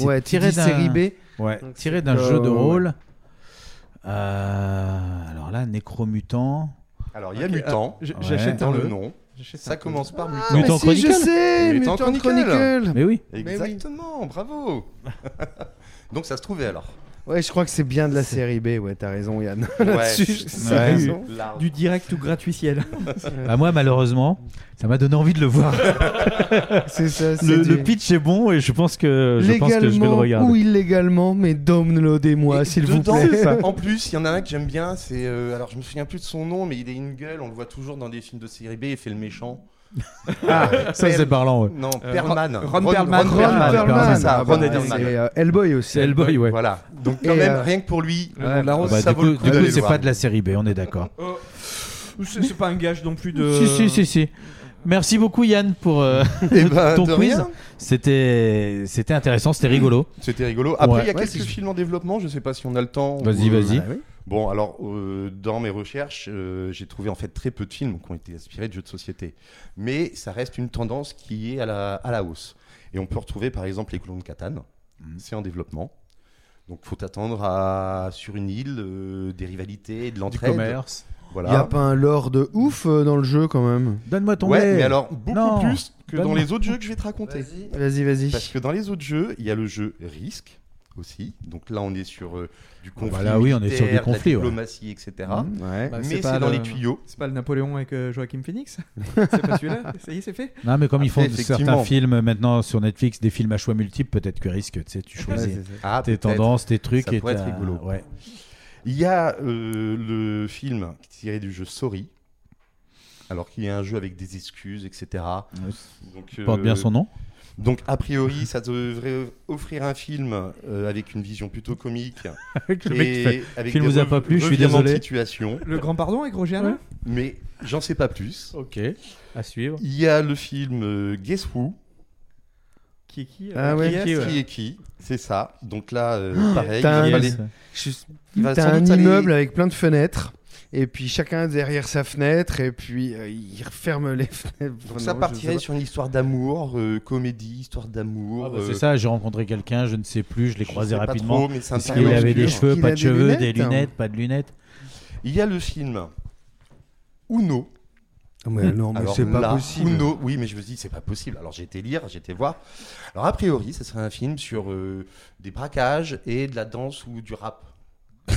Ouais, tiré tiré série B. Ouais, tiré d'un jeu de ouais. rôle. Euh, alors là, Nécromutant. alors il y a Ok, Mutant, euh, Ouais. J'achète dans un le nom. Ça commence par Mutant. Ah, mais Mutant si, je Chronicle sais Mutant Mutant Chronicle. Chronicle. Mais oui. Mais oui. Exactement, bravo. Donc ça se trouvait alors. Ouais, je crois que c'est bien de la série B. Ouais, t'as raison, Yann. Ouais. Là-dessus, t'as raison. Du direct ou gratuitiel. Bah, moi, malheureusement, ça m'a donné envie de le voir. C'est ça. c'est le, du- le pitch est bon et je pense que je, pense que je vais le Légalement regarder. ou illégalement, mais downloadez-moi, Et s'il vous dedans, plaît. En plus, il y en a un que j'aime bien, c'est euh, alors je me souviens plus de son nom, mais il a une gueule, on le voit toujours dans des films de série B, il fait le méchant. Ah, ça c'est parlant. Ouais. Non, Euh, Perlman. Ron- Ron Perlman. Ron Perlman. Perlman. C'est ça, Ah Ron bah, Perlman. C'est euh, Hellboy aussi. C'est Hellboy, ouais. Voilà. Donc quand Et, même, euh, rien que pour lui, la rose. Bah, ça du vaut coup, le coup du coup, d'aller c'est pas de la série B, on est d'accord. Euh, c'est c'est pas un gage non plus de. Si, si, si, si. Merci beaucoup Yann pour euh, Eh ben, ton quiz. C'était, c'était intéressant, c'était rigolo. C'était rigolo. Après, il y a Ouais, quelques films en développement, je sais pas si on a le temps. Vas-y, ou, vas-y. Ah oui. Bon, alors, euh, dans mes recherches, euh, j'ai trouvé en fait très peu de films qui ont été inspirés de jeux de société. Mais ça reste une tendance qui est à la, à la hausse. Et on peut retrouver par exemple les colons de Catane, c'est en développement. Donc, faut attendre à, sur une île euh, des rivalités, de Du l'entraide. commerce. Voilà. Il y a pas un lore de ouf dans le jeu quand même? Donne-moi ton Ouais, lait. mais alors beaucoup Non. plus que dans Donne-moi. les autres jeux que je vais te raconter. Vas-y, vas-y. Parce que dans les autres jeux, il y a le jeu Risque aussi. Donc là, on est sur euh, du conflit. bah là, oui, on est sur du la conflit, ouais. diplomatie, etc. Mmh, ouais. Bah, Mais c'est dans le- les tuyaux. C'est pas le Napoléon avec euh, Joachim Phoenix? C'est pas celui-là? Ça y est, c'est fait? Non, mais comme ils font certains films maintenant sur Netflix, des films à choix multiples, peut-être que risque, tu sais, tu choisis. Ah, tes tendances, tes trucs. Ça et pourrait être rigolo. Ouais. Il y a euh, le film tiré du jeu Sorry. Alors qu'il y a un jeu avec des excuses, etc. Donc, Il porte bien euh, son nom. Donc, a priori, ça devrait offrir un film euh, avec une vision plutôt comique. Avec le mec qui et fait, avec film vous a pas plu, je suis désolé. situation. Le grand pardon avec Roger Mais j'en sais pas plus. Ok, à suivre. Il y a le film euh, Guess Who. Qui est qui Ah euh, ouais. qui Qui, ouais. Qui est qui C'est ça. Donc là, euh, pareil. t'as il un- va aller- Je- il va T'as un doute aller- immeuble avec plein de fenêtres. Et puis chacun derrière sa fenêtre, et puis euh, il referme les fenêtres. Donc Non, ça partirait sur une histoire d'amour, euh, comédie, histoire d'amour. Ah bah, euh, c'est ça, j'ai rencontré quelqu'un, je ne sais plus, je l'ai croisé rapidement. mais Est-ce qu'il avait des cheveux, pas a de cheveux, des lunettes, hein. lunettes, pas de lunettes Il y a le film Uno. Ouais, non, mais c'est pas possible. Uno, oui, mais je me dis c'est pas possible. Alors j'ai été lire, j'ai été voir. Alors a priori, ce serait un film sur euh, des braquages et de la danse ou du rap.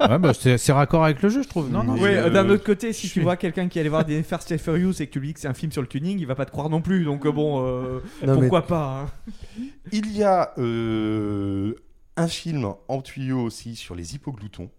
Ouais, bah, c'est c'est raccord avec le jeu, je trouve. Non, non. Euh, d'un autre côté, si tu suis- vois quelqu'un qui allait voir des Fast and Furious et que tu lui dis que c'est un film sur le tuning, il va pas te croire non plus. Donc euh, bon, euh, Non, mais- pourquoi pas hein. Il y a euh, un film en tuyau aussi sur les hypogloutons.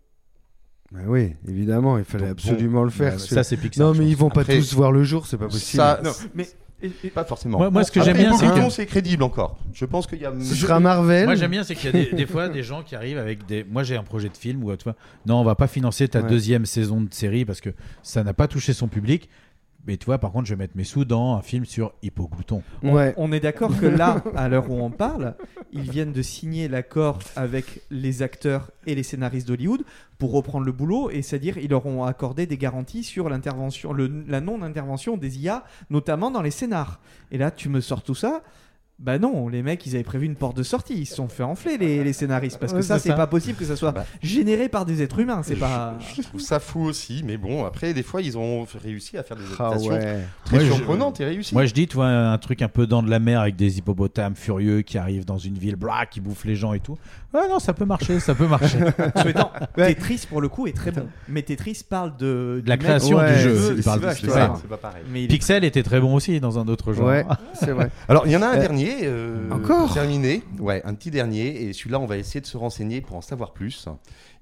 Bah oui, évidemment, il fallait Donc, absolument le faire. Ce- ça, c'est Pixar. non, mais ils vont pas Après, tous voir le jour, c'est pas possible. Ça, Non, mais et- et- pas forcément. Moi- moi, ce que j'aime bien, c'est que- c'est crédible encore. Je pense qu'il y a. Ce sera Marvel. Moi j'aime bien, c'est qu'il y a des, des fois des gens qui arrivent avec des. Moi j'ai un projet de film où tu vois, non, on va pas financer ta Ouais. deuxième saison de série parce que ça n'a pas touché son public. Mais tu vois, par contre, je vais mettre mes sous dans un film sur Hippoglouton. Ouais. on est d'accord que là, à l'heure où on parle, ils viennent de signer l'accord avec les acteurs et les scénaristes d'Hollywood pour reprendre le boulot, et c'est-à-dire ils leur ont accordé des garanties sur l'intervention, le- la non-intervention des IA, notamment dans les scénars. Et là, tu me sors tout ça. Bah non, les mecs, ils avaient prévu une porte de sortie, ils se sont fait enfler les, les scénaristes parce que Ouais, ça, c'est pas possible que ça soit Bah. généré par des êtres humains, c'est pas. Je trouve ça fou aussi, mais bon, après, des fois, ils ont réussi à faire des Ah adaptations ouais. très Moi, je- surprenantes et réussies. Moi je dis, tu vois, un truc un peu dans de la mer avec des hippopotames furieux qui arrivent dans une ville, blah, qui bouffent les gens et tout. Ouais, non, ça peut marcher, ça peut marcher. Souhaitant. Ouais. Tetris pour le coup est très bon, mais Tetris parle de, De la création du jeu, il parle de- c'est pas pareil. Mais Pixel était très bon aussi dans un autre genre. Ouais, c'est vrai. Alors, il y en a un Euh, dernier. euh, encore pour Terminé. Ouais, un petit dernier. Et celui-là, on va essayer de se renseigner pour en savoir plus.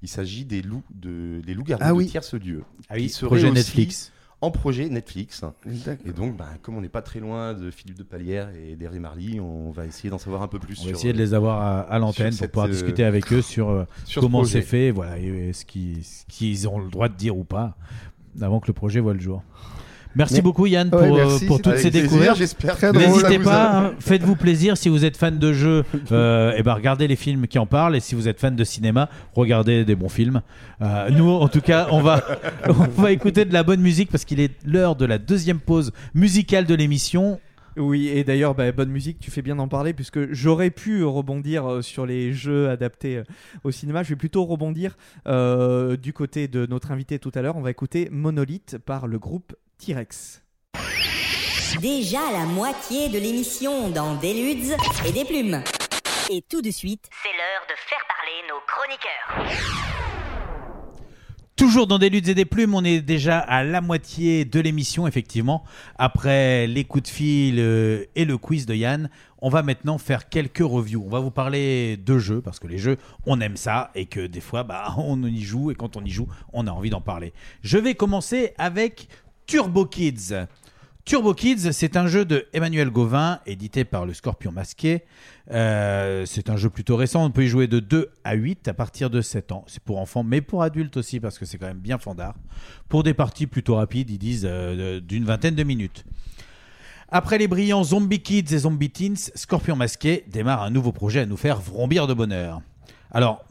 Il s'agit des loups de, des loups-garous Ah de tierce lieu. Ah oui, projet aussi Netflix. En projet Netflix. Et donc, bah, comme on n'est pas très loin de Philippe de Palière et d'Hervé Marly, on va essayer d'en savoir un peu plus On va sur. essayer de les avoir à, à l'antenne pour cette, pouvoir euh, discuter avec eux sur, euh, sur comment c'est fait, voilà, et, et ce qu'ils ce qu'ils ont le droit de dire ou pas, avant que le projet voit le jour. Merci Mais- beaucoup Yann pour, Ouais, euh, merci, pour toutes Avec ces plaisir, découvertes. J'espère. N'hésitez pas, hein, faites-vous plaisir si vous êtes fan de jeux, euh, et ben regardez les films qui en parlent, et si vous êtes fan de cinéma, regardez des bons films. Euh, nous, en tout cas, on va, on va écouter de la bonne musique parce qu'il est l'heure de la deuxième pause musicale de l'émission. Oui, et d'ailleurs, bah, bonne musique, tu fais bien d'en parler, puisque j'aurais pu rebondir sur les jeux adaptés au cinéma. Je vais plutôt rebondir euh, du côté de notre invité tout à l'heure. On va écouter Monolith par le groupe T-Rex. Déjà la moitié de l'émission dans des ludes et des plumes. Et tout de suite, c'est l'heure de faire parler nos chroniqueurs. Toujours dans des luttes et des plumes, on est déjà à la moitié de l'émission, effectivement. Après les coups de fil euh, et le quiz de Yann, on va maintenant faire quelques reviews. On va vous parler de jeux, parce que les jeux, on aime ça, et que des fois, bah, on y joue, et quand on y joue, on a envie d'en parler. Je vais commencer avec Turbo Kids. Turbo Kids, c'est un jeu de Emmanuel Gauvin, édité par le Scorpion Masqué. Euh, c'est un jeu plutôt récent, on peut y jouer de 2 à 8 à partir de 7 ans. C'est pour enfants, mais pour adultes aussi, parce que c'est quand même bien fandard. Pour des parties plutôt rapides, ils disent euh, d'une vingtaine de minutes. Après les brillants Zombie Kids et Zombie Teens, Scorpion Masqué démarre un nouveau projet à nous faire vrombir de bonheur. Alors,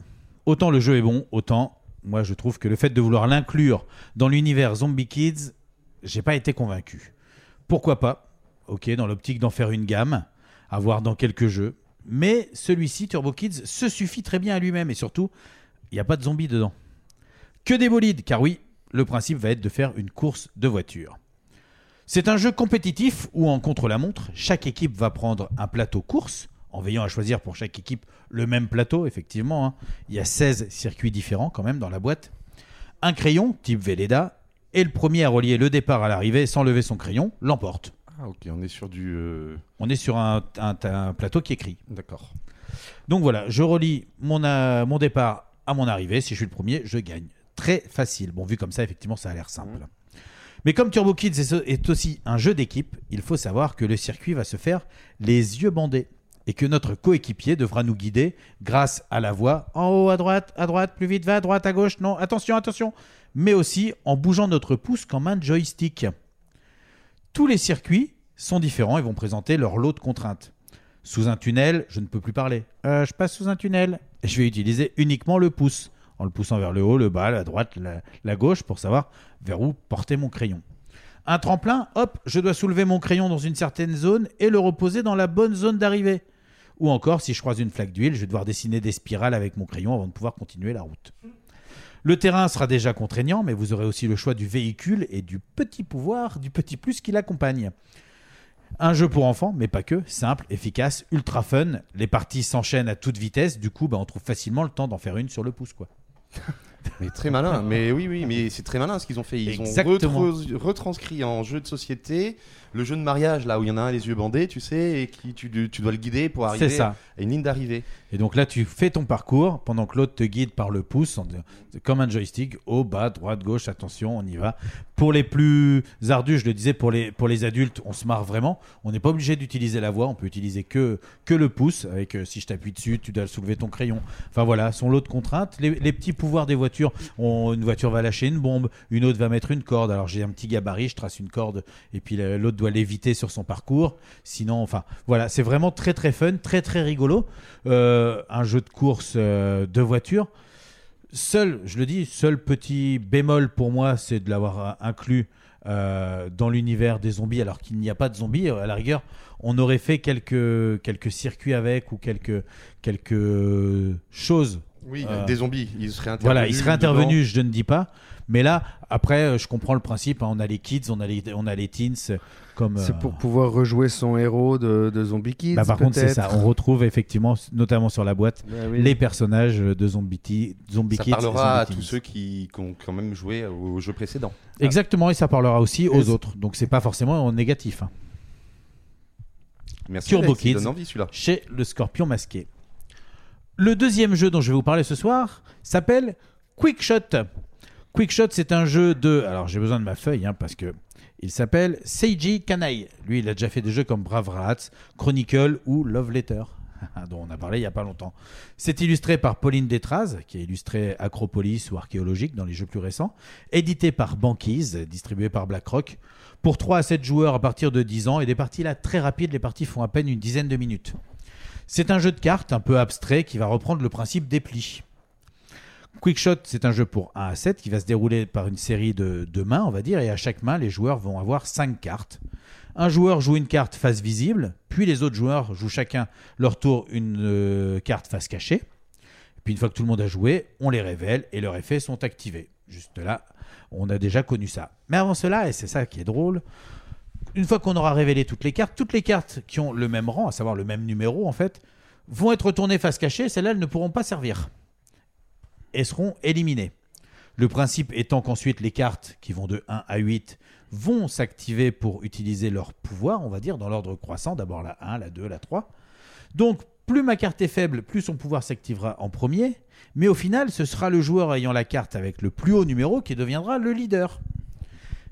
autant le jeu est bon, autant moi je trouve que le fait de vouloir l'inclure dans l'univers Zombie Kids, j'ai pas été convaincu. Pourquoi pas? Ok, dans l'optique d'en faire une gamme, à voir dans quelques jeux. Mais celui-ci, Turbo Kids, se suffit très bien à lui-même et surtout, il n'y a pas de zombies dedans. Que des bolides, car oui, le principe va être de faire une course de voiture. C'est un jeu compétitif où en contre-la-montre, chaque équipe va prendre un plateau course, en veillant à choisir pour chaque équipe le même plateau, effectivement. hein. Il y a 16 circuits différents quand même dans la boîte. Un crayon, type Velleda, et le premier à relier le départ à l'arrivée sans lever son crayon, l'emporte. Ah, ok, on est sur du. euh, On est sur un, un- un plateau qui écrit. D'accord. Donc voilà, je relie mon, euh, mon départ à mon arrivée. Si je suis le premier, je gagne. Très facile. Bon, vu comme ça, effectivement, ça a l'air simple. Mais comme Turbo Kids est, est aussi un jeu d'équipe, il faut savoir que le circuit va se faire les yeux bandés et que notre coéquipier devra nous guider grâce à la voix en haut à droite, à droite, plus vite, va à droite, à gauche, non, attention, attention, mais aussi en bougeant notre pouce comme un joystick. Tous les circuits sont différents et vont présenter leur lot de contraintes. Sous un tunnel, je ne peux plus parler. Euh, je passe sous un tunnel. Je vais utiliser uniquement le pouce, en le poussant vers le haut, le bas, la droite, la, la gauche, pour savoir vers où porter mon crayon. Un tremplin, hop, je dois soulever mon crayon dans une certaine zone et le reposer dans la bonne zone d'arrivée. Ou encore, si je croise une flaque d'huile, je vais devoir dessiner des spirales avec mon crayon avant de pouvoir continuer la route. Le terrain sera déjà contraignant, mais vous aurez aussi le choix du véhicule et du petit pouvoir, du petit plus qui l'accompagne. Un jeu pour enfants, mais pas que, simple, efficace, ultra fun. Les parties s'enchaînent à toute vitesse, du coup, bah, on trouve facilement le temps d'en faire une sur le pouce, quoi. Mais très malin. mais oui, oui, mais c'est très malin ce qu'ils ont fait. Ils Exactement. ont retranscrit en jeu de société le jeu de mariage, là où il y en a un les yeux bandés, tu sais, et qui tu, tu dois le guider pour arriver ça. à une ligne d'arrivée. Et donc là, tu fais ton parcours pendant que l'autre te guide par le pouce, en- comme un joystick, haut, bas, droite, gauche, attention, on y va. Pour les plus ardus, je le disais, pour les, pour les adultes, on se marre vraiment. On n'est pas obligé d'utiliser la voix, on peut utiliser que, que le pouce, avec euh, si je t'appuie dessus, tu dois soulever ton crayon. Enfin voilà, son lot de contraintes. Les, petits pouvoirs des voitures, une voiture va lâcher une bombe, une autre va mettre une corde. Alors j'ai un petit gabarit, je trace une corde, et puis la- l'autre doit l'éviter sur son parcours. Sinon, enfin voilà, c'est vraiment très très fun, très très rigolo. Euh, un jeu de course euh, de voiture. Seul, je le dis, seul petit bémol pour moi, c'est de l'avoir inclus euh, dans l'univers des zombies, alors qu'il n'y a pas de zombies. À la rigueur, on aurait fait quelques, quelques circuits avec ou quelques, quelques choses. Oui, Euh, des zombies. Ils seraient intervenus. Voilà, il serait dedans. intervenu, je ne dis pas. Mais là, après, euh, je comprends le principe. hein, on a les kids, on a les, on a les teens. Comme, C'est euh, pour pouvoir rejouer son héros de, de Zombie Kids. bah, par contre, c'est ça. On retrouve effectivement, notamment sur la boîte, Bah oui. les personnages de Zombie, Ti- Zombie Ça Kids. et parlera à tous ceux qui, qui ont quand même joué au jeu précédent. Exactement, et ça parlera aussi aux Et- autres. Donc c'est pas forcément en négatif. hein. Merci. Turbo Kids donne envie celui-là. chez le Scorpion masqué. Le deuxième jeu dont je vais vous parler ce soir s'appelle Quick Shot. Quickshot, c'est un jeu de. Alors j'ai besoin de ma feuille hein, parce que il s'appelle Seiji Kanai. Lui, il a déjà fait des jeux comme Brave Rats, Chronicle ou Love Letter, dont on a parlé il y a pas longtemps. C'est illustré par Pauline Détraz, qui a illustré Acropolis ou Archéologique dans les jeux plus récents. Édité par Banquise, distribué par BlackRock. Pour 3 à 7 joueurs à partir de 10 ans et des parties là très rapides, les parties font à peine une dizaine de minutes. C'est un jeu de cartes un peu abstrait qui va reprendre le principe des plis. Quickshot, c'est un jeu pour 1 à 7 qui va se dérouler par une série de, mains, on va dire, et à chaque main, les joueurs vont avoir 5 cartes. Un joueur joue une carte face visible, puis les autres joueurs jouent chacun leur tour une euh, carte face cachée. Puis une fois que tout le monde a joué, on les révèle et leurs effets sont activés. Juste là, on a déjà connu ça. Mais avant cela, et c'est ça qui est drôle, une fois qu'on aura révélé toutes les cartes, toutes les cartes qui ont le même rang, à savoir le même numéro en fait, vont être retournées face cachée. Celles-là, elles ne pourront pas servir et seront éliminées. Le principe étant qu'ensuite les cartes qui vont de 1 à 8 vont s'activer pour utiliser leur pouvoir, on va dire, dans l'ordre croissant, d'abord la 1, la 2, la 3. Donc plus ma carte est faible, plus son pouvoir s'activera en premier, mais au final ce sera le joueur ayant la carte avec le plus haut numéro qui deviendra le leader.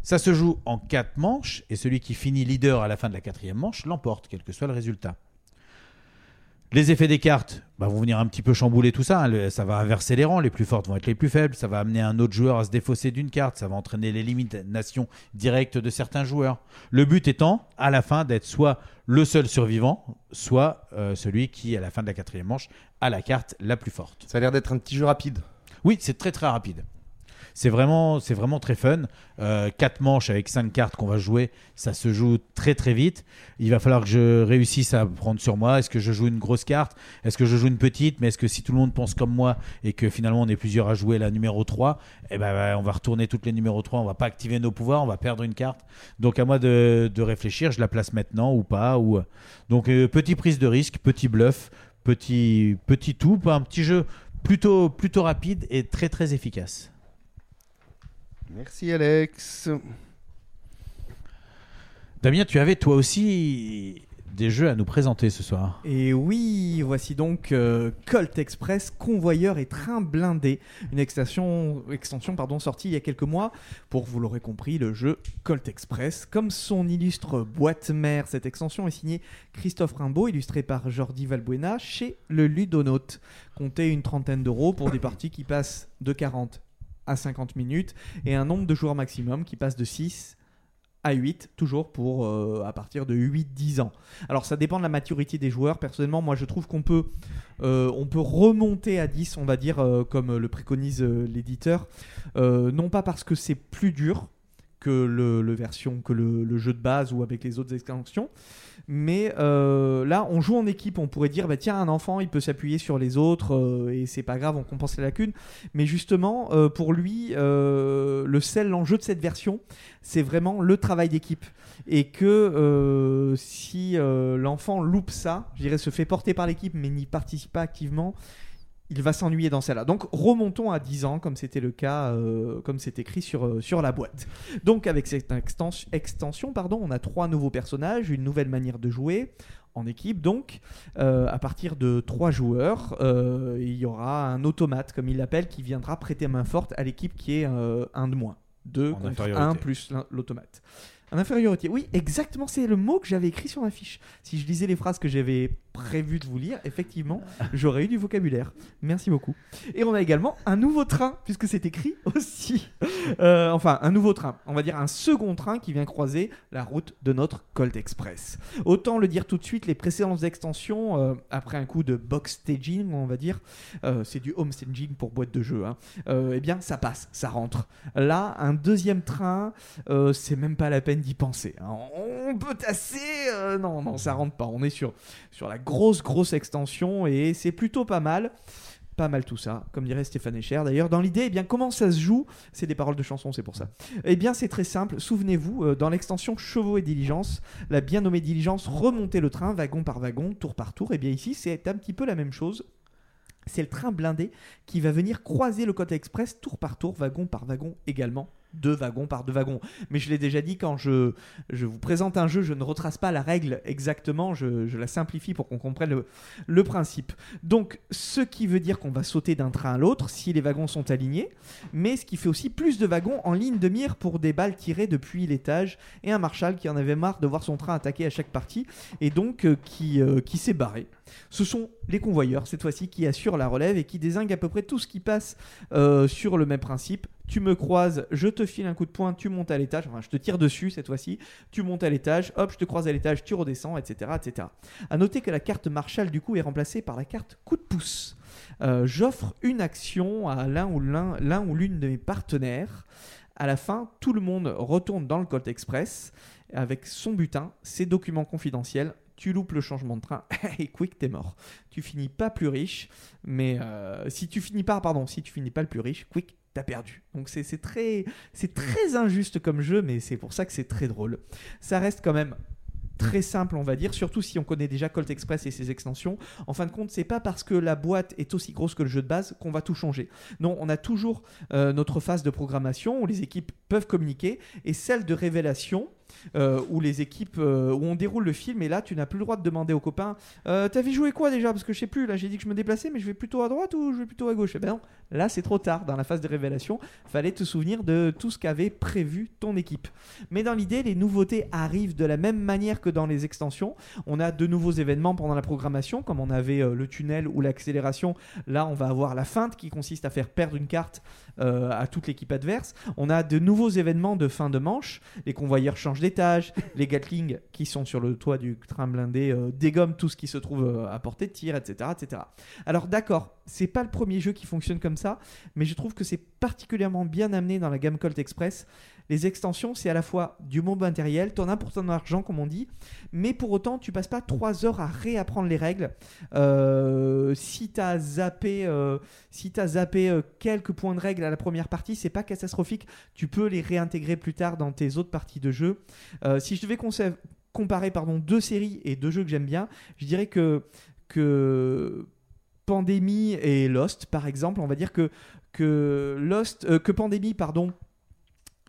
Ça se joue en 4 manches, et celui qui finit leader à la fin de la quatrième manche l'emporte, quel que soit le résultat. Les effets des cartes bah, vont venir un petit peu chambouler tout ça. hein. Le- Ça va inverser les rangs. Les plus fortes vont être les plus faibles. Ça va amener un autre joueur à se défausser d'une carte. Ça va entraîner l'élimination directe de certains joueurs. Le but étant, à la fin, d'être soit le seul survivant, soit euh, celui qui, à la fin de la quatrième manche, a la carte la plus forte. Ça a l'air d'être un petit jeu rapide. Oui, c'est très très rapide. C'est vraiment, c'est vraiment très fun. Euh, quatre manches avec cinq cartes qu'on va jouer, ça se joue très très vite. Il va falloir que je réussisse à prendre sur moi. Est-ce que je joue une grosse carte? Est-ce que je joue une petite? Mais est-ce que si tout le monde pense comme moi et que finalement on est plusieurs à jouer la numéro 3, eh ben, on va retourner toutes les numéros 3, on va pas activer nos pouvoirs, on va perdre une carte. Donc à moi de, réfléchir, je la place maintenant ou pas. Ou... Donc euh, petit prise de risque, petit bluff, petit, petit tout, un petit jeu plutôt, plutôt rapide et très très efficace. Merci Alex. Damien, tu avais toi aussi des jeux à nous présenter ce soir. Et oui, voici donc euh, Colt Express, convoyeur et train blindé, une extension, extension pardon, sortie il y a quelques mois pour, vous l'aurez compris, le jeu Colt Express. Comme son illustre boîte mère, cette extension est signée Christophe Rimbaud, illustré par Jordi Valbuena chez le Ludonaute. Comptez une trentaine d'euros pour des parties qui passent de 40 à 50 minutes et un nombre de joueurs maximum qui passe de 6 à 8, toujours pour euh, à partir de 8-10 ans. Alors ça dépend de la maturité des joueurs. Personnellement, moi je trouve qu'on peut, euh, on peut remonter à 10, on va dire, euh, comme le préconise l'éditeur. Non pas parce que c'est plus dur que le, version, que le, jeu de base ou avec les autres extensions. Mais euh, là, on joue en équipe. On pourrait dire, bah, tiens, un enfant, il peut s'appuyer sur les autres euh, et c'est pas grave, on compense les lacunes. Mais justement, euh, pour lui, euh, le sel, l'enjeu de cette version, c'est vraiment le travail d'équipe. Et que si l'enfant loupe ça, je dirais, se fait porter par l'équipe mais n'y participe pas activement, il va s'ennuyer dans celle-là. Donc remontons à 10 ans, comme c'était le cas, euh, comme c'est écrit sur, euh, sur la boîte. Donc avec cette extens- extension, pardon, on a trois nouveaux personnages, une nouvelle manière de jouer en équipe. Donc euh, à partir de trois joueurs, il y aura un automate, comme il l'appelle, qui viendra prêter main forte à l'équipe qui est un de moins. Deux En contre infériorité. un plus l'in- l'automate. En infériorité. Oui, exactement, c'est le mot que j'avais écrit sur ma fiche. Si je lisais les phrases que j'avais prévu de vous lire, effectivement, j'aurais eu du vocabulaire. Merci beaucoup. Et on a également un nouveau train, puisque c'est écrit aussi. Euh, enfin, un nouveau train. On va dire un second train qui vient croiser la route de notre Colt Express. Autant le dire tout de suite, les précédentes extensions, euh, après un coup de box staging, on va dire, euh, c'est du home staging pour boîte de jeu, hein, eh bien ça passe, ça rentre. Là, un deuxième train, c'est même pas la peine d'y penser. hein. On peut tasser, non, non, ça rentre pas. On est sur, sur la grosse, grosse extension et c'est plutôt pas mal. Pas mal tout ça, comme dirait Stéphane Echer. D'ailleurs, dans l'idée, eh bien, comment ça se joue C'est des paroles de chansons, c'est pour ça. Eh bien, c'est très simple. Souvenez-vous, euh, dans l'extension Chevaux et Diligence, la bien nommée Diligence remontait le train wagon par wagon, tour par tour. Et bien ici, c'est un petit peu la même chose. C'est le train blindé qui va venir croiser le Côte Express tour par tour, wagon par wagon également, deux wagons par deux wagons. Mais je l'ai déjà dit, quand je, je vous présente un jeu, je ne retrace pas la règle exactement, je, je la simplifie pour qu'on comprenne le, le principe. Donc, ce qui veut dire qu'on va sauter d'un train à l'autre si les wagons sont alignés, mais ce qui fait aussi plus de wagons en ligne de mire pour des balles tirées depuis l'étage et un marshal qui en avait marre de voir son train attaqué à chaque partie et donc euh, qui, euh, qui s'est barré. Ce sont les convoyeurs, cette fois-ci, qui assurent la relève et qui désinguent à peu près tout ce qui passe euh, sur le même principe. Tu me croises, je te file un coup de poing, tu montes à l'étage, enfin je te tire dessus cette fois-ci, tu montes à l'étage, hop, je te croise à l'étage, tu redescends, etc. etc. À noter que la carte Marshall du coup est remplacée par la carte coup de pouce. Euh, J'offre une action à l'un ou l'un ou l'une de mes partenaires. À la fin, tout le monde retourne dans le Colt Express avec son butin, ses documents confidentiels. Tu loupes le changement de train et quick, t'es mort. Tu finis pas plus riche, mais euh, si tu finis pas, pardon, si tu finis pas le plus riche, quick, t'as perdu. Donc c'est très injuste comme jeu, mais c'est pour ça que c'est très drôle. Ça reste quand même très simple, on va dire, surtout si on connaît déjà Colt Express et ses extensions. En fin de compte, c'est pas parce que la boîte est aussi grosse que le jeu de base qu'on va tout changer. Non, on a toujours euh, notre phase de programmation où les équipes peuvent communiquer et celle de révélation. Euh, où les équipes euh, où on déroule le film et là tu n'as plus le droit de demander aux copains euh, t'avais joué quoi déjà? Parce que je sais plus là j'ai dit que je me déplaçais mais je vais plutôt à droite ou je vais plutôt à gauche? Eh ben non là c'est trop tard dans la phase de révélation fallait te souvenir de tout ce qu'avait prévu ton équipe mais dans l'idée, les nouveautés arrivent de la même manière que dans les extensions. On a de nouveaux événements pendant la programmation, comme on avait euh, le tunnel ou l'accélération. Là, on va avoir la feinte qui consiste à faire perdre une carte euh, à toute l'équipe adverse. On a de nouveaux événements de fin de manche. Les convoyeurs changent d'étage. les Gatling qui sont sur le toit du train blindé euh, dégomment tout ce qui se trouve euh, à portée de tir, etc. etc. Alors d'accord, c'est pas le premier jeu qui fonctionne comme ça, mais je trouve que c'est particulièrement bien amené dans la gamme Colt Express. Les extensions, c'est à la fois du bon matériel, t'en as argent, comme on dit, mais pour autant, tu passes pas 3 heures à réapprendre les règles. Euh, si t'as zappé, euh, t'as zappé euh, quelques points de règles à la première partie, c'est pas catastrophique. Tu peux les réintégrer plus tard dans tes autres parties de jeu. Si je devais comparer pardon, deux séries et deux jeux que j'aime bien, je dirais que, que Pandémie et Lost, par exemple, on va dire que, Lost, que Pandémie, pardon,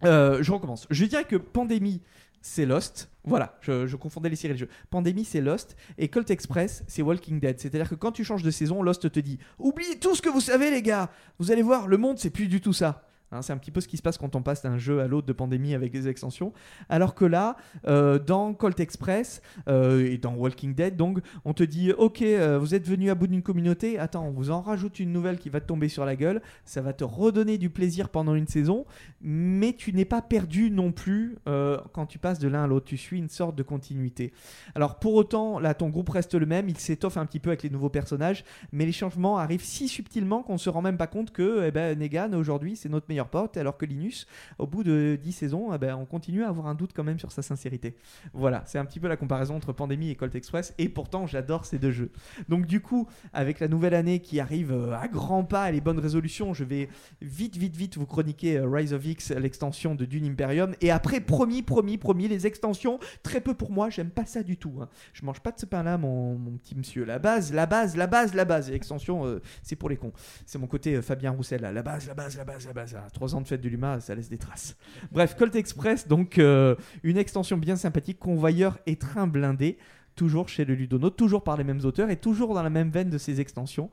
euh, je recommence. Je dirais que Pandémie, c'est Lost. Voilà, je, confondais les séries et les jeux. Pandémie, c'est Lost. Et Colt Express, c'est Walking Dead. C'est-à-dire que quand tu changes de saison, Lost te dit Oubliez tout ce que vous savez, les gars Vous allez voir, le monde, c'est plus du tout ça. Hein, c'est un petit peu ce qui se passe quand on passe d'un jeu à l'autre de pandémie avec des extensions. Alors que là, euh, dans Colt Express euh, et dans Walking Dead, donc, on te dit Ok, euh, vous êtes venu à bout d'une communauté, attends, on vous en rajoute une nouvelle qui va te tomber sur la gueule. Ça va te redonner du plaisir pendant une saison, mais tu n'es pas perdu non plus quand tu passes de l'un à l'autre. Tu suis une sorte de continuité. Alors pour autant, là, ton groupe reste le même, il s'étoffe un petit peu avec les nouveaux personnages, mais les changements arrivent si subtilement qu'on se rend même pas compte que eh ben, Negan aujourd'hui c'est notre meilleur pote, alors que Linus, au bout de 10 saisons, eh ben, on continue à avoir un doute quand même sur sa sincérité. Voilà, c'est un petit peu la comparaison entre Pandémie et Colt Express, et pourtant j'adore ces deux jeux. Donc du coup, avec la nouvelle année qui arrive euh, à grands pas et les bonnes résolutions, je vais vite, vite, vite vous chroniquer euh, Rise of X, l'extension de Dune Imperium, et après, promis, promis, promis, les extensions, très peu pour moi, j'aime pas ça du tout. hein. Je mange pas de ce pain-là, mon, mon petit monsieur. La base, la base, la base, la base. Et l'extension, euh, c'est pour les cons. C'est mon côté euh, Fabien Roussel, là. la base, la base, la base, la base. Trois ans de fête de l'UMA, ça laisse des traces. Bref, Colt Express, donc euh, une extension bien sympathique, convoyeur et train blindé, toujours chez le Ludono, toujours par les mêmes auteurs et toujours dans la même veine de ces extensions.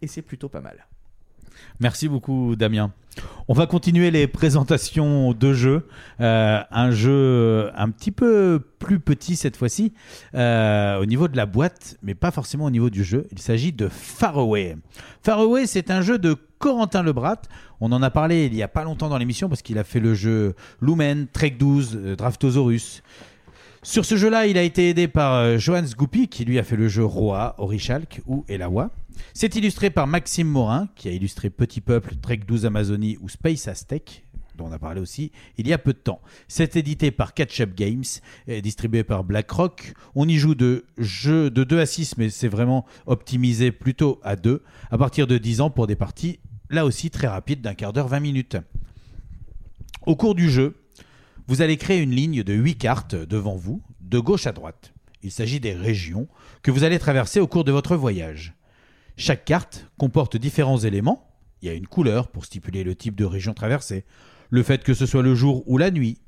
Et c'est plutôt pas mal. Merci beaucoup, Damien. On va continuer les présentations de jeux. Euh, un jeu un petit peu plus petit cette fois-ci, euh, au niveau de la boîte, mais pas forcément au niveau du jeu. Il s'agit de Faraway. Faraway, c'est un jeu de Corentin Lebrat. On en a parlé il y a pas longtemps dans l'émission parce qu'il a fait le jeu Lumen, Trek 12, euh, Draftosaurus. Sur ce jeu-là, il a été aidé par euh, Johan Sgoupy, qui lui a fait le jeu Roa, Orichalk ou Elawa. C'est illustré par Maxime Morin, qui a illustré Petit Peuple, Trek 12 Amazonie ou Space Aztec, dont on a parlé aussi il y a peu de temps. C'est édité par Catch-Up Games, et distribué par BlackRock. On y joue de jeux de 2 à 6, mais c'est vraiment optimisé plutôt à 2, à partir de 10 ans pour des parties, là aussi très rapides, d'un quart d'heure, 20 minutes. Au cours du jeu, vous allez créer une ligne de 8 cartes devant vous, de gauche à droite. Il s'agit des régions que vous allez traverser au cours de votre voyage. Chaque carte comporte différents éléments. Il y a une couleur pour stipuler le type de région traversée, le fait que ce soit le jour ou la nuit.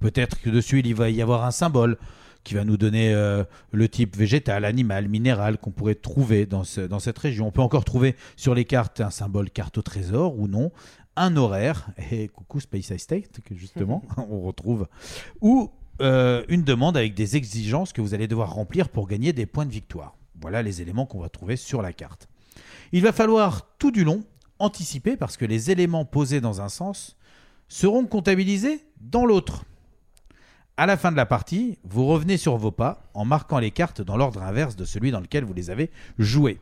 Peut-être que dessus il va y avoir un symbole qui va nous donner euh, le type végétal, animal, minéral qu'on pourrait trouver dans, ce- dans cette région. On peut encore trouver sur les cartes un symbole carte au trésor ou non, un horaire, et coucou Space State, que justement on retrouve, ou euh, une demande avec des exigences que vous allez devoir remplir pour gagner des points de victoire. Voilà les éléments qu'on va trouver sur la carte. Il va falloir tout du long anticiper parce que les éléments posés dans un sens seront comptabilisés dans l'autre. À la fin de la partie, vous revenez sur vos pas en marquant les cartes dans l'ordre inverse de celui dans lequel vous les avez jouées.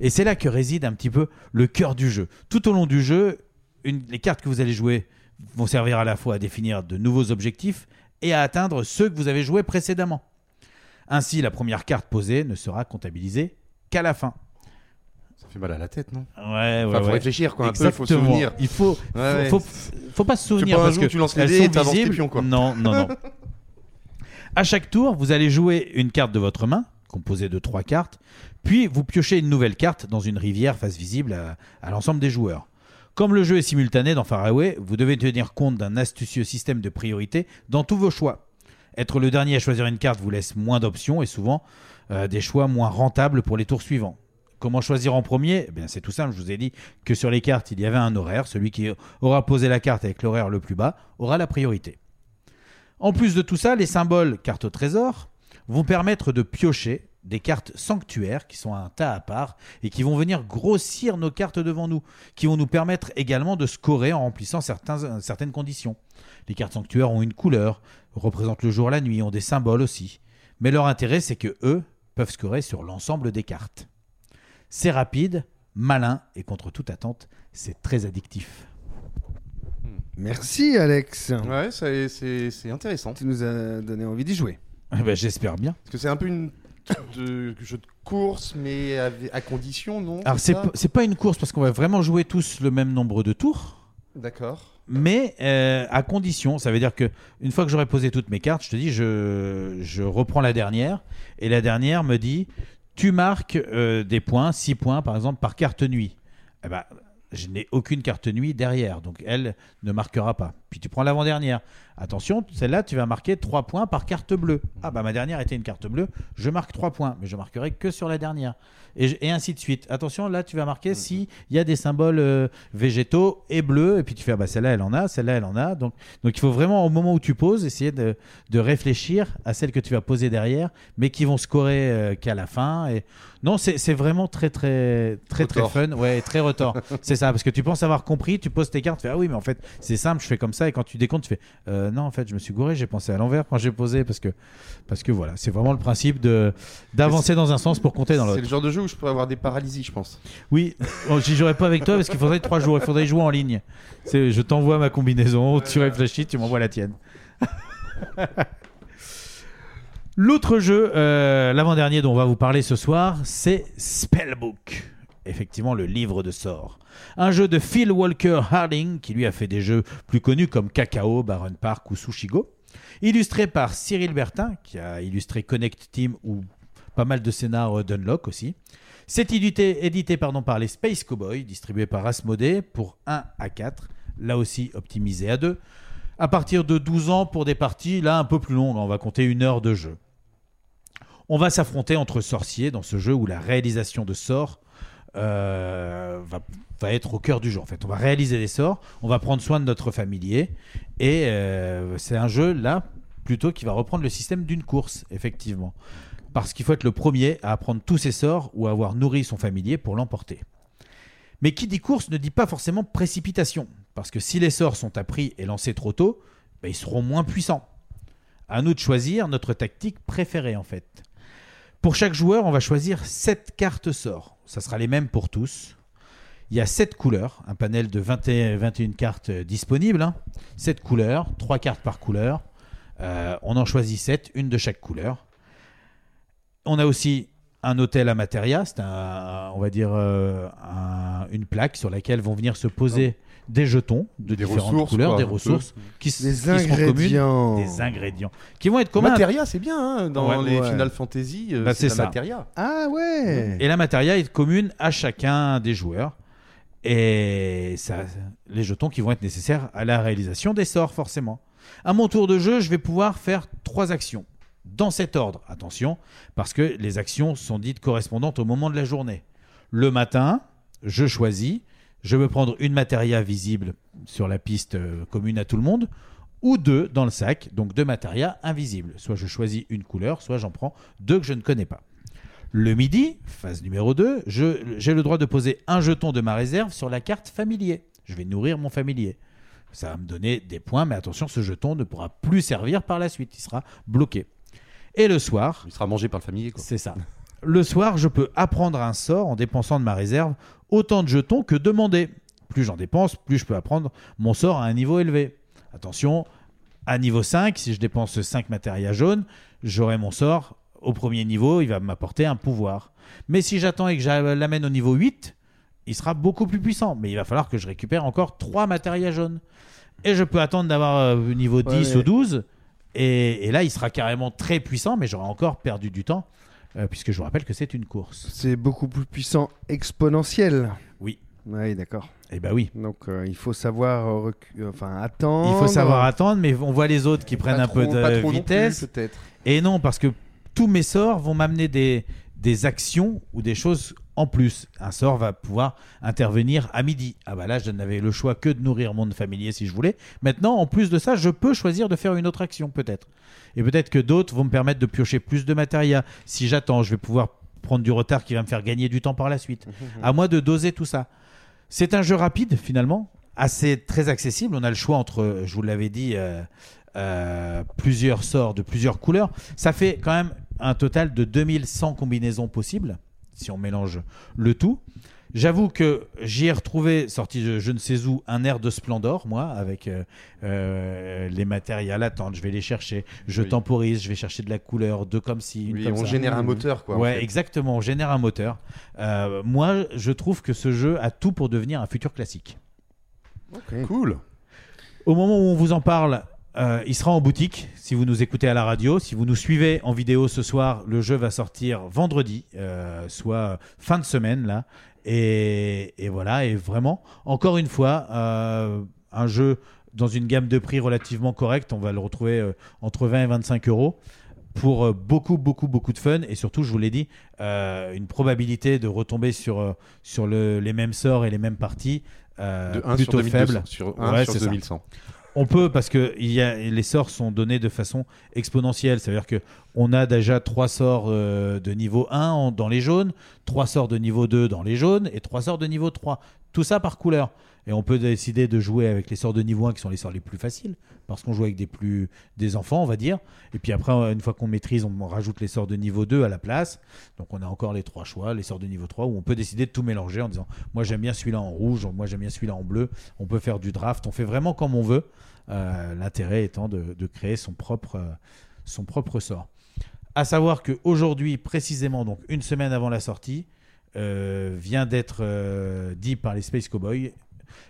Et c'est là que réside un petit peu le cœur du jeu. Tout au long du jeu, une- les cartes que vous allez jouer vont servir à la fois à définir de nouveaux objectifs et à atteindre ceux que vous avez joués précédemment. Ainsi, la première carte posée ne sera comptabilisée qu'à la fin. Ça fait mal à la tête, non? Ouais, ouais, Enfin, faut ouais. réfléchir, quoi, un peu, faut se Exactement. souvenir. Il faut, ouais. faut, faut, pas se souvenir pas parce que tu lances les dés et t'avances tes visibles. pions, quoi. Non, non, non. à chaque tour, vous allez jouer une carte de votre main, composée de trois cartes, puis vous piochez une nouvelle carte dans une rivière face visible à, à l'ensemble des joueurs. Comme le jeu est simultané dans Faraway, vous devez tenir compte d'un astucieux système de priorité dans tous vos choix. Être le dernier à choisir une carte vous laisse moins d'options et souvent euh, des choix moins rentables pour les tours suivants. Comment choisir en premier? Eh C'est tout simple, je vous ai dit que sur les cartes, il y avait un horaire. Celui qui aura posé la carte avec l'horaire le plus bas aura la priorité. En plus de tout ça, les symboles cartes au trésor vont permettre de piocher des cartes sanctuaires qui sont un tas à part et qui vont venir grossir nos cartes devant nous, qui vont nous permettre également de scorer en remplissant certains, certaines conditions. Les cartes sanctuaires ont une couleur, représentent le jour, la nuit, ont des symboles aussi. Mais leur intérêt, c'est que eux peuvent scorer sur l'ensemble des cartes. C'est rapide, malin et contre toute attente, c'est très addictif. Merci Alex. Ouais, c'est- c'est c'est intéressant. Tu nous as donné envie d'y jouer. Eh ben, J'espère bien. Parce que c'est un peu une de jeu de course, mais à, à condition, non Alors c'est c'est pas une course parce qu'on va vraiment jouer tous le même nombre de tours. D'accord. Mais euh, à condition, ça veut dire que une fois que j'aurai posé toutes mes cartes, je te dis, je, je reprends la dernière et la dernière me dit, tu marques euh, des points, 6 points par exemple par carte nuit. Eh ben, je n'ai aucune carte nuit derrière, donc elle ne marquera pas. Puis tu prends l'avant-dernière. Attention, celle-là, tu vas marquer 3 points par carte bleue. Ah bah ma dernière était une carte bleue, je marque 3 points, mais je marquerai que sur la dernière. Et, je- et ainsi de suite. Attention, là, tu vas marquer si il y a des symboles euh, végétaux et bleus, et puis tu fais, ah bah celle-là, elle en a, celle-là, elle en a. Donc, donc il faut vraiment, au moment où tu poses, essayer de, de réfléchir à celles que tu vas poser derrière, mais qui vont scorer euh, qu'à la fin. Et... Non, c'est vraiment très, très, très, très Retors. fun. Ouais, très retort. c'est ça, parce que tu penses avoir compris, tu poses tes cartes, tu fais, ah oui, mais en fait, c'est simple, je fais comme ça, et quand tu décomptes, tu fais, euh, non, en fait, je me suis gouré, j'ai pensé à l'envers quand j'ai posé, parce que, parce que voilà, c'est vraiment le principe de d'avancer dans un sens pour compter dans C'est l'autre. le genre de jeu où je peux avoir des paralysies, je pense. Oui, oh, j'y jouerai pas avec toi parce qu'il faudrait trois jours. Il faudrait jouer en ligne. C'est, je t'envoie ma combinaison, tu réfléchis, tu m'envoies la tienne. L'autre jeu, euh, l'avant-dernier dont on va vous parler ce soir, c'est Spellbook. Effectivement, le livre de sorts. Un jeu de Phil Walker Harding, qui lui a fait des jeux plus connus comme Cacao, Baron Park ou Sushigo. Illustré par Cyril Bertin, qui a illustré Connect Team ou pas mal de scénars d'Unlock aussi. C'est édité, édité pardon, par les Space Cowboys, distribué par Asmodee pour 1 à 4, là aussi optimisé à 2. À partir de 12 ans pour des parties là un peu plus longues, on va compter une heure de jeu. On va s'affronter entre sorciers dans ce jeu où la réalisation de sorts euh, va, être au cœur du jeu. En fait, on va réaliser des sorts, on va prendre soin de notre familier, et euh, c'est un jeu là plutôt qui va reprendre le système d'une course, effectivement, parce qu'il faut être le premier à apprendre tous ses sorts ou avoir nourri son familier pour l'emporter. Mais qui dit course ne dit pas forcément précipitation, parce que si les sorts sont appris et lancés trop tôt, ben, ils seront moins puissants. À nous de choisir notre tactique préférée en fait. Pour chaque joueur, on va choisir 7 cartes sorts. Ça sera les mêmes pour tous. Il y a 7 couleurs, un panel de 20 et 21 cartes euh, disponibles. hein. 7 couleurs, 3 cartes par couleur. Euh, on en choisit 7, une de chaque couleur. On a aussi un hôtel à Materia, c'est on va dire euh, un- une plaque sur laquelle vont venir se poser des jetons de Des différentes ressources, couleurs, quoi, des ressources qui, Des qui seront communes, ingrédients. des ingrédients qui vont être communs. Materia, c'est bien, hein, dans Ouais. les Ouais. Final Fantasy, euh, Bah, c'est c'est la ça. Materia. Ah ouais Et la Materia est commune à chacun des joueurs. et ça, les jetons qui vont être nécessaires à la réalisation des sorts, forcément. À mon tour de jeu, je vais pouvoir faire trois actions. Dans cet ordre, attention, parce que les actions sont dites correspondantes au moment de la journée. Le matin, je choisis, je veux prendre une matéria visible sur la piste euh, commune à tout le monde, ou deux dans le sac, donc deux matéria invisibles. Soit je choisis une couleur, soit j'en prends deux que je ne connais pas. Le midi, phase numéro 2, j'ai le droit de poser un jeton de ma réserve sur la carte familier. Je vais nourrir mon familier. Ça va me donner des points, mais attention, ce jeton ne pourra plus servir par la suite. Il sera bloqué. Et le soir. Il sera mangé par le familier. C'est ça. Le soir, je peux apprendre un sort en dépensant de ma réserve autant de jetons que demandé. Plus j'en dépense, plus je peux apprendre mon sort à un niveau élevé. Attention, à niveau 5, si je dépense 5 matérias jaunes, j'aurai mon sort au premier niveau, il va m'apporter un pouvoir. Mais si j'attends et que je l'amène au niveau 8, il sera beaucoup plus puissant. Mais il va falloir que je récupère encore 3 matérias jaunes. Et je peux attendre d'avoir euh, niveau 10 ou 12. Et, là, il sera carrément très puissant, mais j'aurai encore perdu du temps, euh, puisque je vous rappelle que c'est une course. C'est beaucoup plus puissant exponentiel. Oui. Oui, d'accord. Eh ben oui. Donc euh, il faut savoir enfin attendre. Il faut savoir attendre, mais on voit les autres qui prennent un peu de vitesse. et non, parce que tous mes sorts vont m'amener des, des actions ou des choses en plus. Un sort va pouvoir intervenir à midi. Ah bah là, je n'avais le choix que de nourrir mon familier si je voulais. Maintenant, en plus de ça, je peux choisir de faire une autre action peut-être. Et peut-être que d'autres vont me permettre de piocher plus de matériel. Si j'attends, je vais pouvoir prendre du retard qui va me faire gagner du temps par la suite. à moi de doser tout ça. C'est un jeu rapide finalement, assez très accessible. On a le choix entre, je vous l'avais dit, euh, euh, plusieurs sorts de plusieurs couleurs. Ça fait quand même un total de 2100 combinaisons possibles, si on mélange le tout. J'avoue que j'y ai retrouvé, sorti de je ne sais où, un air de Splendor, moi, avec euh, euh, les matériels attente. Je vais les chercher, je temporise, je vais chercher de la couleur, deux comme si. oui, on génère un moteur, quoi. Ouais, exactement, on génère un moteur. Euh, moi, je trouve que ce jeu a tout pour devenir un futur classique. Cool. Au moment où on vous en parle, euh, il sera en boutique si vous nous écoutez à la radio. Si vous nous suivez en vidéo ce soir, le jeu va sortir vendredi, euh, soit fin de semaine là. Et, voilà, et vraiment, encore une fois, euh, un jeu dans une gamme de prix relativement correcte. On va le retrouver entre 20 et 25 euros pour beaucoup, beaucoup, beaucoup de fun et surtout, je vous l'ai dit, une probabilité de retomber sur, sur les mêmes sorts et les mêmes parties de 1 plutôt sur faible. Sur 1 sur 2100. On peut parce que les sorts sont donnés de façon exponentielle. C'est-à-dire que on a déjà trois sorts euh, de niveau 1 dans les jaunes, trois sorts de niveau 2 dans les jaunes et trois sorts de niveau 3. Tout ça par couleur. Et on peut décider de jouer avec les sorts de niveau 1 qui sont les sorts les plus faciles, parce qu'on joue avec des, plus, des enfants, on va dire. Et puis après, une fois qu'on maîtrise, on rajoute les sorts de niveau 2 à la place. Donc on a encore les trois choix, les sorts de niveau 3, où on peut décider de tout mélanger en disant moi j'aime bien celui-là en rouge, moi j'aime bien celui-là en bleu. On peut faire du draft, on fait vraiment comme on veut. Euh, l'intérêt étant de, créer son propre, son propre sort. À savoir qu'aujourd'hui, précisément, donc une semaine avant la sortie, euh, vient d'être euh, dit par les Space Cowboys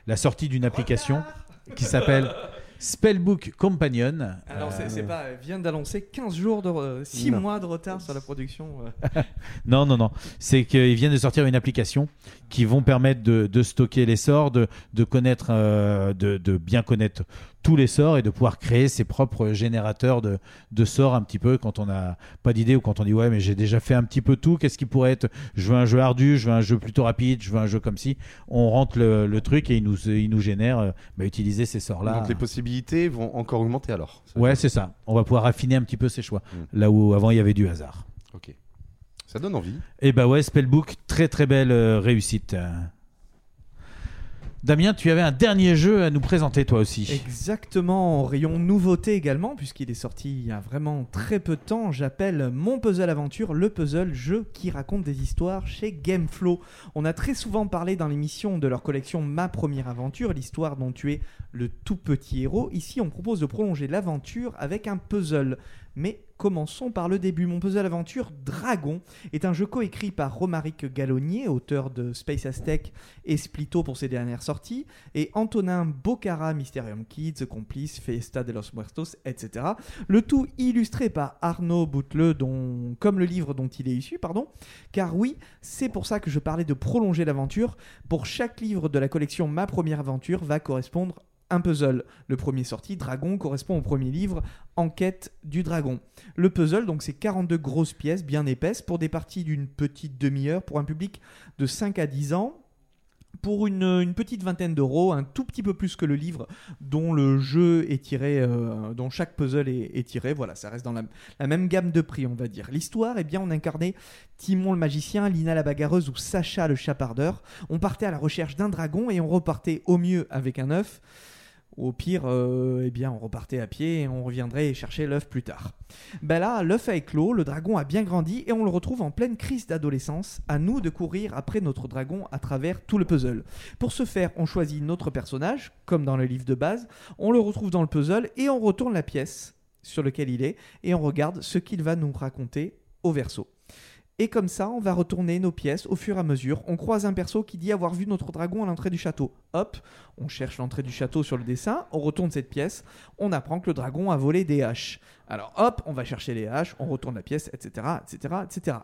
la sortie d'une application qui s'appelle Spellbook Companion. Alors, c'est pas, vient d'annoncer 15 jours de 6 mois de retard sur la production. non, non, non. C'est qu'ils viennent de sortir une application qui vont permettre de, stocker les sorts, de, connaître, de, de, bien connaître tous les sorts et de pouvoir créer ses propres générateurs de, de sorts un petit peu quand on n'a pas d'idée ou quand on dit ouais mais j'ai déjà fait un petit peu tout, qu'est-ce qui pourrait être Je veux un jeu ardu, je veux un jeu plutôt rapide, je veux un jeu comme si. On rentre le, truc et il nous, il nous génère euh, bah, utiliser ces sorts-là. Donc les possibilités vont encore augmenter alors Ouais c'est ça. On va pouvoir affiner un petit peu ses choix. Hmm. Là où avant il y avait du hasard. Ok. Ça donne envie. Et bah ouais, Spellbook, très très belle euh, réussite. Damien, tu avais un dernier jeu à nous présenter toi aussi. Exactement, en rayon nouveauté également, puisqu'il est sorti il y a vraiment très peu de temps. J'appelle Mon Puzzle Aventure le puzzle jeu qui raconte des histoires chez Gameflow. On a très souvent parlé dans l'émission de leur collection Ma Première Aventure, l'histoire dont tu es le tout petit héros. Ici, on propose de prolonger l'aventure avec un puzzle Mais commençons par le début. Mon puzzle aventure Dragon est un jeu coécrit par Romaric Gallonier, auteur de Space Aztec et Splito pour ses dernières sorties, et Antonin Bocara, Mysterium Kids, Complice, Fiesta de los Muertos, etc. Le tout illustré par Arnaud Bouteleux, dont, comme le livre dont il est issu, pardon. Car oui, c'est pour ça que je parlais de prolonger l'aventure. Pour chaque livre de la collection Ma première aventure va correspondre un puzzle. Le premier sorti, Dragon, correspond au premier livre, Enquête du Dragon. Le puzzle, donc, c'est 42 grosses pièces bien épaisses pour des parties d'une petite demi-heure pour un public de 5 à 10 ans. Pour une, petite vingtaine d'euros, un tout petit peu plus que le livre dont le jeu est tiré, euh, dont chaque puzzle est, tiré. Voilà, ça reste dans la, la même gamme de prix, on va dire. L'histoire, eh bien, on incarnait Timon le magicien, Lina la bagarreuse ou Sacha le chapardeur. On partait à la recherche d'un dragon et on repartait au mieux avec un œuf. Au pire, euh, eh bien, on repartait à pied et on reviendrait chercher l'œuf plus tard. Ben là, l'œuf a éclos, le dragon a bien grandi et on le retrouve en pleine crise d'adolescence. À nous de courir après notre dragon à travers tout le puzzle. Pour ce faire, on choisit notre personnage, comme dans le livre de base. On le retrouve dans le puzzle et on retourne la pièce sur laquelle il est et on regarde ce qu'il va nous raconter au verso. Et comme ça, on va retourner nos pièces au fur et à mesure. On croise un perso qui dit avoir vu notre dragon à l'entrée du château. Hop, on cherche l'entrée du château sur le dessin, on retourne cette pièce, on apprend que le dragon a volé des haches. Alors hop, on va chercher les haches, on retourne la pièce, etc., etc., etc.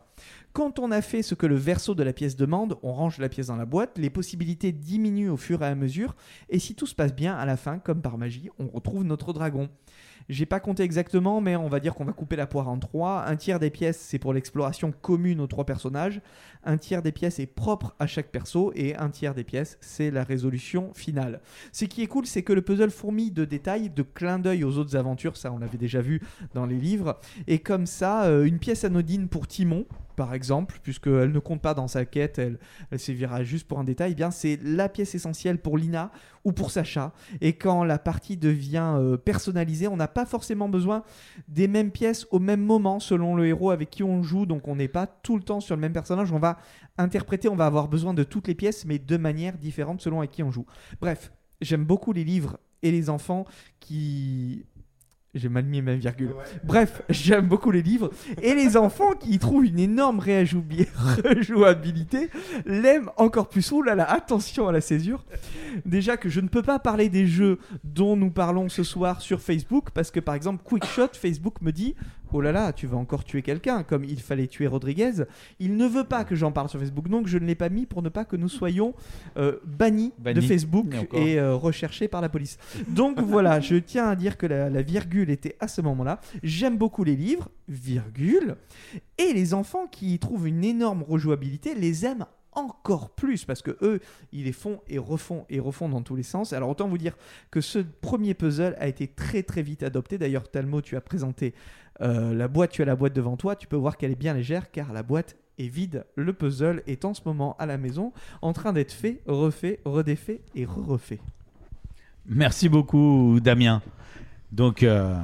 Quand on a fait ce que le verso de la pièce demande, on range la pièce dans la boîte, les possibilités diminuent au fur et à mesure, et si tout se passe bien, à la fin, comme par magie, on retrouve notre dragon. J'ai pas compté exactement, mais on va dire qu'on va couper la poire en trois. Un tiers des pièces, c'est pour l'exploration commune aux trois personnages. Un tiers des pièces est propre à chaque perso. Et un tiers des pièces, c'est la résolution finale. Ce qui est cool, c'est que le puzzle fourmille de détails, de clins d'œil aux autres aventures. Ça, on l'avait déjà vu dans les livres. Et comme ça, euh, une pièce anodine pour Timon, par exemple, puisqu'elle ne compte pas dans sa quête, elle, elle servira juste pour un détail, eh bien c'est la pièce essentielle pour Lina ou pour Sacha. Et quand la partie devient euh, personnalisée, on n'a pas forcément besoin des mêmes pièces au même moment selon le héros avec qui on joue, donc on n'est pas tout le temps sur le même personnage, on va interpréter, on va avoir besoin de toutes les pièces, mais de manière différente selon avec qui on joue. Bref, j'aime beaucoup les livres et les enfants qui j'ai mal mis ma virgule. Bref, j'aime beaucoup les livres. Et les enfants qui y trouvent une énorme rejouabilité l'aiment encore plus. Oh là là, attention à la césure. Déjà que je ne peux pas parler des jeux dont nous parlons ce soir sur Facebook parce que par exemple, Quickshot, Facebook me dit Oh là là, tu vas encore tuer quelqu'un, comme il fallait tuer Rodriguez. Il ne veut pas que j'en parle sur Facebook, donc je ne l'ai pas mis pour ne pas que nous soyons euh, bannis de. Facebook Et euh, recherchés par la police. Donc voilà, je tiens à dire que la, la virgule était à ce moment-là. J'aime beaucoup les livres, virgule, et les enfants qui y trouvent une énorme rejouabilité les aiment encore plus parce que eux ils les font et refont et refont dans tous les sens alors autant vous dire que ce premier puzzle a été très très vite adopté d'ailleurs Talmo tu as présenté euh, la boîte tu as la boîte devant toi tu peux voir qu'elle est bien légère car la boîte est vide le puzzle est en ce moment à la maison en train d'être fait refait redéfait et re-refait Merci beaucoup, Damien. Donc, euh,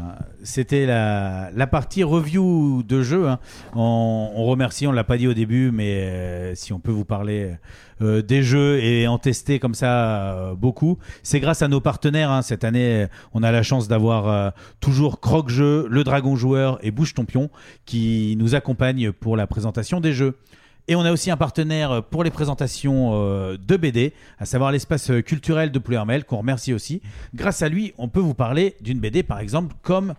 c'était la, partie review de jeu. hein. On, on remercie, on l'a pas dit au début, mais euh, si on peut vous parler euh, des jeux et en tester comme ça beaucoup, c'est grâce à nos partenaires. hein. Cette année, on a la chance d'avoir toujours Croque Jeu, Le Dragon Joueur et Bouche Tompion qui nous accompagnent pour la présentation des jeux. Et on a aussi un partenaire pour les présentations euh, de BD, à savoir l'espace culturel de Plouermel, qu'on remercie aussi. Grâce à lui, on peut vous parler d'une BD, par exemple, comme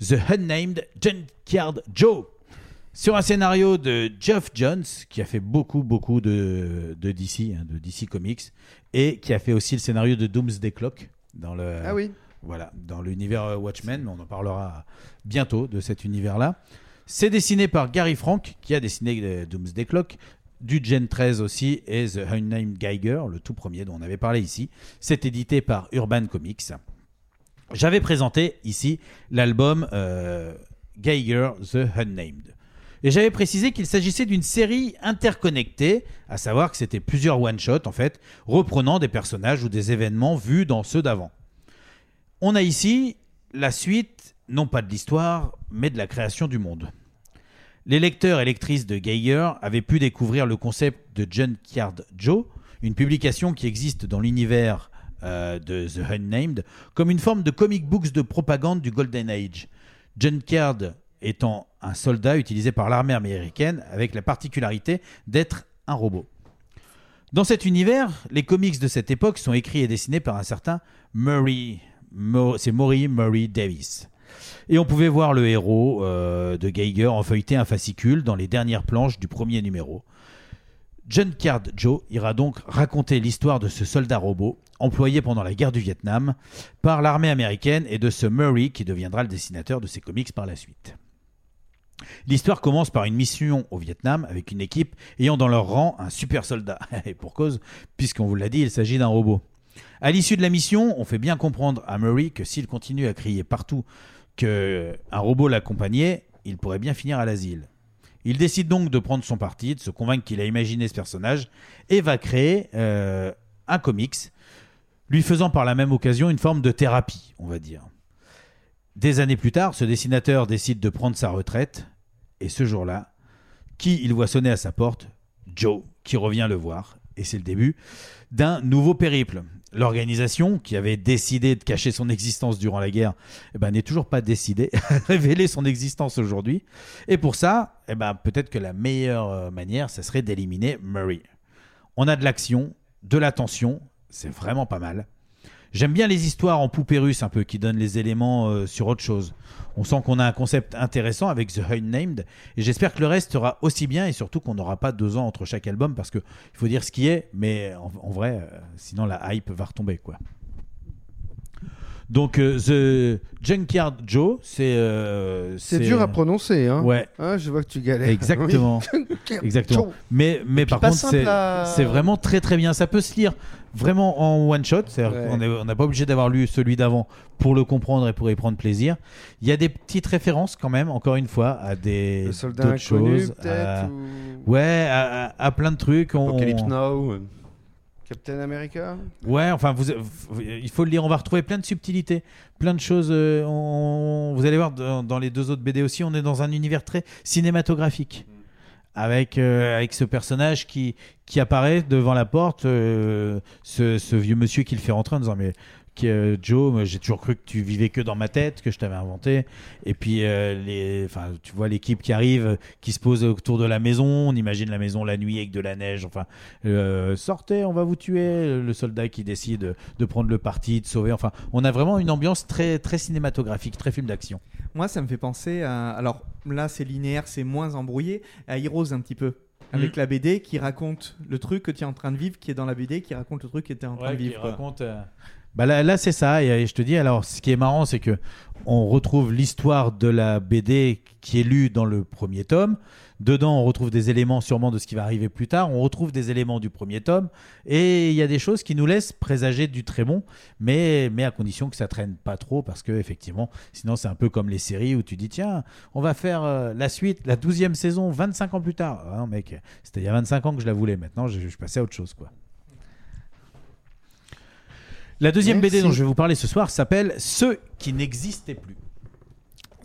The Unnamed Junkyard Joe, sur un scénario de Geoff Jones, qui a fait beaucoup, beaucoup de, de DC, hein, de DC Comics, et qui a fait aussi le scénario de Doomsday Clock dans le, Ah oui. voilà, dans l'univers euh, Watchmen, mais on en parlera bientôt de cet univers-là. C'est dessiné par Gary Frank, qui a dessiné euh, Doomsday Clock, du Gen 13 aussi, et The Unnamed Geiger, le tout premier dont on avait parlé ici. C'est édité par Urban Comics. J'avais présenté ici l'album euh, Geiger The Unnamed. Et j'avais précisé qu'il s'agissait d'une série interconnectée, à savoir que c'était plusieurs one-shots en fait, reprenant des personnages ou des événements vus dans ceux d'avant. On a ici la suite, non pas de l'histoire, mais de la création du monde. Les lecteurs et lectrices de Geiger avaient pu découvrir le concept de Junkyard Joe, une publication qui existe dans l'univers euh, de The Unnamed, comme une forme de comic books de propagande du Golden Age. Junkyard étant un soldat utilisé par l'armée américaine avec la particularité d'être un robot. Dans cet univers, les comics de cette époque sont écrits et dessinés par un certain Murray, c'est Maury Murray Davis. Et on pouvait voir le héros euh, de Geiger en feuilleter un fascicule dans les dernières planches du premier numéro. John Card Joe ira donc raconter l'histoire de ce soldat robot employé pendant la guerre du Vietnam par l'armée américaine et de ce Murray qui deviendra le dessinateur de ces comics par la suite. L'histoire commence par une mission au Vietnam avec une équipe ayant dans leur rang un super soldat. Et pour cause, puisqu'on vous l'a dit, il s'agit d'un robot. À l'issue de la mission, on fait bien comprendre à Murray que s'il continue à crier partout que un robot l'accompagnait, il pourrait bien finir à l'asile. Il décide donc de prendre son parti, de se convaincre qu'il a imaginé ce personnage et va créer euh, un comics, lui faisant par la même occasion une forme de thérapie, on va dire. Des années plus tard, ce dessinateur décide de prendre sa retraite et ce jour-là, qui il voit sonner à sa porte Joe, qui revient le voir. Et c'est le début d'un nouveau périple. L'organisation, qui avait décidé de cacher son existence durant la guerre, eh ben, n'est toujours pas décidée à révéler son existence aujourd'hui. Et pour ça, eh ben, peut-être que la meilleure euh, manière, ça serait d'éliminer Murray. On a de l'action, de la tension, c'est vraiment pas mal. J'aime bien les histoires en poupée russe un peu qui donnent les éléments euh, sur autre chose. On sent qu'on a un concept intéressant avec The Unnamed et j'espère que le reste sera aussi bien et surtout qu'on n'aura pas deux ans entre chaque album parce que il faut dire ce qui est, mais en, vrai, euh, sinon la hype va retomber quoi. Donc euh, The Junkyard Joe, c'est euh, C'est dur à prononcer, hein. Ouais. Hein, je vois que tu galères. Exactement. Oui. Exactement. Joe. Mais, mais par contre, c'est à- c'est vraiment très très bien. Ça peut se lire vraiment en one shot. C'est-à-dire Ouais. on n'a pas obligé d'avoir lu celui d'avant pour le comprendre et pour y prendre plaisir. Il y a des petites références quand même, encore une fois, à des d'autres choses. à- ou- Ouais, à, plein de trucs. On- Apocalypse Now. Captain America? Ouais, enfin, vous, vous- il faut le lire. On va retrouver plein de subtilités, plein de choses. euh, on- vous allez voir dans, dans les deux autres BD aussi, on est dans un univers très cinématographique. Avec, euh, avec ce personnage qui, qui apparaît devant la porte, euh, ce, ce vieux monsieur qui le fait rentrer en disant Mais qui, euh, Joe, j'ai toujours cru que tu vivais que dans ma tête, que je t'avais inventé. Et puis, euh, les, enfin, tu vois l'équipe qui arrive, qui se pose autour de la maison. On imagine la maison la nuit avec de la neige. Enfin, euh, sortez, on va vous tuer. Le soldat qui décide de prendre le parti, de sauver. Enfin, on a vraiment une ambiance très, très cinématographique, très film d'action. Moi, ça me fait penser à. Alors là, c'est linéaire, c'est moins embrouillé. À Heroes, un petit peu. Avec Mm. la BD qui raconte le truc que tu es en train de vivre, qui est dans la BD, qui raconte le truc que tu es en train de vivre. quoi. Bah là, c'est ça. Et, euh, je te dis, alors, ce qui est marrant, c'est que on retrouve l'histoire de la BD qui est lue dans le premier tome. Dedans, on retrouve des éléments sûrement de ce qui va arriver plus tard. On retrouve des éléments du premier tome. Et il y a des choses qui nous laissent présager du très bon, mais, mais à condition que ça traîne pas trop, parce que effectivement, sinon c'est un peu comme les séries où tu dis, tiens, on va faire euh, la suite, la 12e saison, 25 ans plus tard. Ah non, mec, c'était il y a 25 ans que je la voulais. Maintenant, je, je passais à autre chose, quoi. La deuxième Merci. BD dont je vais vous parler ce soir s'appelle Ceux qui n'existaient plus.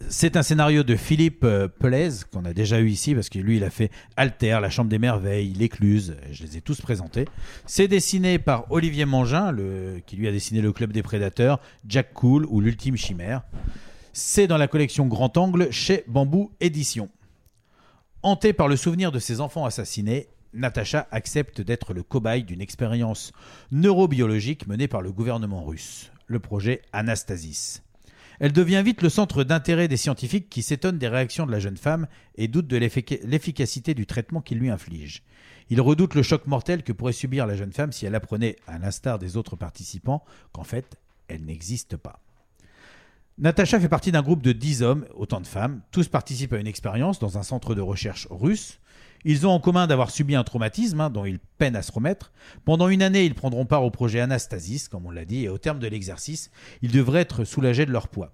C'est un scénario de Philippe euh, Pelez, qu'on a déjà eu ici, parce que lui, il a fait Alter, La Chambre des Merveilles, L'Écluse, je les ai tous présentés. C'est dessiné par Olivier Mangin, le, qui lui a dessiné Le Club des Prédateurs, Jack Cool ou L'Ultime Chimère. C'est dans la collection Grand Angle chez Bambou Édition. Hantée par le souvenir de ses enfants assassinés, Natacha accepte d'être le cobaye d'une expérience neurobiologique menée par le gouvernement russe, le projet Anastasis. Elle devient vite le centre d'intérêt des scientifiques qui s'étonnent des réactions de la jeune femme et doutent de l'effic- l'efficacité du traitement qu'il lui inflige. Ils redoutent le choc mortel que pourrait subir la jeune femme si elle apprenait, à l'instar des autres participants, qu'en fait, elle n'existe pas. Natacha fait partie d'un groupe de 10 hommes, autant de femmes. Tous participent à une expérience dans un centre de recherche russe. Ils ont en commun d'avoir subi un traumatisme hein, dont ils peinent à se remettre. Pendant une année, ils prendront part au projet Anastasis, comme on l'a dit, et au terme de l'exercice, ils devraient être soulagés de leur poids.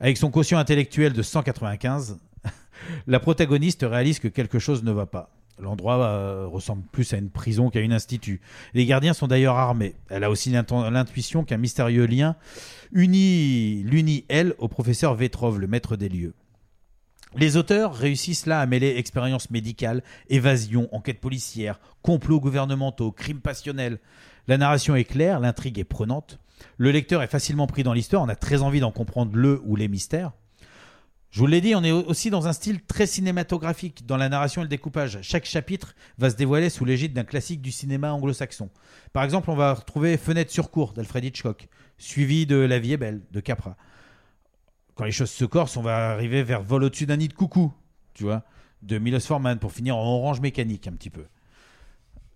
Avec son quotient intellectuel de 195, la protagoniste réalise que quelque chose ne va pas. L'endroit euh, ressemble plus à une prison qu'à une institut. Les gardiens sont d'ailleurs armés. Elle a aussi l'intuition qu'un mystérieux lien unit l'unit, elle, au professeur Vetrov, le maître des lieux. Les auteurs réussissent là à mêler expérience médicale, évasion, enquête policière, complots gouvernementaux, crimes passionnels. La narration est claire, l'intrigue est prenante. Le lecteur est facilement pris dans l'histoire, on a très envie d'en comprendre le ou les mystères. Je vous l'ai dit, on est aussi dans un style très cinématographique dans la narration et le découpage. Chaque chapitre va se dévoiler sous l'égide d'un classique du cinéma anglo-saxon. Par exemple, on va retrouver Fenêtre sur cour d'Alfred Hitchcock, suivi de La vie est belle de Capra. Quand les choses se corsent, on va arriver vers Vol au-dessus d'un nid de coucou, tu vois, de Milos Forman pour finir en orange mécanique un petit peu.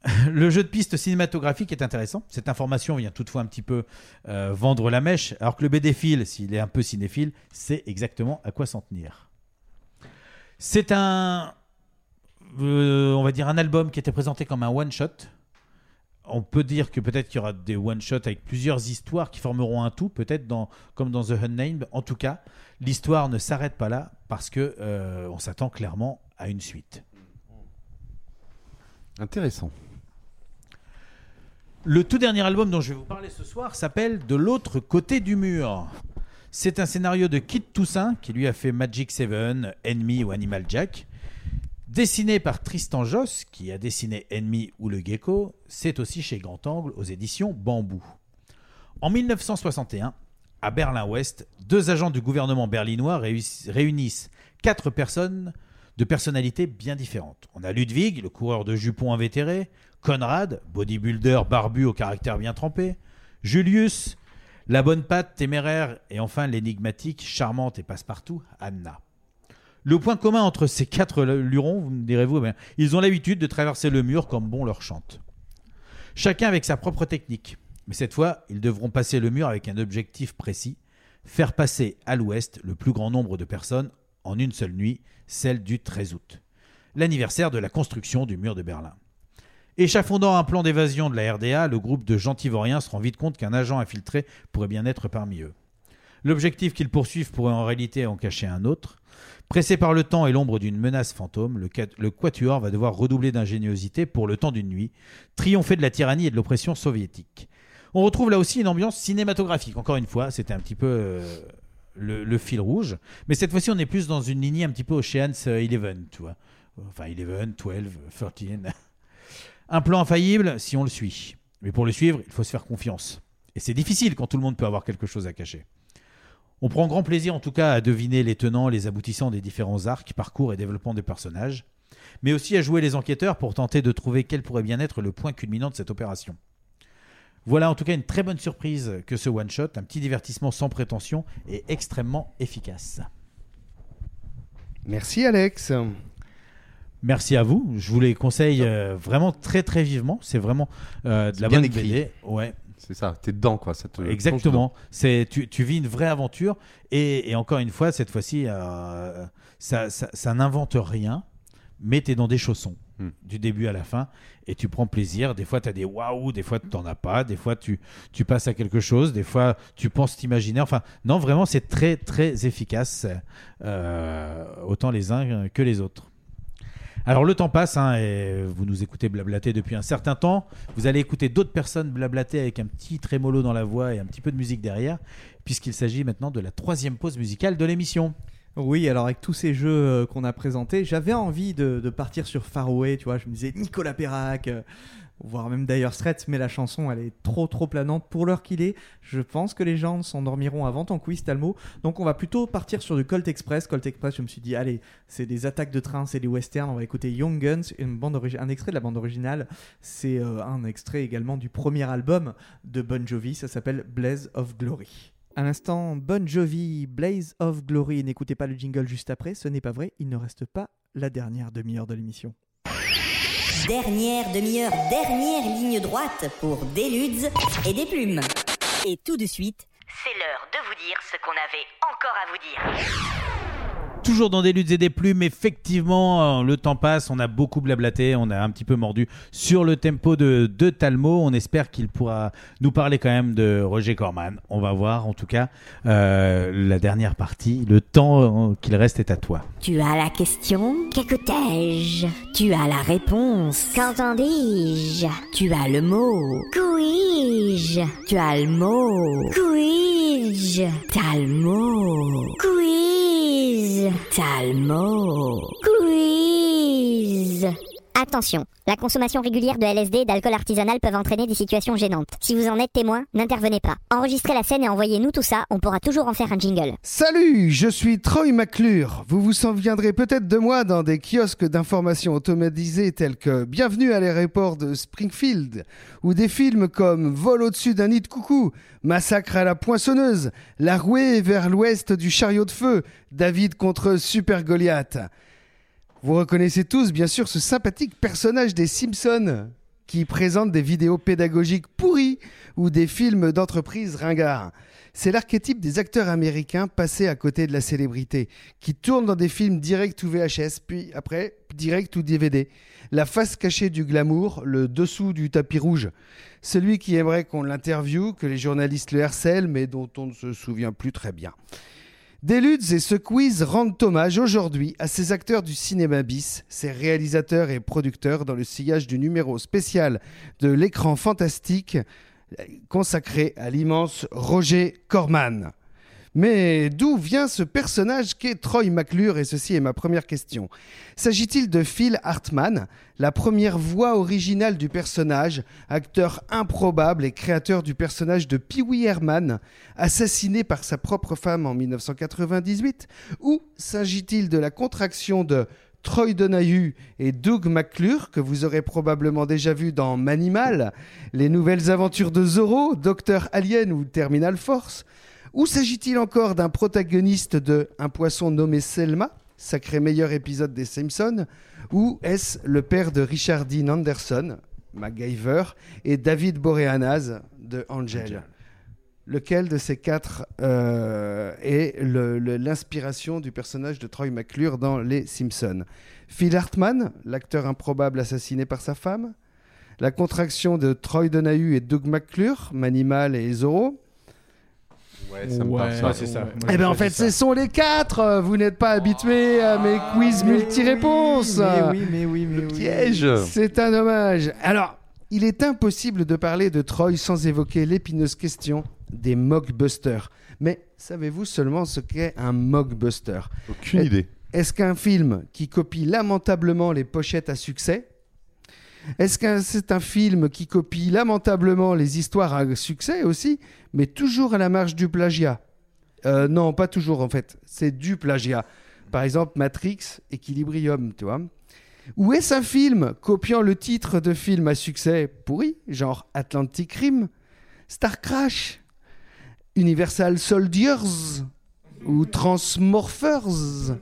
Le jeu de piste cinématographique est intéressant. Cette information vient toutefois un petit peu euh, vendre la mèche, alors que le BD-phile, s'il est un peu cinéphile, sait exactement à quoi s'en tenir. C'est un, euh, on va dire un album qui était présenté comme un one-shot. On peut dire que peut-être qu'il y aura des one-shots avec plusieurs histoires qui formeront un tout, peut-être dans, comme dans The Unnamed. En tout cas, l'histoire ne s'arrête pas là parce que euh, on s'attend clairement à une suite. Intéressant. Le tout dernier album dont je vais vous parler ce soir s'appelle De l'autre côté du mur. C'est un scénario de Kit Toussaint qui lui a fait Magic Seven, Enemy ou Animal Jack. Dessiné par Tristan Joss qui a dessiné Enemy ou Le Gecko, c'est aussi chez Grand Angle aux éditions Bambou. En 1961, à Berlin-Ouest, deux agents du gouvernement berlinois réunissent quatre personnes de personnalités bien différentes. On a Ludwig, le coureur de jupons invétéré, Conrad, bodybuilder barbu au caractère bien trempé, Julius, la bonne patte téméraire, et enfin l'énigmatique, charmante et passe-partout, Anna. Le point commun entre ces quatre lurons, vous me direz-vous, ben, ils ont l'habitude de traverser le mur comme bon leur chante. Chacun avec sa propre technique. Mais cette fois, ils devront passer le mur avec un objectif précis, faire passer à l'ouest le plus grand nombre de personnes en une seule nuit, celle du 13 août, l'anniversaire de la construction du mur de Berlin. Échafaudant un plan d'évasion de la RDA, le groupe de gentilvoriens se rend vite compte qu'un agent infiltré pourrait bien être parmi eux. L'objectif qu'ils poursuivent pourrait en réalité en cacher un autre. Pressé par le temps et l'ombre d'une menace fantôme, le, quat- le Quatuor va devoir redoubler d'ingéniosité pour le temps d'une nuit, triompher de la tyrannie et de l'oppression soviétique. On retrouve là aussi une ambiance cinématographique. Encore une fois, c'était un petit peu euh, le, fil rouge. Mais cette fois-ci, on est plus dans une lignée un petit peu Ocean's Eleven, tu vois. Enfin, Eleven, 12, 13. Un plan infaillible si on le suit. Mais pour le suivre, il faut se faire confiance. Et c'est difficile quand tout le monde peut avoir quelque chose à cacher. On prend grand plaisir en tout cas à deviner les tenants, les aboutissants des différents arcs, parcours et développement des personnages, mais aussi à jouer les enquêteurs pour tenter de trouver quel pourrait bien être le point culminant de cette opération. Voilà en tout cas une très bonne surprise que ce one-shot, un petit divertissement sans prétention et extrêmement efficace. Merci Alex. Merci à vous. Je vous les conseille euh, vraiment très très vivement. C'est vraiment euh, de la bonne écrit. BD. Ouais. C'est ça, t'es dedans quoi. Ça te Exactement. C'est tu, tu vis une vraie aventure et, et encore une fois cette fois-ci euh, ça, ça, ça n'invente rien, mais tu es dans des chaussons Hmm. du début à la fin et tu prends plaisir. Des fois tu as des waouh, des fois tu n'en as pas, des fois tu, tu passes à quelque chose, des fois tu penses t'imaginer. Enfin non vraiment c'est très très efficace euh, autant les uns que les autres. Alors le temps passe, hein, et vous nous écoutez blablater depuis un certain temps. Vous allez écouter d'autres personnes blablater avec un petit trémolo dans la voix et un petit peu de musique derrière, puisqu'il s'agit maintenant de la troisième pause musicale de l'émission. Oui, alors avec tous ces jeux euh, qu'on a présentés, j'avais envie de, partir sur Far Away, tu vois, je me disais Nicolas Perrac, euh, voire même d'ailleurs Straits, mais la chanson elle est trop trop planante pour l'heure qu'il est. Je pense que les gens s'endormiront avant ton quiz Talmo, donc on va plutôt partir sur du Colt Express. Colt Express, je me suis dit, allez, c'est des attaques de train, c'est des westerns, on va écouter Young Guns, une bande un extrait de la bande originale, c'est euh, un extrait également du premier album de Bon Jovi, ça s'appelle Blaze of Glory. À l'instant, Bon Jovi, Blaze of Glory. N'écoutez pas le jingle juste après, ce n'est pas vrai, il ne reste pas la dernière demi-heure de l'émission. Dernière demi-heure, dernière ligne droite pour des ludes et des plumes. Et tout de suite, c'est l'heure de vous dire ce qu'on avait encore à vous dire. Toujours dans des luttes et des plumes, effectivement, euh, le temps passe, on a beaucoup blablaté, on a un petit peu mordu sur le tempo de, de Talmo. On espère qu'il pourra nous parler quand même de Roger Corman. On va voir, en tout cas, euh, la dernière partie. Le temps euh, qu'il reste est à toi. Tu as la question Qu'écoutais-je? Tu as la réponse Qu'entendis-je Tu as le mot Couis-je Tu as le mot Couis-je T'as le mot Quiz T'as le mot Quiz Attention, la consommation régulière de LSD et d'alcool artisanal peuvent entraîner des situations gênantes. Si vous en êtes témoin, n'intervenez pas. Enregistrez la scène et envoyez-nous tout ça, on pourra toujours en faire un jingle. Salut, je suis Troy McClure. Vous vous souviendrez peut-être de moi dans des kiosques d'information automatisés tels que Bienvenue à l'aéroport de Springfield ou des films comme Vol au-dessus d'un nid de coucou, Massacre à la poinçonneuse, La rouée vers l'ouest du chariot de feu, David contre Super Goliath. Vous reconnaissez tous bien sûr ce sympathique personnage des Simpsons qui présente des vidéos pédagogiques pourries ou des films d'entreprise ringards. C'est l'archétype des acteurs américains passés à côté de la célébrité, qui tournent dans des films direct ou VHS, puis après direct ou DVD. La face cachée du glamour, le dessous du tapis rouge. Celui qui aimerait qu'on l'interviewe, que les journalistes le harcèlent, mais dont on ne se souvient plus très bien. Deludes et ce quiz rendent hommage aujourd'hui à ces acteurs du cinéma bis, ces réalisateurs et producteurs dans le sillage du numéro spécial de l'écran fantastique consacré à l'immense Roger Corman. Mais d'où vient ce personnage qu'est Troy McClure Et ceci est ma première question. S'agit-il de Phil Hartman, la première voix originale du personnage, acteur improbable et créateur du personnage de Pee Wee Herman, assassiné par sa propre femme en 1998 Ou s'agit-il de la contraction de Troy Donahue et Doug McClure, que vous aurez probablement déjà vu dans Manimal, Les Nouvelles Aventures de Zorro, Docteur Alien ou Terminal Force? Ou s'agit-il encore d'un protagoniste de Un poisson nommé Selma, sacré meilleur épisode des Simpsons Ou est-ce le père de Richard Dean Anderson, MacGyver, et David Boreanaz de Angel, Lequel de ces quatre euh, est l'inspiration du personnage de Troy McClure dans Les Simpsons? Phil Hartman, l'acteur improbable assassiné par sa femme? La contraction de Troy Donahue et Doug McClure, Manimal et Zorro? Ouais, ça me parle, ça. Ouais, c'est ça. Eh bien, en fait, ce sont les quatre. Vous n'êtes pas habitués à mes quiz multi-réponses. Mais oui, mais oui, mais oui. Piège C'est un hommage. Alors, il est impossible de parler de Troy sans évoquer l'épineuse question des mockbusters. Mais savez-vous seulement ce qu'est un mockbuster? Aucune idée. Est-ce qu'un film qui copie lamentablement les pochettes à succès Est-ce que c'est un film qui copie lamentablement les histoires à succès aussi, mais toujours à la marge du plagiat? Euh, Non, pas toujours en fait. C'est du plagiat. Par exemple, Matrix, Equilibrium, tu vois. Ou est-ce un film copiant le titre de film à succès pourri, genre Atlantic Rim, Star Crash, Universal Soldiers ou Transmorphers?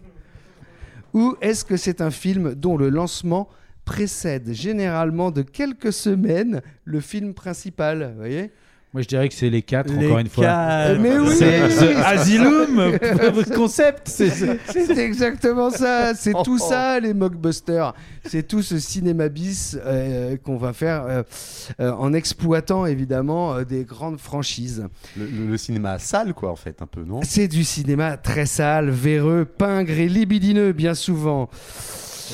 Ou est-ce que c'est un film dont le lancement précède généralement de quelques semaines le film principal, vous voyez? Moi, je dirais que c'est les quatre, Les encore une fois. quatre. Mais oui C'est The Asylum concept. c'est- exactement ça, c'est tout ça les mockbusters. C'est tout ce cinéma bis euh, qu'on va faire euh, euh, en exploitant évidemment euh, des grandes franchises. Le, le- le cinéma sale, quoi, en fait, un peu, non? C'est du cinéma très sale, véreux, pingre et libidineux bien souvent.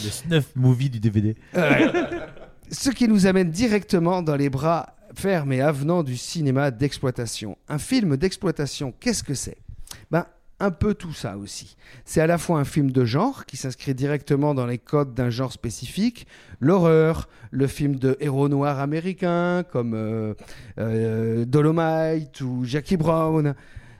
Le snuff movie du DVD. Ce qui nous amène directement dans les bras fermes et avenants du cinéma d'exploitation. Un film d'exploitation, qu'est-ce que c'est? Ben, un peu tout ça aussi. C'est à la fois un film de genre qui s'inscrit directement dans les codes d'un genre spécifique, l'horreur, le film de héros noirs américains comme euh, euh, Dolomite ou Jackie Brown,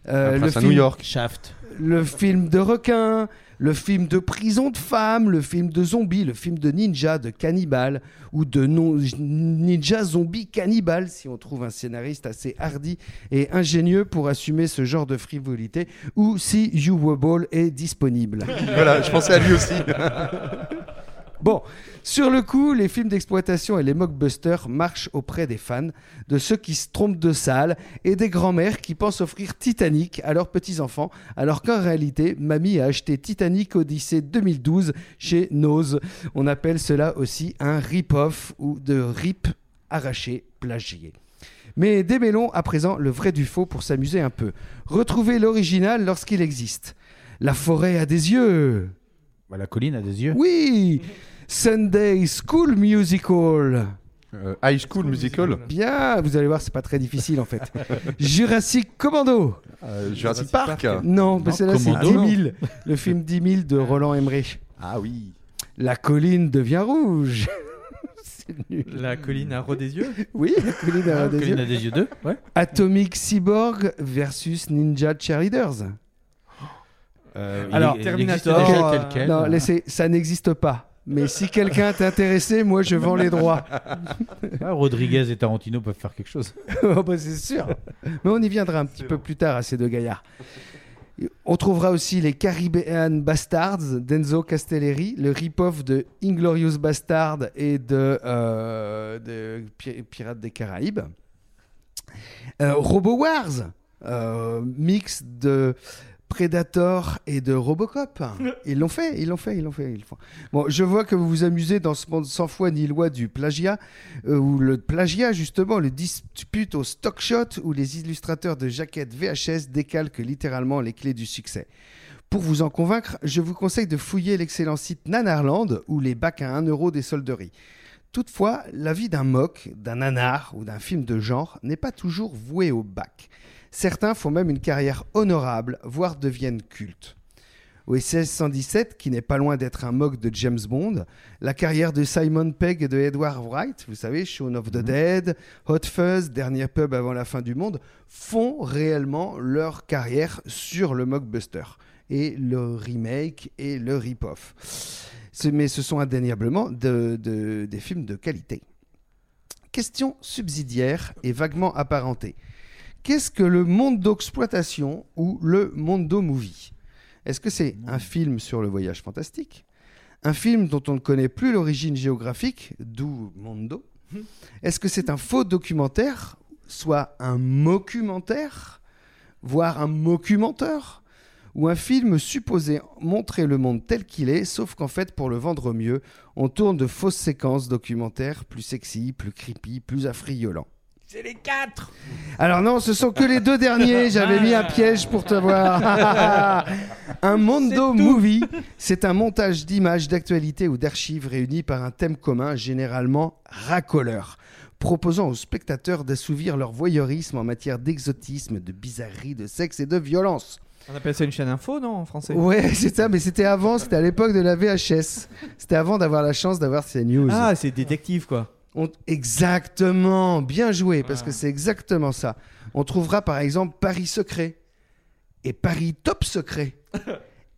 euh, le film- New York. Shaft. le film de requin, le film de prison de femmes, le film de zombies, le film de ninja, de cannibale, ou de non- ninja zombie cannibale, si on trouve un scénariste assez hardi et ingénieux pour assumer ce genre de frivolité, ou si You Were Ball est disponible. Voilà, je pensais à lui aussi. Bon, sur le coup, les films d'exploitation et les mockbusters marchent auprès des fans, de ceux qui se trompent de salle et des grands-mères qui pensent offrir Titanic à leurs petits-enfants, alors qu'en réalité, mamie a acheté Titanic Odyssée 2012 chez Nose. On appelle cela aussi un rip-off ou de rip arraché, plagié. Mais démêlons à présent le vrai du faux pour s'amuser un peu. Retrouvez l'original lorsqu'il existe. La forêt a des yeux. Bah, la colline a des yeux. Oui Sunday School Musical. Euh, High School Musical. Bien, vous allez voir, c'est pas très difficile en fait. Jurassic Commando. Euh, Jurassic Park. Non, mais c'est là, c'est Commando. 10 000. Le film 10 000 de Roland Emmerich. Ah oui. La colline devient rouge. c'est nul. La colline à ras des yeux? Oui, la colline à Ah, ras des Colline yeux. à des yeux 2 Ouais. Atomic Cyborg versus Ninja Cheerleaders. Euh, Alors, il- Terminator, existe déjà tel quel. Non, laissez, ça n'existe pas. Mais si quelqu'un est intéressé, moi je vends les droits. Ah, Rodriguez et Tarantino peuvent faire quelque chose. Oh, bah, c'est sûr. Mais on y viendra un petit peu plus tard à ces deux gaillards. On trouvera aussi les Caribbean Bastards d'Enzo Castelleri, le rip-off de Inglorious Bastard et de, euh, de Pirates des Caraïbes. Euh, Robo Wars, euh, mix de Predator et de Robocop. Ils l'ont fait, ils l'ont fait, ils l'ont fait. Ils le font. Bon, je vois que vous vous amusez dans ce monde sans foi ni loi du plagiat, euh, où le plagiat, justement, le dispute au stock shot, où les illustrateurs de jaquettes VHS décalquent littéralement les clés du succès. Pour vous en convaincre, je vous conseille de fouiller l'excellent site Nanarland ou les bacs à 1 euro des solderies. Toutefois, la vie d'un mock, d'un nanar ou d'un film de genre n'est pas toujours vouée au bac. Certains font même une carrière honorable, voire deviennent cultes. Au SS 117, qui n'est pas loin d'être un mock de James Bond, la carrière de Simon Pegg et de Edward Wright, vous savez, Shaun of the Dead, Hot Fuzz, Dernier pub avant la fin du monde, font réellement leur carrière sur le mockbuster et le remake et le rip-off. Mais ce sont indéniablement de- de- des films de qualité. Question subsidiaire et vaguement apparentée. Qu'est-ce que le monde d'exploitation ou le mondo movie? Est-ce que c'est un film sur le voyage fantastique? Un film dont on ne connaît plus l'origine géographique, d'où mondo? Est-ce que c'est un faux documentaire, soit un mockumentaire, voire un mockumenteur? Ou un film supposé montrer le monde tel qu'il est, sauf qu'en fait, pour le vendre mieux, on tourne de fausses séquences documentaires plus sexy, plus creepy, plus affriolants. C'est les quatre Alors non, ce sont que les deux derniers. J'avais mis un piège pour te voir. un Mondo Movie, c'est un montage d'images, d'actualités ou d'archives réunis par un thème commun, généralement racoleur, proposant aux spectateurs d'assouvir leur voyeurisme en matière d'exotisme, de bizarrerie, de sexe et de violence. On appelle ça une chaîne info, non, en français? Ouais, c'est ça, mais c'était avant, c'était à l'époque de la VHS. C'était avant d'avoir la chance d'avoir ces news. Ah, c'est détective, quoi. On- Exactement, bien joué, parce que c'est exactement ça. On trouvera par exemple Paris Secret et Paris Top Secret.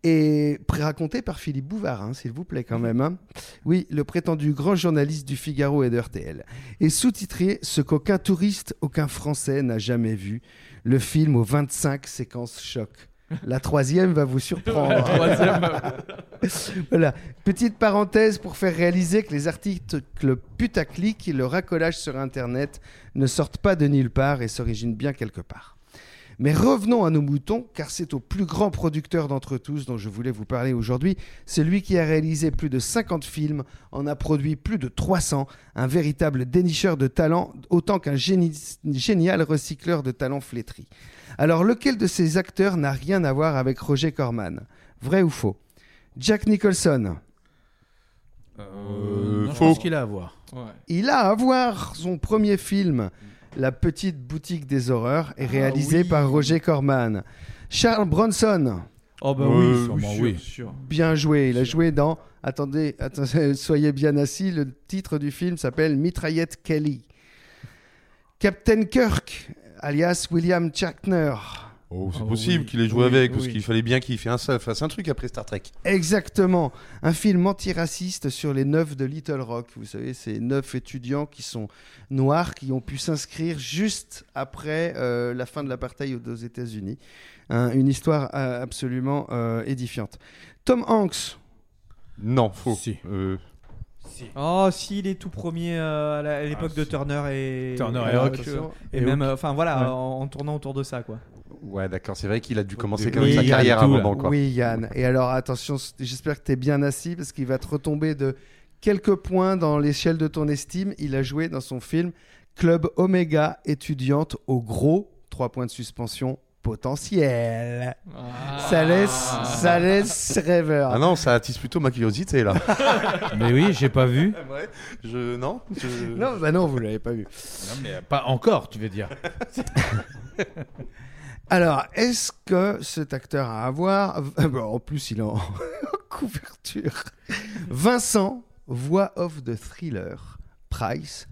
Et raconté par Philippe Bouvard, hein, s'il vous plaît, quand même. hein. Oui, le prétendu grand journaliste du Figaro et de RTL. Et sous-titré Ce qu'aucun touriste, aucun Français n'a jamais vu. Le film aux 25 séquences choc. La troisième va vous surprendre. La troisième. voilà. Petite parenthèse pour faire réaliser que les articles putaclic et le racolage sur Internet ne sortent pas de nulle part et s'originent bien quelque part. Mais revenons à nos moutons, car c'est au plus grand producteur d'entre tous dont je voulais vous parler aujourd'hui, celui qui a réalisé plus de 50 films, en a produit plus de 300, un véritable dénicheur de talent, autant qu'un génial recycleur de talents flétris. Alors lequel de ces acteurs n'a rien à voir avec Roger Corman? Vrai ou faux? Jack Nicholson. Euh, non, je pense qu'il a à voir. Il a à voir son premier film, La petite boutique des horreurs, est réalisé par Roger Corman. Charles Bronson. Oh bah Euh, oui, sûrement, sûr, oui. sûr. Bien joué. Il a joué dans. Attendez, attendez, soyez bien assis. Le titre du film s'appelle Mitraillette Kelly. Captain Kirk, alias William Shatner. Oh, c'est Oh, possible oui. qu'il ait joué Oui, avec, parce oui. qu'il fallait bien qu'il fait un, fasse un truc après Star Trek. Exactement. Un film antiraciste sur les neufs de Little Rock. Vous savez, ces neuf étudiants qui sont noirs, qui ont pu s'inscrire juste après euh, la fin de l'apartheid aux États-Unis. Un- une histoire euh, absolument euh, édifiante. Tom Hanks. Non, faux. Si. Oh, si, il est tout premier euh, à à l'époque de Turner et Turner et Hawk. Et, Et même, euh, enfin voilà, Ouais. en, en tournant autour de ça, quoi. Ouais, d'accord, c'est vrai qu'il a dû commencer Oui, quand même sa carrière à un moment, quoi. Oui, Yann. Et alors, attention, j'espère que tu es bien assis parce qu'il va te retomber de quelques points dans l'échelle de ton estime. Il a joué dans son film Club Omega étudiante au gros, trois points de suspension potentiel. Ça laisse, ça laisse rêveur. Ah non, ça attise plutôt ma curiosité, là. Mais oui, j'ai pas vu. Ouais, je... Non, je... Non, bah non, vous l'avez pas vu. Non, mais pas encore, tu veux dire. Alors, est-ce que cet acteur a à voir Ah bah, En plus, il est en couverture. Vincent, voix off de thriller, Price,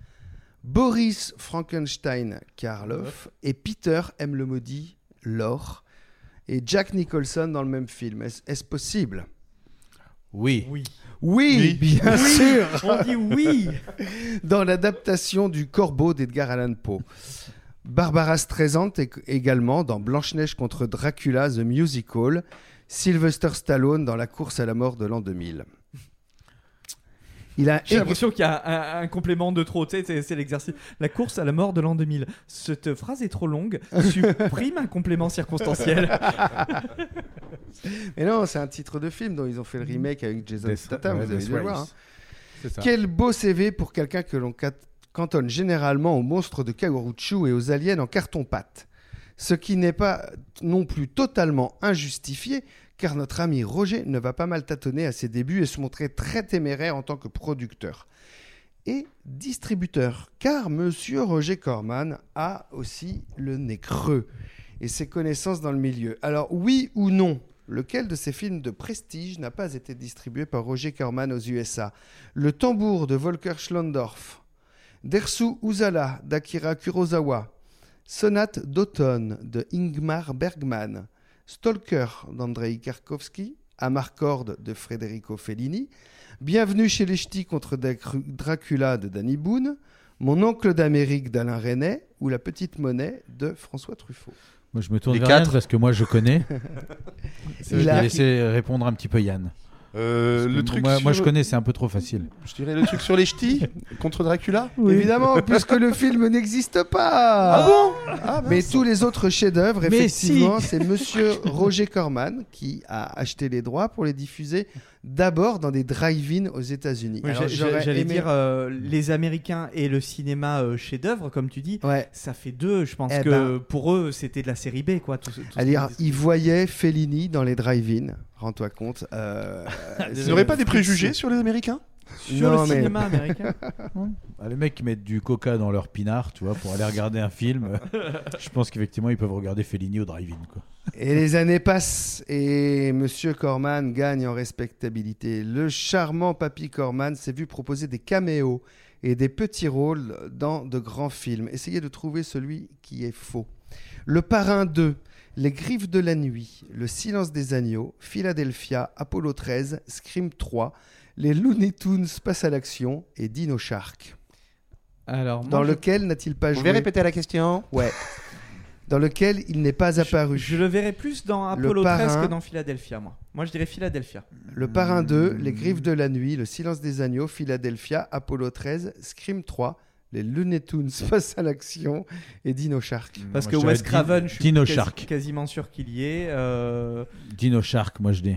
Boris Frankenstein Karloff et Peter M. le maudit Lore et Jack Nicholson dans le même film. Est-ce possible? Oui. Oui. Oui, bien Oui, sûr on dit oui. Dans l'adaptation du Corbeau d'Edgar Allan Poe. Barbara Streisand est également dans Blanche-Neige contre Dracula The Musical. Sylvester Stallone dans La course à la mort de l'an 2000. Il a J'ai l'impression qu'il y a un, un complément de trop. Tu sais, c'est- c'est l'exercice. La course à la mort de l'an 2000. Cette phrase est trop longue. Supprime un complément circonstanciel. Mais non, c'est un titre de film dont ils ont fait le remake avec Jason Death- Statham, ouais, vous avez dû le voir. Hein. Ça. Quel beau CV pour quelqu'un que l'on cat- cantonne généralement aux monstres de Kagoruchu et aux aliens en carton-pâte. Ce qui n'est pas non plus totalement injustifié, car notre ami Roger ne va pas mal tâtonner à ses débuts et se montrer très téméraire en tant que producteur et distributeur, car Monsieur Roger Corman a aussi le nez creux et ses connaissances dans le milieu. Alors oui ou non Lequel de ces films de prestige n'a pas été distribué par Roger Corman aux USA Le tambour de Volker Schlondorf, Dersu Uzala d'Akira Kurosawa, Sonate d'automne de Ingmar Bergman, Stalker d'Andrei Karkovsky, Amarcord de Federico Fellini, Bienvenue chez les Ch'tis contre Dracula de Danny Boone, Mon oncle d'Amérique d'Alain Resnais ou La petite monnaie de François Truffaut. Moi, je me tourne Les vers Yann quatre. parce que moi, je connais. Je vais a- laisser répondre un petit peu Yann. Euh, le truc moi, moi, sur- je connais, c'est un peu trop facile. Je dirais le truc sur les ch'tis contre Dracula Évidemment, puisque le film n'existe pas. Ah bon? Ah, Mais tous les autres chefs-d'œuvre, effectivement, si. c'est Monsieur Roger Corman qui a acheté les droits pour les diffuser d'abord dans des drive-in aux États-Unis. Oui, J'allais aimé- dire euh, les Américains et le cinéma euh, chef-d'œuvre, comme tu dis. Ouais. Ça fait deux. Je pense Eh que ben. pour eux, c'était de la série B, quoi. Tout, qu'ils ils voyaient Fellini dans les drive-in. Rends-toi compte. euh, Vous n'aurez pas des préjugés sur les Américains? Sur Non, le mais- cinéma américain. Ah, les mecs qui mettent du coca dans leur pinard, tu vois, pour aller regarder un film, je pense qu'effectivement, ils peuvent regarder Fellini au drive-in. quoi. Et les années passent et Monsieur Corman gagne en respectabilité. Le charmant Papy Corman s'est vu proposer des caméos et des petits rôles dans de grands films. Essayez de trouver celui qui est faux. Le Parrain 2, Les Griffes de la Nuit, Le Silence des Agneaux, Philadelphia, Apollo 13, Scream 3, Les Looney Tunes passent à l'action et Dino Shark. Alors, moi, Dans je- lequel n'a-il pas Vous pouvez joué répéter la question Ouais. Dans lequel il n'est pas apparu. Je le verrais plus dans Apollo 13 parrain. que dans Philadelphia, moi. Moi, je dirais Philadelphia. Le Parrain 2, Les Griffes de la Nuit, Le Silence des Agneaux, Philadelphia, Apollo 13, Scream 3, Les Looney Tunes face à l'action et Dino Shark. Parce Moi, que je Wes Craven, je suis Dino quasi- Shark. quasiment sûr qu'il y est. euh, Dino Shark, moi je dis.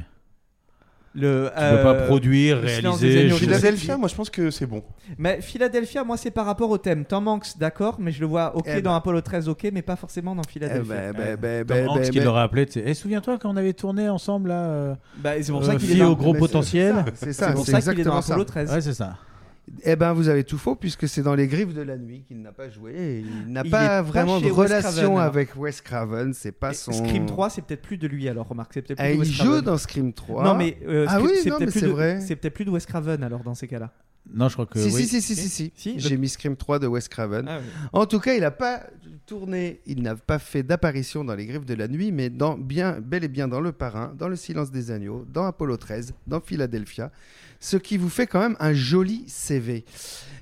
Le, Tu peux pas produire, réaliser, Philadelphia, moi je pense que c'est bon. Mais Philadelphia, moi, c'est par rapport au thème. Tom Hanks, d'accord, mais je le vois ok Eh dans ben. Apollo 13, ok, mais pas forcément dans Eh Philadelphia. ben, ben, ben, Tom Hanks qui l'aurait appelé, tu sais, Eh, souviens-toi quand on avait tourné ensemble là euh, Bah, c'est pour euh, ça qu'il est Fille dans- au gros potentiel C'est ça, C'est pour ça qu'il est dans. Apollo 13. Ouais, c'est ça. Eh ben, vous avez tout faux puisque c'est dans Les Griffes de la Nuit qu'il n'a pas joué. et Il n'a pas vraiment de relation avec Wes Craven. C'est pas Et son. Scream 3, c'est peut-être plus de lui alors, remarque. C'est peut-être plus Ah, de il joue Craven. dans Scream 3. Non, mais euh, Ah oui, c'est peut-être plus de- vrai. C'est peut-être plus de Wes Craven alors dans ces cas-là. Non, je crois que si, oui. si, si, si, si, si. Si, J'ai mis Scream 3 de Wes Craven. Ah oui. En tout cas, il n'a pas tourné, il n'a pas fait d'apparition dans les Griffes de la Nuit, mais dans, bien, bel et bien dans Le Parrain, dans Le Silence des Agneaux, dans Apollo 13, dans Philadelphia, ce qui vous fait quand même un joli CV.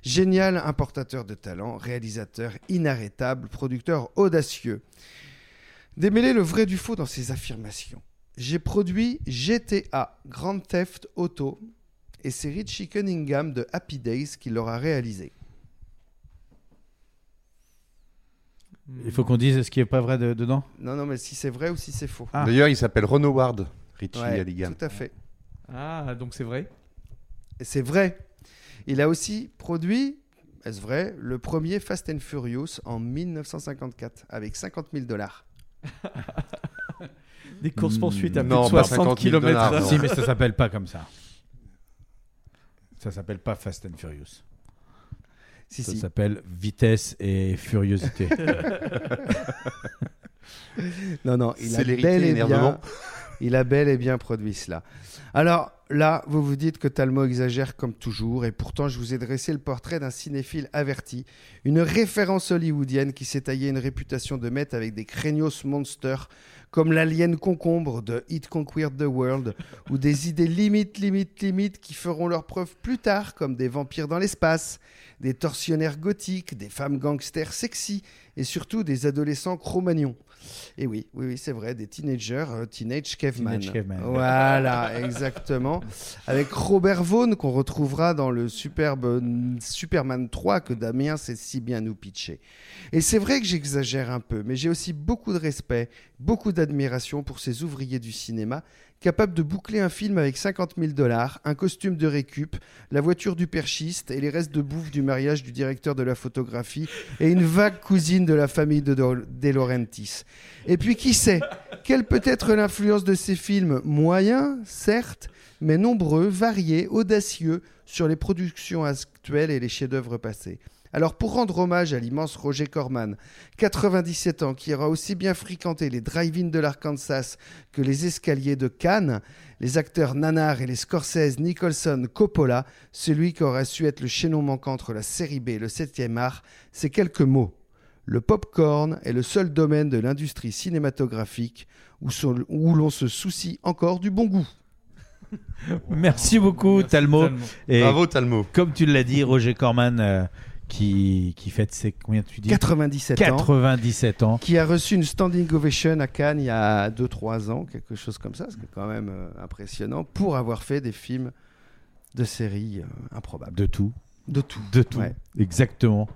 Génial importateur de talent, réalisateur inarrêtable, producteur audacieux. Démêlez le vrai du faux dans ses affirmations. J'ai produit GTA, Grand Theft Auto, et c'est Richie Cunningham de Happy Days qui l'aura réalisé. Il faut qu'on dise ce qui est pas vrai de- dedans? Non, non, mais si c'est vrai ou si c'est faux. Ah. D'ailleurs, il s'appelle Ron Howard, Richie Ouais, Halligan. tout à fait. Ah, donc c'est vrai? C'est vrai. Il a aussi produit, est-ce vrai, le premier Fast and Furious en 1954 avec 50 000 dollars. Des courses-poursuites à plus Non, de pas 60 50 000 dollars, km non. Si, mais ça s'appelle pas comme ça. Ça s'appelle pas Fast and Furious. Si, Ça si. s'appelle Vitesse et Furiosité. Non, non, il a Célérité, bel et bien Il a bel et bien produit cela. Alors là, vous vous dites que Talmo exagère comme toujours, et pourtant je vous ai dressé le portrait d'un cinéphile averti, une référence hollywoodienne qui s'est taillé une réputation de maître avec des craignos monsters comme l'alien concombre de It Conquered the World, ou des idées limites, limites, limites qui feront leur preuve plus tard, comme des vampires dans l'espace, des tortionnaires gothiques, des femmes gangsters sexy, et surtout des adolescents chromagnons. Et oui, oui, oui, c'est vrai, des teenagers, euh, teenage caveman. Teenage caveman. Voilà, exactement. Avec Robert Vaughn qu'on retrouvera dans le superbe Superman 3 que Damien sait si bien nous pitcher. Et c'est vrai que j'exagère un peu, mais j'ai aussi beaucoup de respect, beaucoup d'admiration pour ces ouvriers du cinéma capables de boucler un film avec 50 000 dollars, un costume de récup, la voiture du perchiste et les restes de bouffe du mariage du directeur de la photographie et une vague cousine de la famille de, De. Et puis qui sait, quelle peut être l'influence de ces films moyens, certes, mais nombreux, variés, audacieux sur les productions actuelles et les chefs-d'œuvre passés. Alors pour rendre hommage à l'immense Roger Corman, 97 ans, qui aura aussi bien fréquenté les drive-in de l'Arkansas que les escaliers de Cannes, les acteurs Nanar et les Scorsese, Nicholson, Coppola, celui qui aura su être le chaînon manquant entre la série B et le 7e art, c'est quelques mots. Le popcorn est le seul domaine de l'industrie cinématographique où, son- où l'on se soucie encore du bon goût. Merci beaucoup, Talmo. Talmo. Et Bravo, Talmo. Comme tu l'as dit, Roger Corman, euh, qui, qui fête ses combien tu dis? 97 ans. 97 ans. Qui a reçu une standing ovation à Cannes il y a 2-3 ans, quelque chose comme ça, ce qui est quand même euh, impressionnant, pour avoir fait des films de séries euh, improbables. De tout. De tout. De tout. Ouais. Exactement.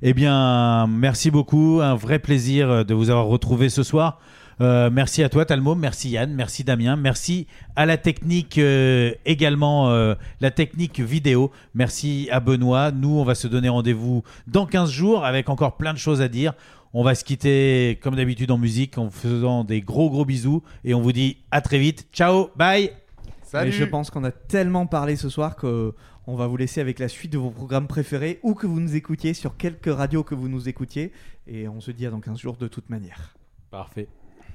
Eh bien, merci beaucoup. Un vrai plaisir euh, de vous avoir retrouvé ce soir. Euh, merci à toi, Talmo. Merci Yann. Merci Damien. Merci à la technique euh, également, euh, la technique vidéo. Merci à Benoît. Nous, on va se donner rendez-vous dans 15 jours avec encore plein de choses à dire. On va se quitter comme d'habitude en musique en faisant des gros gros bisous et on vous dit à très vite. Ciao, bye. Et je pense qu'on a tellement parlé ce soir que on va vous laisser avec la suite de vos programmes préférés ou que vous nous écoutiez sur quelques radios que vous nous écoutiez. Et on se dit à dans 15 jours de toute manière. Parfait.